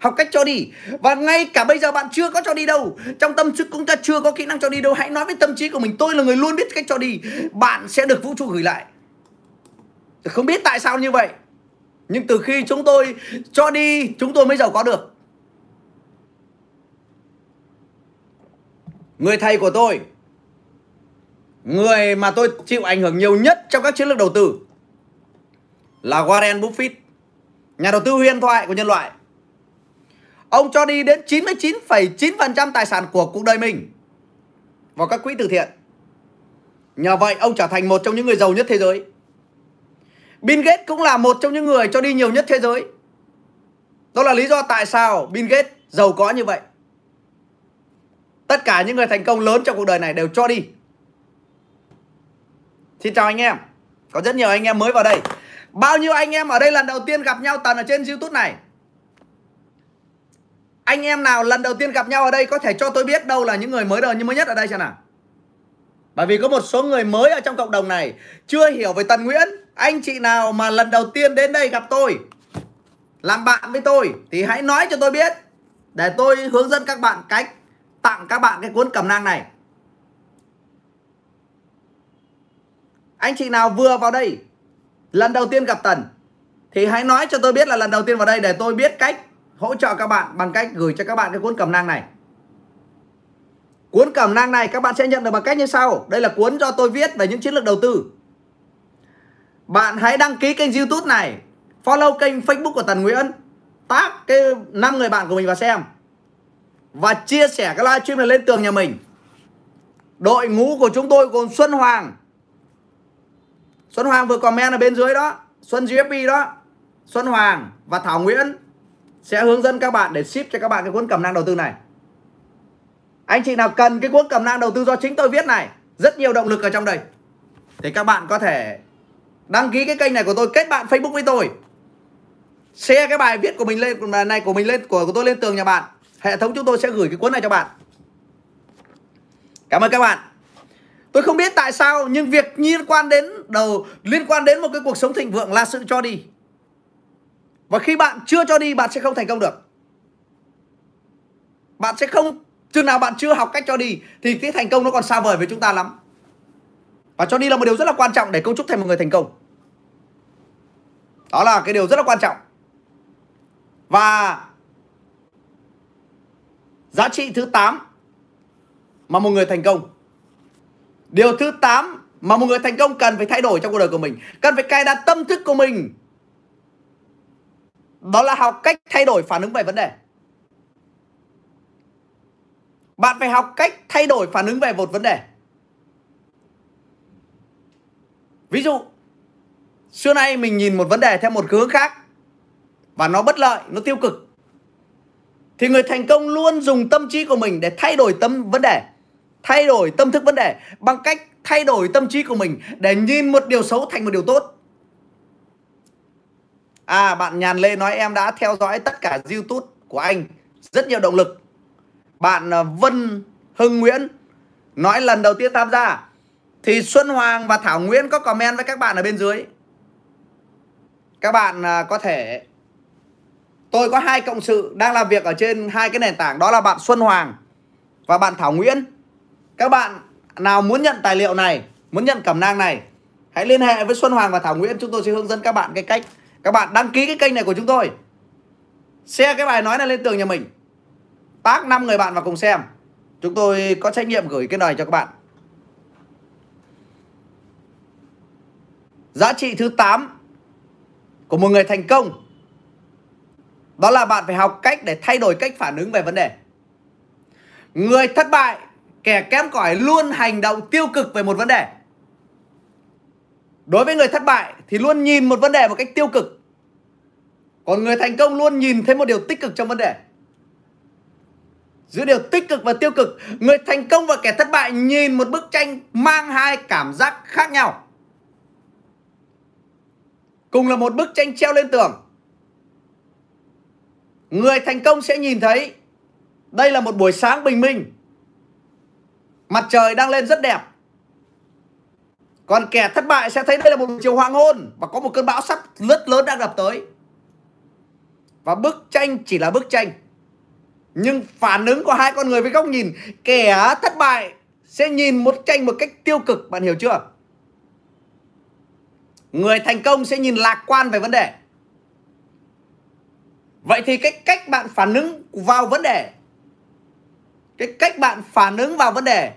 Học cách cho đi. Và ngay cả bây giờ bạn chưa có cho đi đâu, Trong tâm trí cũng ta chưa có kỹ năng cho đi đâu. Hãy nói với tâm trí của mình, Tôi là người luôn biết cách cho đi. Bạn sẽ được vũ trụ gửi lại. Không biết tại sao như vậy. Nhưng từ khi chúng tôi cho đi, Chúng tôi mới giàu có được. Người thầy của tôi, Người mà tôi chịu ảnh hưởng nhiều nhất Trong các chiến lược đầu tư Là Warren Buffett, Nhà đầu tư huyền thoại của nhân loại. Ông cho đi đến 99,9% tài sản của cuộc đời mình Vào các quỹ từ thiện Nhờ vậy ông trở thành một trong những người giàu nhất thế giới Bill Gates cũng là một trong những người cho đi nhiều nhất thế giới. Đó là lý do tại sao Bill Gates giàu có như vậy. Tất cả những người thành công lớn trong cuộc đời này đều cho đi. Xin chào anh em. Có rất nhiều anh em mới vào đây. Bao nhiêu anh em ở đây lần đầu tiên gặp nhau tần ở trên YouTube này? Anh em nào lần đầu tiên gặp nhau ở đây có thể cho tôi biết đâu là những người mới đời như mới nhất ở đây xem nào. Bởi vì có một số người mới ở trong cộng đồng này chưa hiểu về Tần Nguyễn. Anh chị nào mà lần đầu tiên đến đây gặp tôi, Làm bạn với tôi Thì hãy nói cho tôi biết. Để tôi hướng dẫn các bạn cách Tặng các bạn cái cuốn cẩm nang này. Anh chị nào vừa vào đây, Lần đầu tiên gặp Tần Thì hãy nói cho tôi biết là lần đầu tiên vào đây Để tôi biết cách hỗ trợ các bạn Bằng cách gửi cho các bạn cái cuốn cẩm nang này. Cuốn cẩm nang này các bạn sẽ nhận được bằng cách như sau. Đây là cuốn do tôi viết về những chiến lược đầu tư. Bạn hãy đăng ký kênh youtube này, follow kênh facebook của Tần Nguyễn, tag cái năm người bạn của mình vào xem, và chia sẻ cái livestream này lên tường nhà mình. Đội ngũ của chúng tôi gồm Xuân Hoàng. Xuân Hoàng vừa comment ở bên dưới đó, Xuân GFP đó, Xuân Hoàng và Thảo Nguyễn sẽ hướng dẫn các bạn để ship cho các bạn cái cuốn cẩm năng đầu tư này. Anh chị nào cần cái cuốn cẩm năng đầu tư do chính tôi viết này rất nhiều động lực ở trong đây. Thì các bạn có thể đăng ký cái kênh này của tôi kết bạn Facebook với tôi. Share cái bài viết của mình lên này của mình lên của, của tôi lên tường nhà bạn. Hệ thống chúng tôi sẽ gửi cái cuốn này cho bạn. Cảm ơn các bạn. Tôi không biết tại sao nhưng việc liên quan đến đầu liên quan đến một cái cuộc sống thịnh vượng là sự cho đi và khi bạn chưa cho đi, bạn sẽ không thành công được. Bạn sẽ không, chừng nào bạn chưa học cách cho đi, thì cái thành công nó còn xa vời với chúng ta lắm. Và cho đi là một điều rất là quan trọng để cấu trúc thành một người thành công. Đó là cái điều rất là quan trọng. Và giá trị thứ 8 mà một người thành công. Điều thứ 8 mà một người thành công cần phải thay đổi trong cuộc đời của mình. Cần phải cài đặt tâm thức của mình đó là học cách thay đổi phản ứng về vấn đề Bạn phải học cách thay đổi phản ứng về một vấn đề. Ví dụ, xưa nay mình nhìn một vấn đề theo một hướng khác và nó bất lợi, nó tiêu cực. Thì người thành công luôn dùng tâm trí của mình để thay đổi tâm vấn đề, thay đổi tâm thức vấn đề bằng cách thay đổi tâm trí của mình để nhìn một điều xấu thành một điều tốt. À bạn Nhàn Lê nói em đã theo dõi tất cả YouTube của anh rất nhiều động lực. Bạn à, Vân Hưng Nguyễn nói lần đầu tiên tham gia thì Xuân Hoàng và Thảo Nguyễn có comment với các bạn ở bên dưới. Các bạn à, có thể tôi có hai cộng sự đang làm việc ở trên hai cái nền tảng đó là bạn Xuân Hoàng và bạn Thảo Nguyễn. Các bạn nào muốn nhận tài liệu này, muốn nhận cẩm nang này, hãy liên hệ với Xuân Hoàng và Thảo Nguyễn, chúng tôi sẽ hướng dẫn các bạn cái cách các bạn đăng ký cái kênh này của chúng tôi. Share cái bài nói này lên tường nhà mình. Tác 5 người bạn vào cùng xem. Chúng tôi có trách nhiệm gửi cái này cho các bạn. Giá trị thứ 8 của một người thành công đó là bạn phải học cách để thay đổi cách phản ứng về vấn đề. Người thất bại, kẻ kém cỏi luôn hành động tiêu cực về một vấn đề. Đối với người thất bại thì luôn nhìn một vấn đề một cách tiêu cực. Còn người thành công luôn nhìn thấy một điều tích cực trong vấn đề. Giữa điều tích cực và tiêu cực, người thành công và kẻ thất bại nhìn một bức tranh mang hai cảm giác khác nhau. Cùng là một bức tranh treo lên tường. Người thành công sẽ nhìn thấy đây là một buổi sáng bình minh. Mặt trời đang lên rất đẹp. Còn kẻ thất bại sẽ thấy đây là một chiều hoàng hôn và có một cơn bão sắp rất lớn đang đập tới. Và bức tranh chỉ là bức tranh. Nhưng phản ứng của hai con người với góc nhìn kẻ thất bại sẽ nhìn một tranh một cách tiêu cực, bạn hiểu chưa? Người thành công sẽ nhìn lạc quan về vấn đề. Vậy thì cái cách bạn phản ứng vào vấn đề cái cách bạn phản ứng vào vấn đề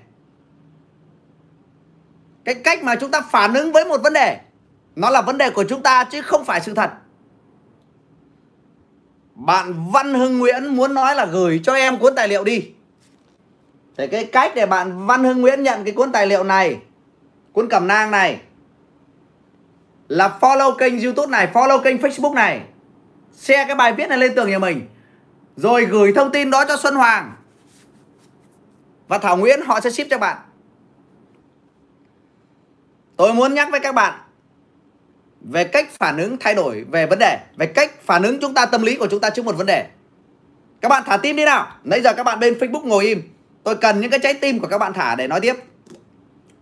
cái cách mà chúng ta phản ứng với một vấn đề, nó là vấn đề của chúng ta chứ không phải sự thật. Bạn Văn Hưng Nguyễn muốn nói là gửi cho em cuốn tài liệu đi. Thì cái cách để bạn Văn Hưng Nguyễn nhận cái cuốn tài liệu này, cuốn cẩm nang này, là follow kênh youtube này, follow kênh facebook này. Share cái bài viết này lên tường nhà mình, rồi gửi thông tin đó cho Xuân Hoàng. Và Thảo Nguyễn họ sẽ ship cho bạn tôi muốn nhắc với các bạn về cách phản ứng thay đổi về vấn đề, về cách phản ứng chúng ta tâm lý của chúng ta trước một vấn đề. Các bạn thả tim đi nào. Nãy giờ các bạn bên Facebook ngồi im. Tôi cần những cái trái tim của các bạn thả để nói tiếp.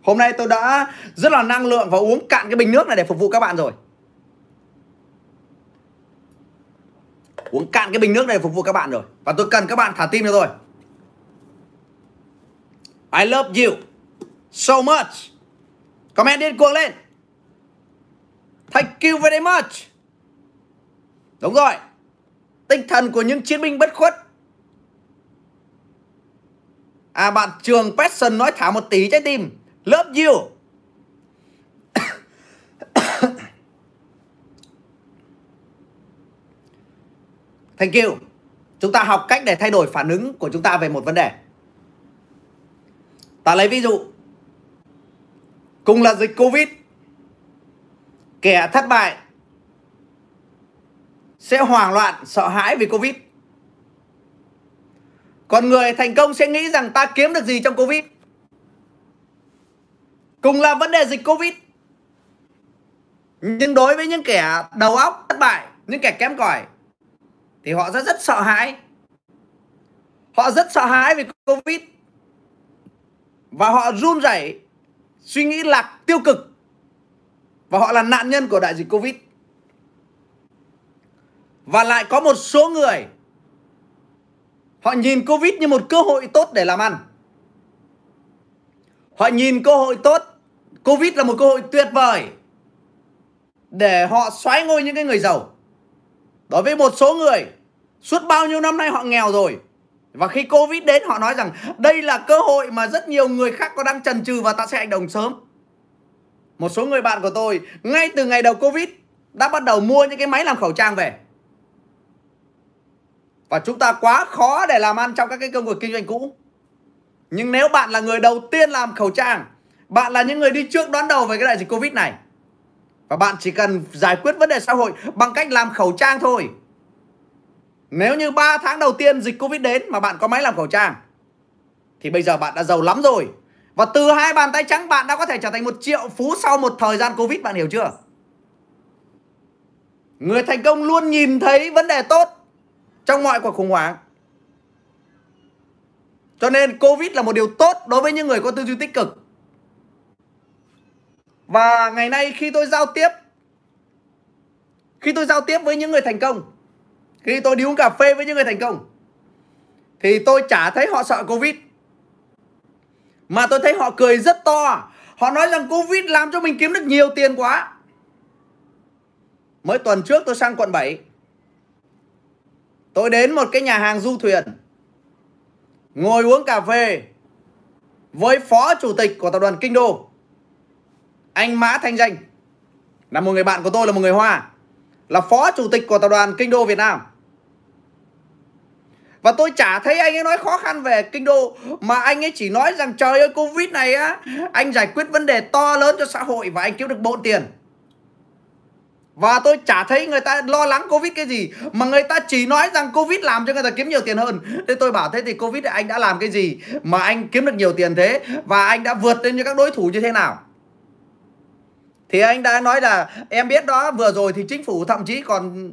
Hôm nay tôi đã rất là năng lượng và uống cạn cái bình nước này để phục vụ các bạn rồi. Uống cạn cái bình nước này để phục vụ các bạn rồi. Và tôi cần các bạn thả tim cho tôi. I love you so much comment điên cuồng lên Thank you very much. Đúng rồi. Tinh thần của những chiến binh bất khuất. À bạn Trường Pesson nói thả một tỷ trái tim. Love you. Thank you. Chúng ta học cách để thay đổi phản ứng của chúng ta về một vấn đề. Ta lấy ví dụ. Cùng là dịch Covid. Kẻ thất bại sẽ hoảng loạn, sợ hãi vì covid. Còn người thành công sẽ nghĩ rằng ta kiếm được gì trong covid? Cùng là vấn đề dịch covid. Nhưng đối với những kẻ đầu óc thất bại, những kẻ kém cỏi, thì họ rất rất sợ hãi. Họ rất sợ hãi vì covid. Và họ run rẩy suy nghĩ lạc tiêu cực và họ là nạn nhân của đại dịch Covid. Và lại có một số người họ nhìn Covid như một cơ hội tốt để làm ăn. Họ nhìn cơ hội tốt, Covid là một cơ hội tuyệt vời để họ xoáy ngôi những cái người giàu. Đối với một số người, suốt bao nhiêu năm nay họ nghèo rồi. Và khi Covid đến, họ nói rằng đây là cơ hội mà rất nhiều người khác có đang trần trừ và ta sẽ hành động sớm một số người bạn của tôi, ngay từ ngày đầu Covid, đã bắt đầu mua những cái máy làm khẩu trang về. Và chúng ta quá khó để làm ăn trong các cái công việc kinh doanh cũ. Nhưng nếu bạn là người đầu tiên làm khẩu trang, Bạn là những người đi trước đón đầu về cái đại dịch Covid này Và bạn chỉ cần giải quyết vấn đề xã hội Bằng cách làm khẩu trang thôi nếu như 3 tháng đầu tiên dịch Covid đến Mà bạn có máy làm khẩu trang Thì bây giờ bạn đã giàu lắm rồi. Và từ hai bàn tay trắng bạn đã có thể trở thành một triệu phú sau một thời gian Covid Bạn hiểu chưa? Người thành công luôn nhìn thấy vấn đề tốt Trong mọi cuộc khủng hoảng. Cho nên Covid là một điều tốt đối với những người có tư duy tích cực. Và ngày nay khi tôi giao tiếp khi tôi giao tiếp với những người thành công, khi tôi đi uống cà phê với những người thành công, thì tôi chả thấy họ sợ Covid. Mà tôi thấy họ cười rất to. Họ nói rằng Covid làm cho mình kiếm được nhiều tiền quá. Mới tuần trước tôi sang quận 7. Tôi đến một cái nhà hàng du thuyền, ngồi uống cà phê với phó chủ tịch của tập đoàn Kinh Đô, anh Mã Thanh Danh là một người bạn của tôi, là một người Hoa, là phó chủ tịch của tập đoàn Kinh Đô Việt Nam và tôi chả thấy anh ấy nói khó khăn về kinh đô, Mà anh ấy chỉ nói rằng, trời ơi, Covid này á, Anh giải quyết vấn đề to lớn cho xã hội Và anh kiếm được bộn tiền. Và tôi chả thấy người ta lo lắng Covid cái gì, Mà người ta chỉ nói rằng Covid làm cho người ta kiếm nhiều tiền hơn. Thế tôi bảo, thế thì Covid anh đã làm cái gì Mà anh kiếm được nhiều tiền thế? Và anh đã vượt lên như các đối thủ như thế nào? Thì anh đã nói là, Em biết đó, vừa rồi thì chính phủ thậm chí còn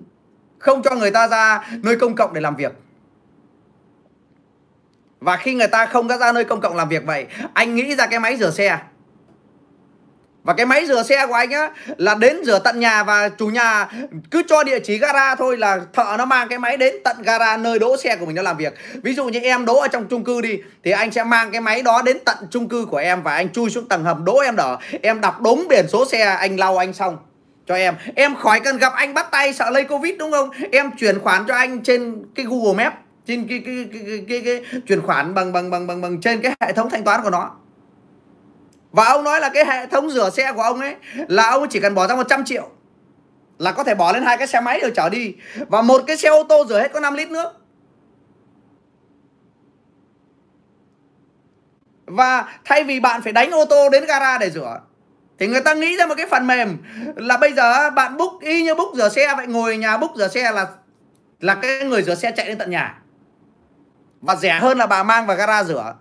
Không cho người ta ra nơi công cộng để làm việc. Và khi người ta không có ra nơi công cộng làm việc vậy, Anh nghĩ ra cái máy rửa xe và cái máy rửa xe của anh á, là đến rửa tận nhà và chủ nhà cứ cho địa chỉ gara thôi là thợ nó mang cái máy đến tận gara nơi đỗ xe của mình nó làm việc. Ví dụ như em đỗ ở trong chung cư đi, thì anh sẽ mang cái máy đó đến tận chung cư của em và anh chui xuống tầng hầm đỗ em đỡ. Em đọc đúng biển số xe, anh lau anh xong cho em em khỏi cần gặp anh bắt tay sợ lây covid đúng không em chuyển khoản cho anh trên cái google maps trên cái cái cái, cái, cái, cái chuyển khoản bằng bằng bằng bằng bằng trên cái hệ thống thanh toán của nó và ông nói là cái hệ thống rửa xe của ông ấy là ông chỉ cần bỏ ra 100 triệu là có thể bỏ lên hai cái xe máy rồi chở đi và một cái xe ô tô rửa hết có 5 lít nước. Và thay vì bạn phải đánh ô tô đến gara để rửa thì người ta nghĩ ra một cái phần mềm là bây giờ bạn book y như book rửa xe vậy ngồi nhà book rửa xe là là cái người rửa xe chạy đến tận nhà. Và rẻ hơn là bà mang vào gara rửa.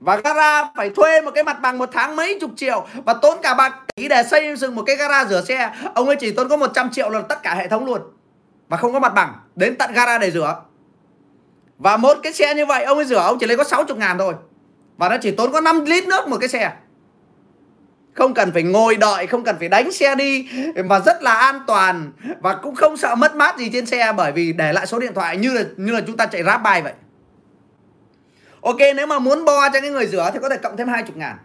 Và gara phải thuê một cái mặt bằng một tháng mấy chục triệu Và tốn cả bạc tỷ để xây dựng một cái gara rửa xe. Ông ấy chỉ tốn có 100 triệu là tất cả hệ thống luôn. Và không có mặt bằng Đến tận gara để rửa. Và một cái xe như vậy, ông ấy rửa, ông chỉ lấy có 60 ngàn thôi. Và nó chỉ tốn có 5 lít nước một cái xe không cần phải ngồi đợi, không cần phải đánh xe đi và rất là an toàn. Và cũng không sợ mất mát gì trên xe, bởi vì để lại số điện thoại như là như là chúng ta chạy ráp bài vậy. Ok, nếu mà muốn bo cho cái người rửa thì có thể cộng thêm 20 ngàn.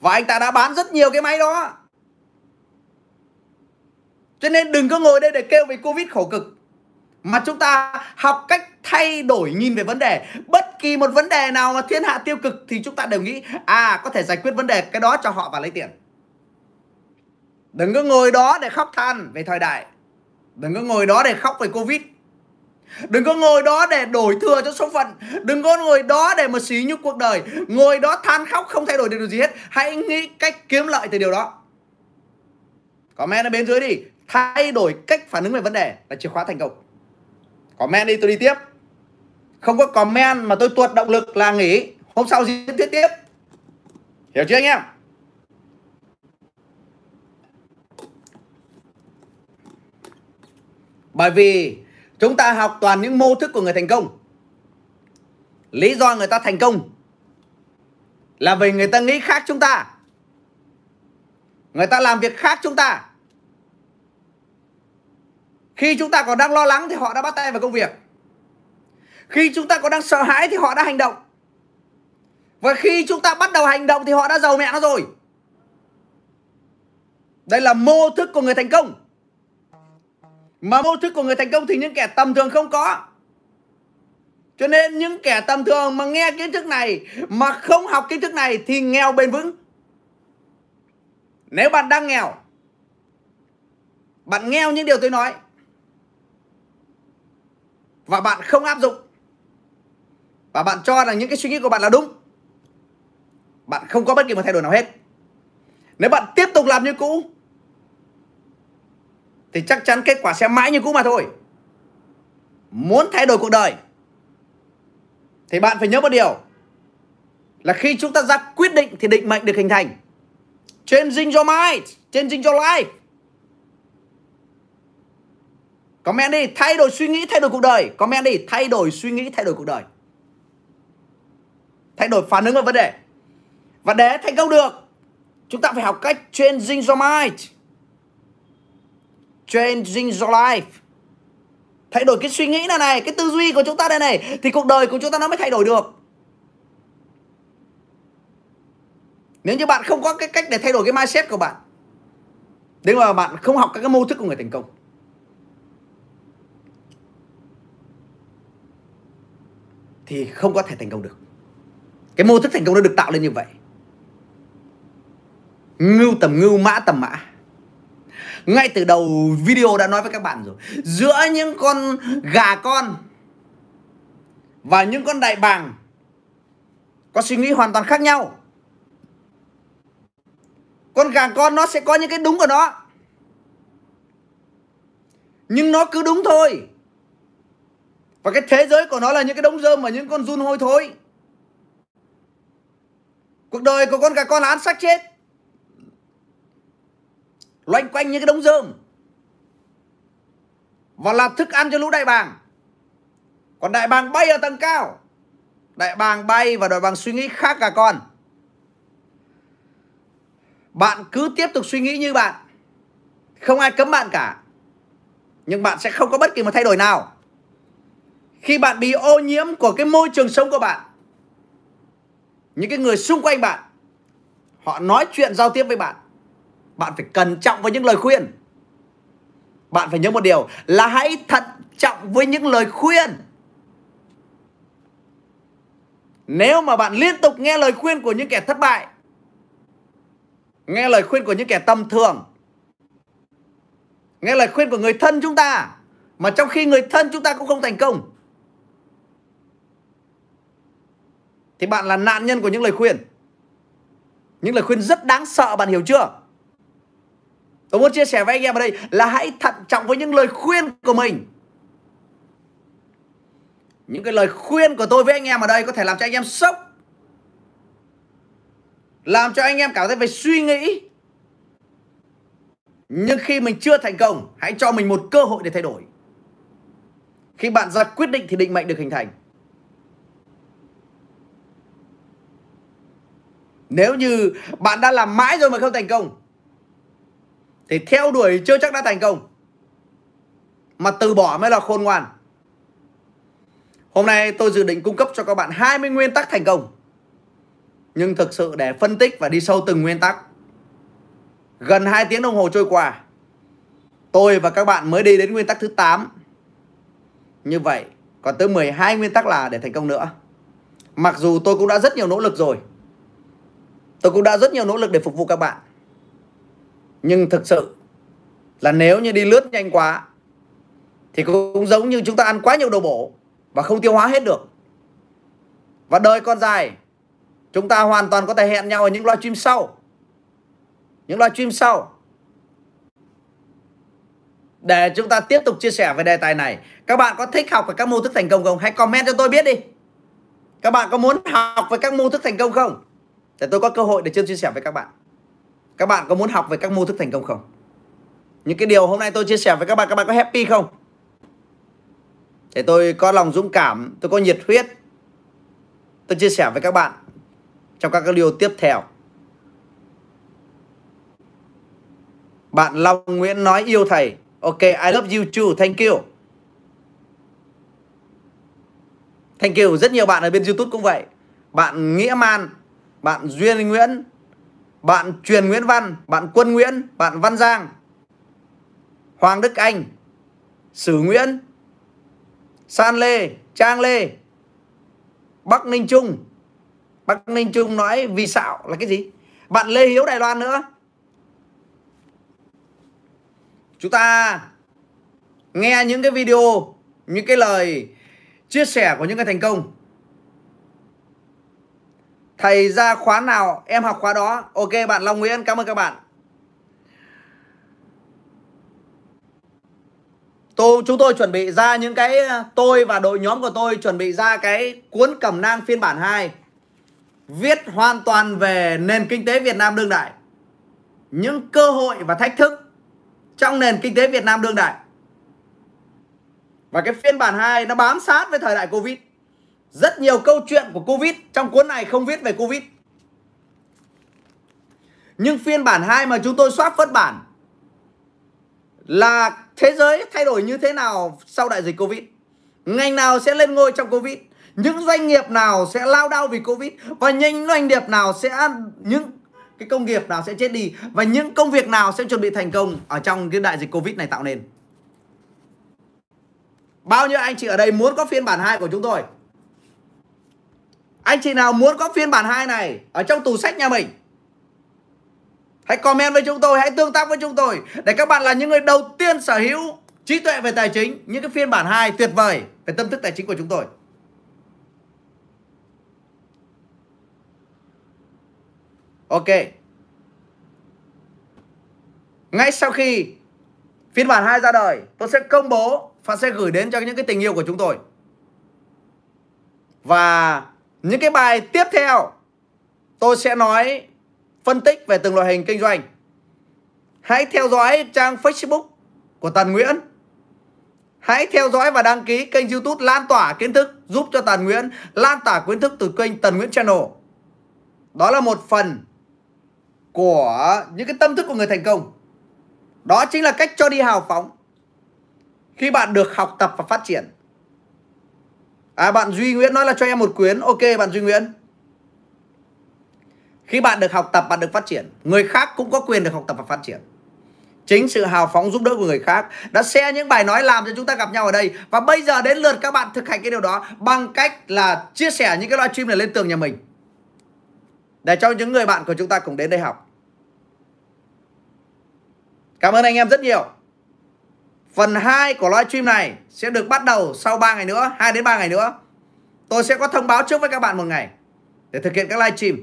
Và anh ta đã bán rất nhiều cái máy đó. Cho nên đừng có ngồi đây để kêu về Covid khổ cực. Mà chúng ta học cách thay đổi nhìn về vấn đề. Bất kỳ một vấn đề nào mà thiên hạ tiêu cực Thì chúng ta đều nghĩ À có thể giải quyết vấn đề cái đó cho họ và lấy tiền. Đừng có ngồi đó để khóc than về thời đại. Đừng có ngồi đó để khóc về Covid. Đừng có ngồi đó để đổi thừa cho số phận. Đừng có ngồi đó để mà xí nhục cuộc đời. Ngồi đó than khóc không thay đổi được điều gì hết. Hãy nghĩ cách kiếm lợi từ điều đó. Comment ở bên dưới đi. Thay đổi cách phản ứng về vấn đề là chìa khóa thành công. Comment đi, tôi đi tiếp Không có comment mà tôi tuột động lực là nghỉ Hôm sau diễn thuyết tiếp Hiểu chưa anh em Bởi vì Chúng ta học toàn những mô thức của người thành công. Lý do người ta thành công là vì người ta nghĩ khác chúng ta. Người ta làm việc khác chúng ta. Khi chúng ta còn đang lo lắng thì họ đã bắt tay vào công việc. Khi chúng ta còn đang sợ hãi thì họ đã hành động. Và khi chúng ta bắt đầu hành động thì họ đã giàu mẹ nó rồi. Đây là mô thức của người thành công. Mà mô thức của người thành công thì những kẻ tầm thường không có. Cho nên những kẻ tầm thường mà nghe kiến thức này mà không học kiến thức này thì nghèo bền vững. Nếu bạn đang nghèo, bạn nghèo những điều tôi nói và bạn không áp dụng. Và bạn cho rằng những cái suy nghĩ của bạn là đúng. Bạn không có bất kỳ một thay đổi nào hết. Nếu bạn tiếp tục làm như cũ, thì chắc chắn kết quả sẽ mãi như cũ mà thôi. Muốn thay đổi cuộc đời, thì bạn phải nhớ một điều là khi chúng ta ra quyết định thì định mệnh được hình thành. Changing your mind, changing your life comment đi, thay đổi suy nghĩ, thay đổi cuộc đời. Comment đi, thay đổi suy nghĩ, thay đổi cuộc đời. Thay đổi phản ứng vào vấn đề. Và để thành công được, chúng ta phải học cách changing your mind. Changing your life. Thay đổi cái suy nghĩ này này, cái tư duy của chúng ta đây này, thì cuộc đời của chúng ta nó mới thay đổi được. Nếu như bạn không có cái cách để thay đổi cái mindset của bạn, nếu mà bạn không học các cái mô thức của người thành công thì không có thể thành công được. Cái mô thức thành công nó được tạo lên như vậy. Ngưu tầm ngưu, mã tầm mã. Ngay từ đầu video đã nói với các bạn rồi, giữa những con gà con và những con đại bàng có suy nghĩ hoàn toàn khác nhau. Con gà con nó sẽ có những cái đúng của nó nhưng nó cứ đúng thôi và cái thế giới của nó là những cái đống rơm và những con run hôi thối. Cuộc đời của con gà con là ăn xác chết. Loanh quanh những cái đống rơm. Và là thức ăn cho lũ đại bàng. Còn đại bàng bay ở tầng cao. Đại bàng bay và đại bàng suy nghĩ khác cả con. Bạn cứ tiếp tục suy nghĩ như bạn. Không ai cấm bạn cả. Nhưng bạn sẽ không có bất kỳ một thay đổi nào khi bạn bị ô nhiễm của cái môi trường sống của bạn, những cái người xung quanh bạn, họ nói chuyện giao tiếp với bạn bạn phải cẩn trọng với những lời khuyên. Bạn phải nhớ một điều là hãy thận trọng với những lời khuyên. Nếu mà bạn liên tục nghe lời khuyên của những kẻ thất bại, nghe lời khuyên của những kẻ tầm thường, nghe lời khuyên của người thân chúng ta, mà trong khi người thân chúng ta cũng không thành công thì bạn là nạn nhân của những lời khuyên. Những lời khuyên rất đáng sợ, bạn hiểu chưa? Tôi muốn chia sẻ với anh em ở đây là hãy thận trọng với những lời khuyên của mình. Những cái lời khuyên của tôi với anh em ở đây có thể làm cho anh em sốc. Làm cho anh em cảm thấy phải suy nghĩ. Nhưng khi mình chưa thành công, hãy cho mình một cơ hội để thay đổi. Khi bạn ra quyết định thì định mệnh được hình thành. Nếu như bạn đã làm mãi rồi mà không thành công, thì theo đuổi chưa chắc đã thành công, mà từ bỏ mới là khôn ngoan. Hôm nay tôi dự định cung cấp cho các bạn 20 nguyên tắc thành công, nhưng thực sự để phân tích và đi sâu từng nguyên tắc. Gần 2 tiếng đồng hồ trôi qua, Tôi và các bạn mới đi đến nguyên tắc thứ 8 Như vậy, Còn tới 12 nguyên tắc là để thành công nữa. Mặc dù tôi cũng đã rất nhiều nỗ lực rồi Tôi cũng đã rất nhiều nỗ lực để phục vụ các bạn Nhưng thực sự Là nếu như đi lướt nhanh quá, Thì cũng giống như chúng ta ăn quá nhiều đồ bổ Và không tiêu hóa hết được Và đời còn dài, Chúng ta hoàn toàn có thể hẹn nhau ở những live stream sau. Những live stream sau. Để chúng ta tiếp tục chia sẻ về đề tài này. Các bạn có thích học về các mô thức thành công không? Hãy comment cho tôi biết đi. Các bạn có muốn học về các mô thức thành công không? Để tôi có cơ hội để chia sẻ với các bạn. Các bạn có muốn học về các mô thức thành công không? Những cái điều hôm nay tôi chia sẻ với các bạn, các bạn có happy không? Để tôi có lòng dũng cảm, tôi có nhiệt huyết. Tôi chia sẻ với các bạn trong các cái điều tiếp theo. Bạn Long Nguyễn nói yêu thầy. Ok, I love you too. Thank you. Thank you. Rất nhiều bạn ở bên YouTube cũng vậy. Bạn Nghĩa Man, bạn Duyên Nguyễn, bạn Truyền Nguyễn Văn, bạn Quân Nguyễn, bạn Văn Giang, Hoàng Đức Anh, Sử Nguyễn, San Lê, Trang Lê, Bắc Ninh Trung, Bắc Ninh Trung nói vì sao là cái gì? Bạn Lê Hiếu Đài Loan nữa. Chúng ta nghe những cái video, những cái lời chia sẻ của những cái thành công thầy ra khóa nào, em học khóa đó. Ok, bạn Long Nguyễn, cảm ơn các bạn. Tôi, chúng tôi chuẩn bị ra những cái ờ, tôi và đội nhóm của tôi chuẩn bị ra cái cuốn cẩm nang phiên bản 2 viết hoàn toàn về nền kinh tế Việt Nam đương đại. Những cơ hội và thách thức trong nền kinh tế Việt Nam đương đại. Và cái phiên bản 2 nó bám sát với thời đại Covid rất nhiều câu chuyện của Covid, trong cuốn này không viết về Covid nhưng phiên bản 2 mà chúng tôi soát xuất bản là thế giới thay đổi như thế nào sau đại dịch Covid. Ngành nào sẽ lên ngôi trong Covid. Những doanh nghiệp nào sẽ lao đao vì Covid. Và những doanh nghiệp nào sẽ, những cái công nghiệp nào sẽ chết đi. Và những công việc nào sẽ chuẩn bị thành công ở trong cái đại dịch Covid này tạo nên. Bao nhiêu anh chị ở đây muốn có phiên bản 2 của chúng tôi? Anh chị nào muốn có phiên bản 2 này ở trong tủ sách nhà mình? Hãy comment với chúng tôi, hãy tương tác với chúng tôi để các bạn là những người đầu tiên sở hữu trí tuệ về tài chính, những cái phiên bản 2 tuyệt vời về tâm thức tài chính của chúng tôi. Ok. Ngay sau khi phiên bản 2 ra đời, tôi sẽ công bố và sẽ gửi đến cho những cái tình yêu của chúng tôi. Và những cái bài tiếp theo, tôi sẽ nói phân tích về từng loại hình kinh doanh. Hãy theo dõi trang Facebook của Tần Nguyễn. Hãy theo dõi và đăng ký kênh YouTube lan tỏa kiến thức, giúp cho Tần Nguyễn lan tỏa kiến thức từ kênh Tần Nguyễn Channel. Đó là một phần của những cái tâm thức của người thành công. Đó chính là cách cho đi hào phóng. Khi bạn được học tập và phát triển. À bạn Duy Nguyễn nói là cho em một quyển. Ok bạn Duy Nguyễn. Khi bạn được học tập, bạn được phát triển. Người khác cũng có quyền được học tập và phát triển. Chính sự hào phóng giúp đỡ của người khác đã share những bài nói làm cho chúng ta gặp nhau ở đây. Và bây giờ đến lượt các bạn thực hành cái điều đó bằng cách là chia sẻ những cái live stream này lên tường nhà mình. Để cho những người bạn của chúng ta cùng đến đây học. Cảm ơn anh em rất nhiều. Phần 2 của live stream này sẽ được bắt đầu sau 3 ngày nữa, 2 đến 3 ngày nữa. Tôi sẽ có thông báo trước với các bạn một ngày để thực hiện các live stream.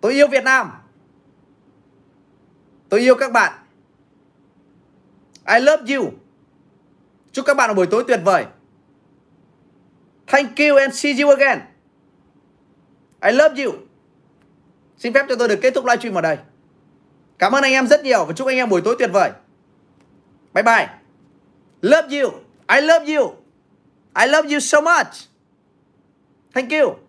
Tôi yêu Việt Nam. Tôi yêu các bạn. I love you. Chúc các bạn một buổi tối tuyệt vời. Thank you and see you again. I love you. Xin phép cho tôi được kết thúc livestream ở đây. Cảm ơn anh em rất nhiều và chúc anh em buổi tối tuyệt vời. Bye bye. Love you. I love you. I love you so much. Thank you.